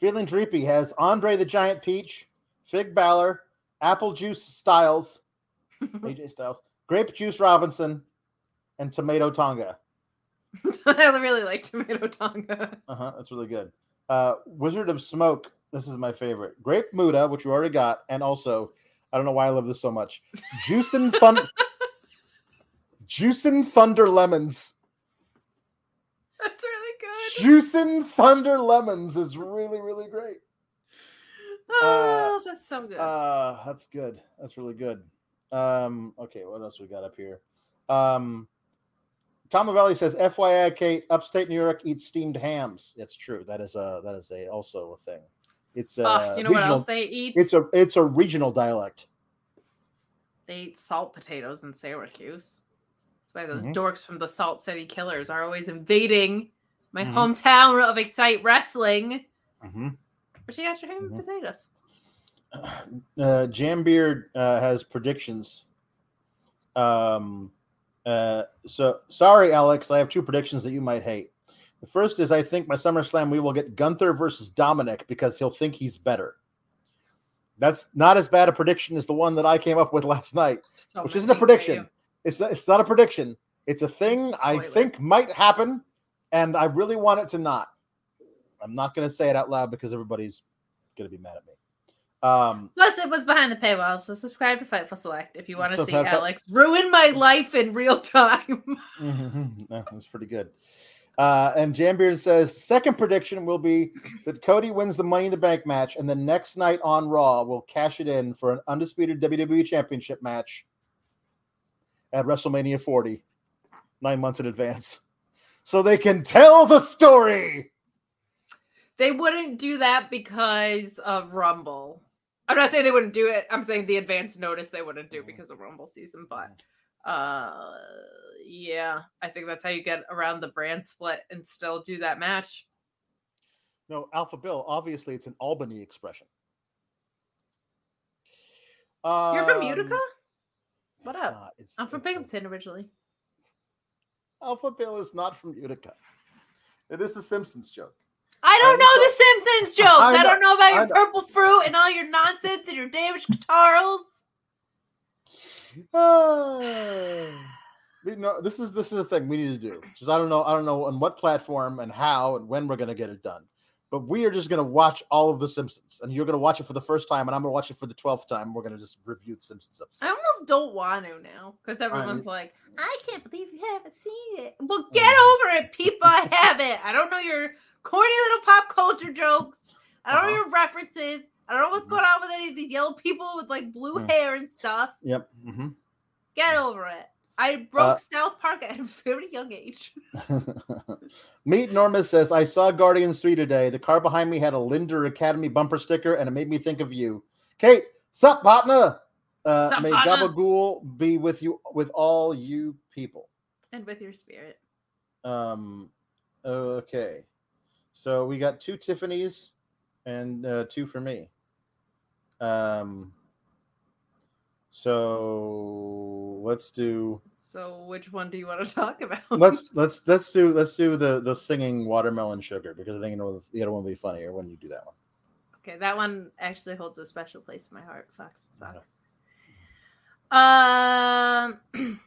Feeling Dreepy has Andre the Giant Peach, Fig Balor, Apple Juice Styles, *laughs* AJ Styles, Grape Juice Robinson, and Tomato Tonga. *laughs* I really like tomato tonga. Uh huh. That's really good. Uh, Wizard of Smoke. This is my favorite. Grape Muda, which you already got, and also, I don't know why I love this so much. Juicin' Fun. *laughs* Juicin' Thunder Lemons. That's really good. Juicin' Thunder Lemons is really, really great. Oh, that's so good. Uh, that's good. That's really good. Um, okay, what else we got up here? Um, Tom Valley says, "FYI, Kate, upstate New York eats steamed hams." It's true. That is a that is a also a thing. It's uh, oh, you know what else they eat? It's a it's a regional dialect. They eat salt potatoes in Syracuse. That's why those Mhm. dorks from the Salt City Killers are always invading my Mhm. hometown of Excite Wrestling. Mm-hmm. But you got your ham and Mhm. potatoes. *clears throat* Uh, Jambeard uh, has predictions. Um, uh, so sorry, Alex. I have two predictions that you might hate. The first is I think by SummerSlam we will get Gunther versus Dominic because he'll think he's better. That's not as bad a prediction as the one that I came up with last night, So which isn't a prediction. It's not, it's not a prediction. It's a thing I think might happen, and I really want it to not. I'm not going to say it out loud because everybody's going to be mad at me. Um, Plus, it was behind the paywall, so subscribe to Fightful Select if you want to see Alex ruin my life in real time. *laughs* Mhm. No, That's pretty good. Uh, and Jambeard says second prediction will be that Cody wins the Money in the Bank match, and the next night on Raw will cash it in for an undisputed WWE Championship match at WrestleMania 40, nine months in advance, so they can tell the story. They wouldn't do that because of Rumble. I'm not saying they wouldn't do it. I'm saying the advance notice they wouldn't do because of Rumble season. But uh yeah, I think that's how you get around the brand split and still do that match. No, Alpha Bill. Obviously, it's an Albany expression. Um, You're from Utica? What up? not. It's- I'm from Binghamton originally. Alpha Bill is not from Utica. It is a Simpsons joke. I don't know the Simpsons jokes. I I, don't know about your know. purple fruit and all your nonsense and your damaged guitars. *sighs* Ah. Know this is this is the thing we need to do. Just I don't know I don't know on what platform and how and when we're gonna get it done. But we are just gonna watch all of the Simpsons, and you're gonna watch it for the first time, and I'm gonna watch it for the twelfth time. We're gonna just review the Simpsons episode. I almost don't want to now because everyone's mean- like, I can't believe you haven't seen it. Well, get over it, people. I haven't. I don't know your corny little pop culture jokes. I don't know Uh-huh. your references. I don't know what's going on with any of these yellow people with like blue Mm. hair and stuff. Yep. Mm-hmm. Get over it. I broke Uh, South Park at *laughs* a very young age. *laughs* *laughs* Meet Norma says, I saw Guardians 3 today. The car behind me had a Linder Academy bumper sticker, and it made me think of you. Kate, sup, partner? Uh, Sup, may? Gabagool be with you, with all you people. And with your spirit. Um, okay. So we got two Tiffany's and uh, two for me. Um, so let's do So, which one do you want to *laughs* talk about? let's let's let's do let's do the the singing watermelon sugar because I think you know the other one will be funnier when you do that one. Okay, that one actually holds a special place in my heart. Fox and Socks. Um, *clears throat*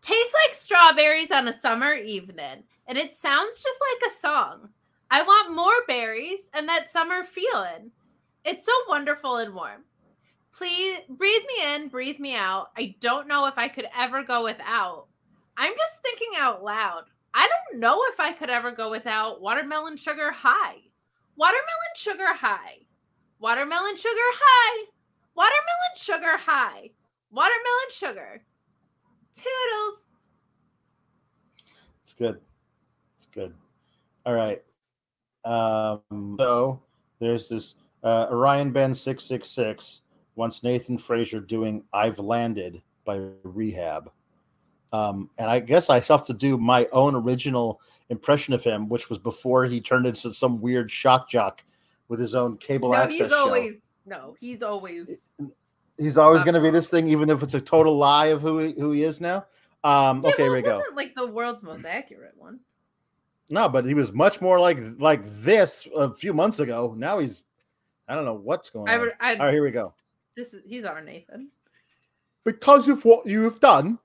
tastes like strawberries on a summer evening, and it sounds just like a song. I want more berries and that summer feeling. It's so wonderful and warm please breathe me in, breathe me out. I don't know if I could ever go without. I'm just thinking out loud. I don't know if I could ever go without watermelon sugar high. Watermelon sugar high. Watermelon sugar high. Watermelon sugar high. Watermelon sugar. Toodles. It's good. It's good. All right. Um, so there's this uh, Orion Ben 666 once Nathan Frazer doing I've Landed by Rehab. Um, and I guess I have to do my own original impression of him, which was before he turned into some weird shock jock with his own cable no, access. He's show. always no, he's always he's always going to be this thing, even if it's a total lie of who he, who he is now. Um, yeah, okay, well, we go. like the world's most accurate one. No, but he was much more like like this a few months ago. Now he's I don't know what's going I, on. I, All right, here we go this is he's our Nathan. Because of what you have done,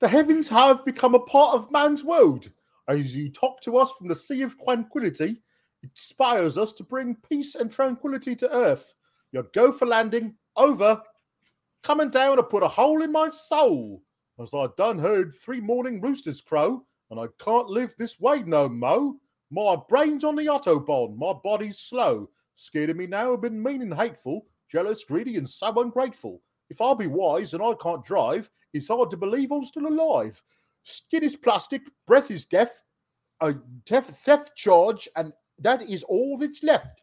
the heavens have become a part of man's world. As you talk to us from the sea of tranquility, it inspires us to bring peace and tranquility to earth. Your go for landing, over. Coming down to put a hole in my soul. As I done heard three morning roosters crow, and I can't live this way no mo. My brain's on the autobahn, my body's slow. Scared of me now, I've been mean and hateful, jealous, greedy, and so ungrateful. If I be wise and I can't drive, it's hard to believe I'm still alive. Skin is plastic, breath is death, a theft, theft charge, and that is all that's left.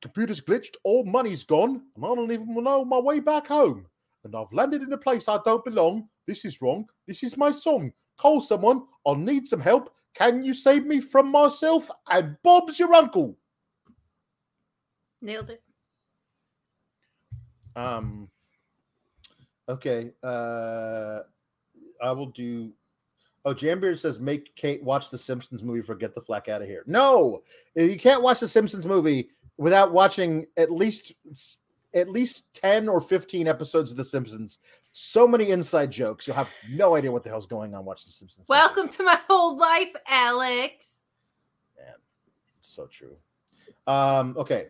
Computer's glitched, all money's gone, and I don't even know my way back home. And I've landed in a place I don't belong. This is wrong. This is my song. Call someone. I'll need some help. Can you save me from myself? And Bob's your uncle. Nailed it. Um. Okay. Uh, I will do. Oh, Jambeard says make Kate watch the Simpsons movie for Get the Flack Out of Here. No, you can't watch the Simpsons movie without watching at least at least ten or fifteen episodes of the Simpsons. So many inside jokes, you'll have no idea what the hell's going on. Watch the Simpsons. movie. Welcome to my whole life, Alex. Man, so true. Um, okay.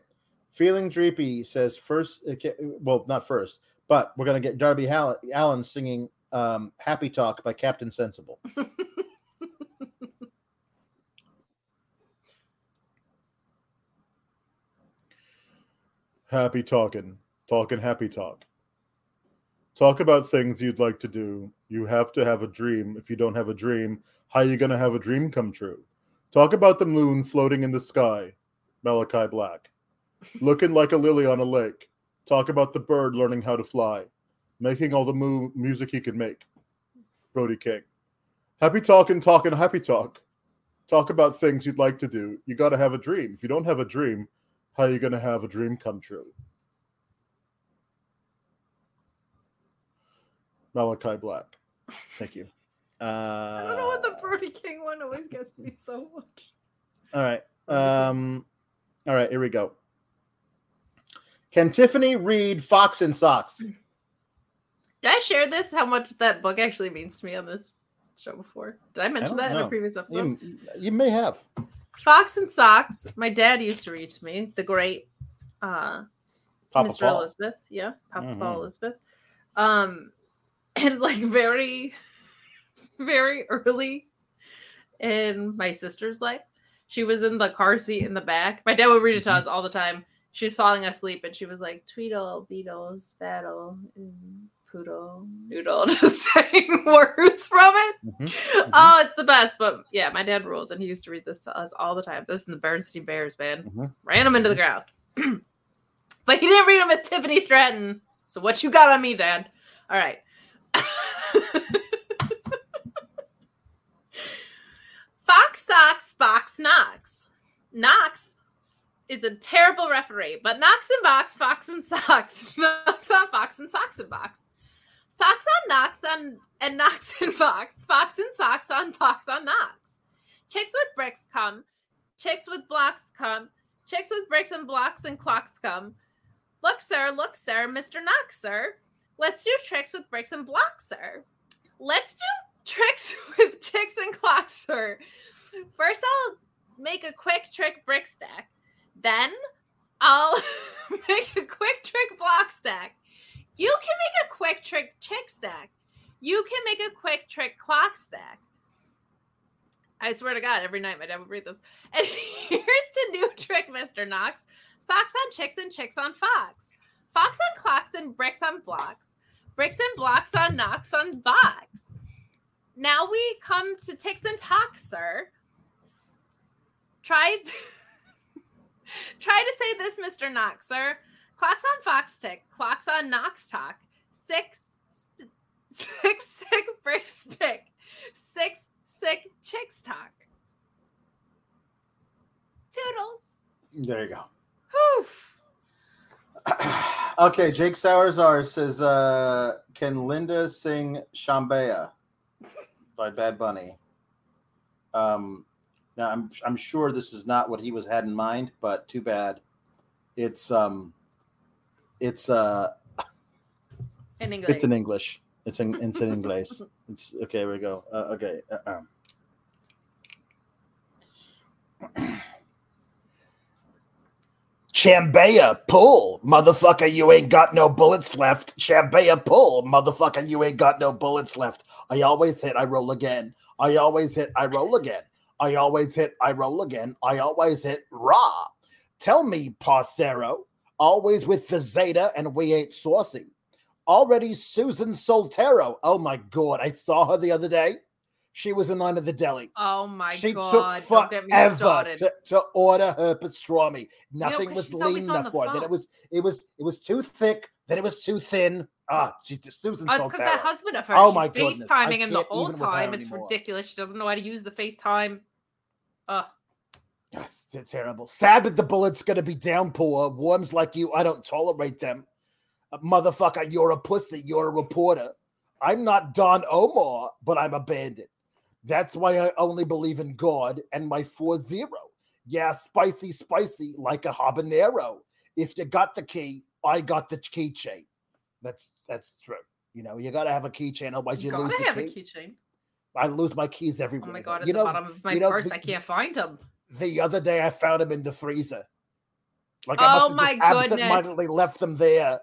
Feeling Dreepy says first, it well, not first, but we're going to get Darby Allin singing um, Happy Talk by Captain Sensible. happy talking, talking happy talk. Talk about things you'd like to do. You have to have a dream. If you don't have a dream, how are you going to have a dream come true? Talk about the moon floating in the sky. Malakai Black. Looking like a lily on a lake. Talk about the bird learning how to fly. Making all the mu- music he can make. Brody King. Happy talking, talking, happy talk. Talk about things you'd like to do. You got to have a dream. If you don't have a dream, how are you going to have a dream come true? Malakai Black. Thank you. Uh, *laughs* I don't know what the Brody King one always gets me so much. All right. Um, all right, here we go. Can Tiffany read Fox and Socks? Did I share this? How much that book actually means to me on this show before? Did I mention don't that in a previous episode? You, you may have. Fox and Socks. My dad used to read to me. The great uh Papa Mr. Paul. Elizabeth. Yeah, Papa Mhm. Paul Elizabeth. Um *laughs* and like very *laughs* very early in my sister's life. She was in the car seat in the back. My dad would read it to Mhm. us all the time. She was falling asleep and she was like, Tweedle, Beetles, Battle, and Poodle, Noodle, *laughs* just saying *laughs* words from it. Mhm, mhm. Oh, it's the best. But yeah, my dad rules, and he used to read this to us all the time. This and the Bernstein Bears, man. Mhm. Ran him into the ground. *clears throat* but he didn't read them as Tiffany Stratton. So what you got on me, Dad? All right. *laughs* Fox Sox, Fox Knox. Knox is a terrible referee, but Knox and Box, Fox and socks, *laughs* Knox on Fox and socks and Box. Socks on Knox on and Knox and box, Fox and Socks on box on Knox. Chicks with bricks come. Chicks with blocks come. Chicks with bricks and blocks and clocks come. Look, sir, look, sir, Mr. Knox, sir. Let's do tricks with bricks and blocks, sir. Let's do tricks *laughs* with chicks and clocks, sir. First, I'll make a quick trick brick stack. Then, I'll *laughs* make a quick trick block stack. You can make a quick trick chick stack. You can make a quick trick clock stack. I swear to God, every night my dad would read this. *laughs* And here's to new trick, Mr. Knox. Socks on chicks and chicks on Fox. Fox on clocks and bricks on blocks. Bricks and blocks on knocks on box. Now we come to ticks and talks, sir. Try *laughs* try to say this, Mr. Knox, sir. Clocks on Fox tick, clocks on Knox talk. Six st- six sick bricks stick. Six sick chicks talk. Toodles. There you go. Whew. *clears throat* okay, Jake Sauerzar says, uh, "Can Linda sing Chambea by Bad Bunny?" Um, now I'm I'm sure this is not what he was had in mind, but too bad. It's um, it's uh, In English. it's in English. It's in it's in English. *laughs* It's okay. Here we go. Uh, okay. Uh, um. Chambea, pull, motherfucker, you ain't got no bullets left. Chambea, pull, motherfucker, you ain't got no bullets left. I always hit. I roll again. I always hit. I roll again. I always hit. I roll again. I always hit. Raw. Tell me, Parcero. Always with the Zeta, and we ain't saucy. Already Susan Soltero. Oh my god, I saw her the other day. She was in line at the deli. Oh my she god! She took forever to, to order her pastrami. Nothing was she's always lean enough for it. Then it was it was it was too thick. Then it was too thin. Ah, she's just Susan Oh, it's because that husband of hers. Oh she's my I FaceTiming him the whole even with her time. It's anymore. ridiculous. She doesn't know how to use the FaceTime. Ugh. That's that's terrible. Sad that the bullet's gonna be downpour. Worms like you, I don't tolerate them. Uh, motherfucker, you're a pussy. You're a reporter. I'm not Don Omar, but I'm a bandit. That's why I only believe in God and my four zero. Yeah, spicy, spicy, like a habanero. If you got the key, I got the keychain. That's that's true. You know, you gotta have a keychain, otherwise you, You lose gotta the have a key. keychain. I lose my keys everywhere. Oh my god! At you the know, bottom of my you know, purse, the- I can't find them. the other day I found them in the freezer. Like Oh I must have my just goodness. absentmindedly left them there.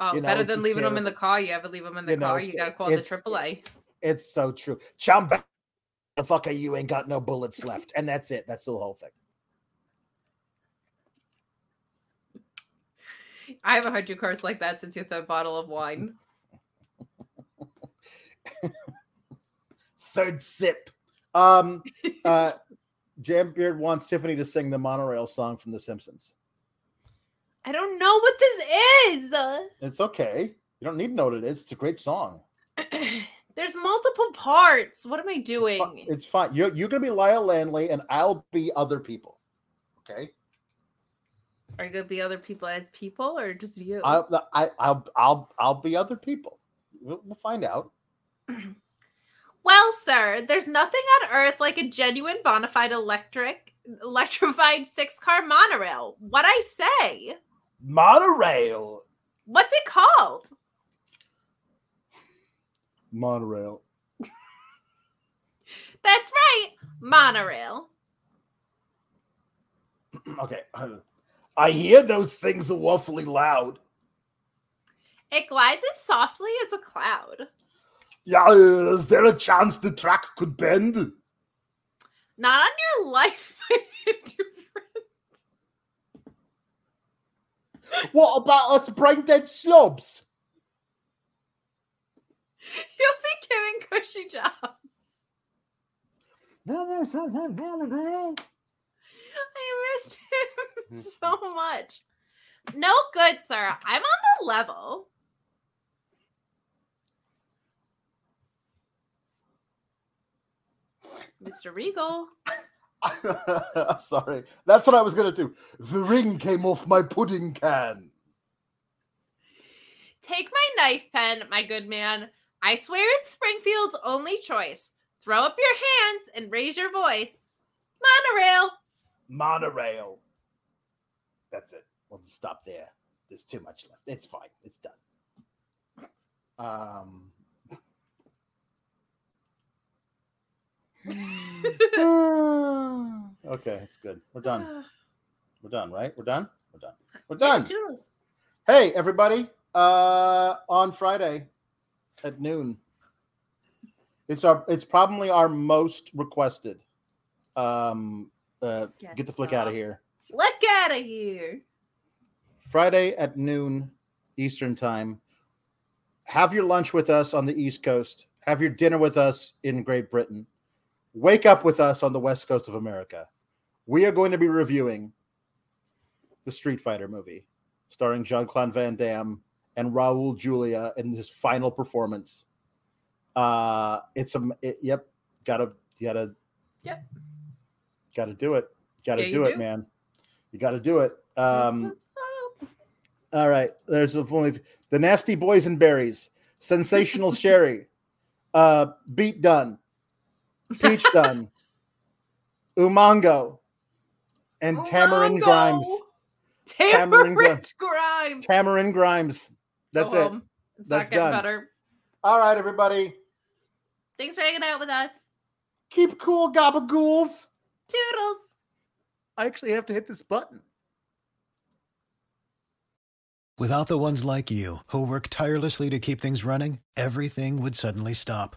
Oh, You know, better than leaving them in the car. You ever leave them in the You know, car? You gotta call the AAA. It's so true. Chamba, the fucker, you ain't got no bullets left, and that's it. That's the whole thing. I haven't heard you curse like that since your third bottle of wine. *laughs* Third sip. Um, *laughs* uh, Jambeard wants Tiffany to sing the monorail song from The Simpsons. I don't know what this is. It's okay. You don't need to know what it is. It's a great song. *clears throat* There's multiple parts. What am I It's, doing? fi- it's fine. You're you're gonna be Lyle Lanley, and I'll be other people. Okay. Are you gonna be other people as people or just you? I, I, I'll, I'll, I'll be other people. We'll, we'll find out. *clears throat* Well, sir, there's nothing on earth like a genuine bona fide electric electrified six car monorail. What I say? Monorail. What's it called? Monorail. That's right, monorail. *clears throat* okay. I hear those things are awfully loud. It glides as softly as a cloud. Yeah, is there a chance the track could bend? Not on your life. *laughs* my dear friend. What about us brain dead slobs? *laughs* You'll be giving cushy jobs. *laughs* I missed him so much. No good, sir. I'm on the level. Mr. Regal. *laughs* I'm Sorry. That's what I was gonna do. The ring came off my pudding can. Take my knife pen, my good man. I swear it's Springfield's only choice. Throw up your hands and raise your voice. Monorail. Monorail. That's it. We'll just stop there. There's too much left. It's fine. It's done. Um. *laughs* okay, it's good. We're done. We're done, right? We're done. We're done. We're done. toodles. Hey, everybody! Uh, on Friday at noon, it's our. It's probably our most requested. Um, uh, Get get the flick out of here. Flick out of here. Friday at noon Eastern time. Have your lunch with us on the East Coast. Have your dinner with us in Great Britain. Wake up with us on the West Coast of America. We are going to be reviewing the Street Fighter movie starring Jean Claude Van Damme and Raul Julia in his final performance. Uh, it's a, it, yep, gotta, gotta, Yep. gotta do it. Gotta Yeah, do it, do. man. You gotta do it. Um, *laughs* all right. There's only the nasty boys and berries, sensational sherry, uh, beat done, peach done, umango, and tamarind grimes. Tamarind, Tamarind grimes. Tamarind grimes. That's oh, it. It's That's not getting done. better. All right, everybody. Thanks for hanging out with us. Keep cool, gabagools. Toodles. I actually have to hit this button. Without the ones like you, who work tirelessly to keep things running, everything would suddenly stop.